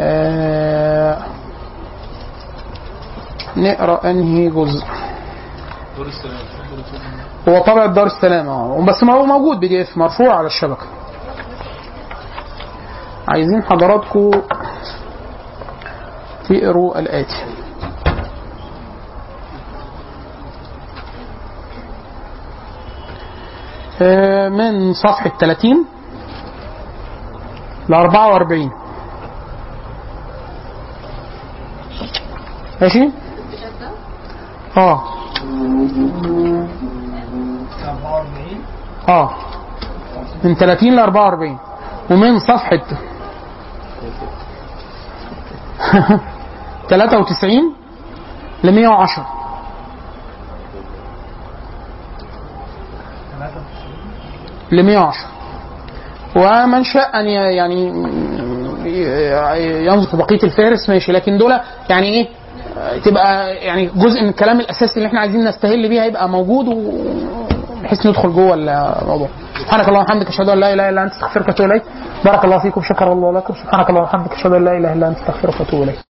S3: آه نقرأ أنهي جزء؟ هو طبع دار السلام آه. بس ما هو موجود بي دي إف مرفوع على الشبكة. عايزين حضراتكم تقروا الآتي. آه، من صفحة 30 ل 44 ماشي؟ آه. آه. من 30 ل 44 ومن صفحة (laughs) 93 ل 110 ل 110 ومن شاء أن يعني ينظر في بقية الفهرس ماشي. لكن دول يعني إيه؟ تبقى يعني جزء من الكلام الأساسي اللي إحنا عايزين نستهل بيه هيبقى موجود بحيث ندخل جوه الموضوع. سبحانك اللهم وبحمدك أشهد أن لا إله إلا أنت أستغفرك وأتوب إليك. بارك الله فيكم شكر الله لكم سبحانك اللهم وبحمدك أشهد أن لا إله إلا أنت أستغفرك وأتوب إليك.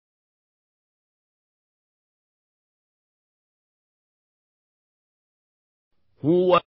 S1: هو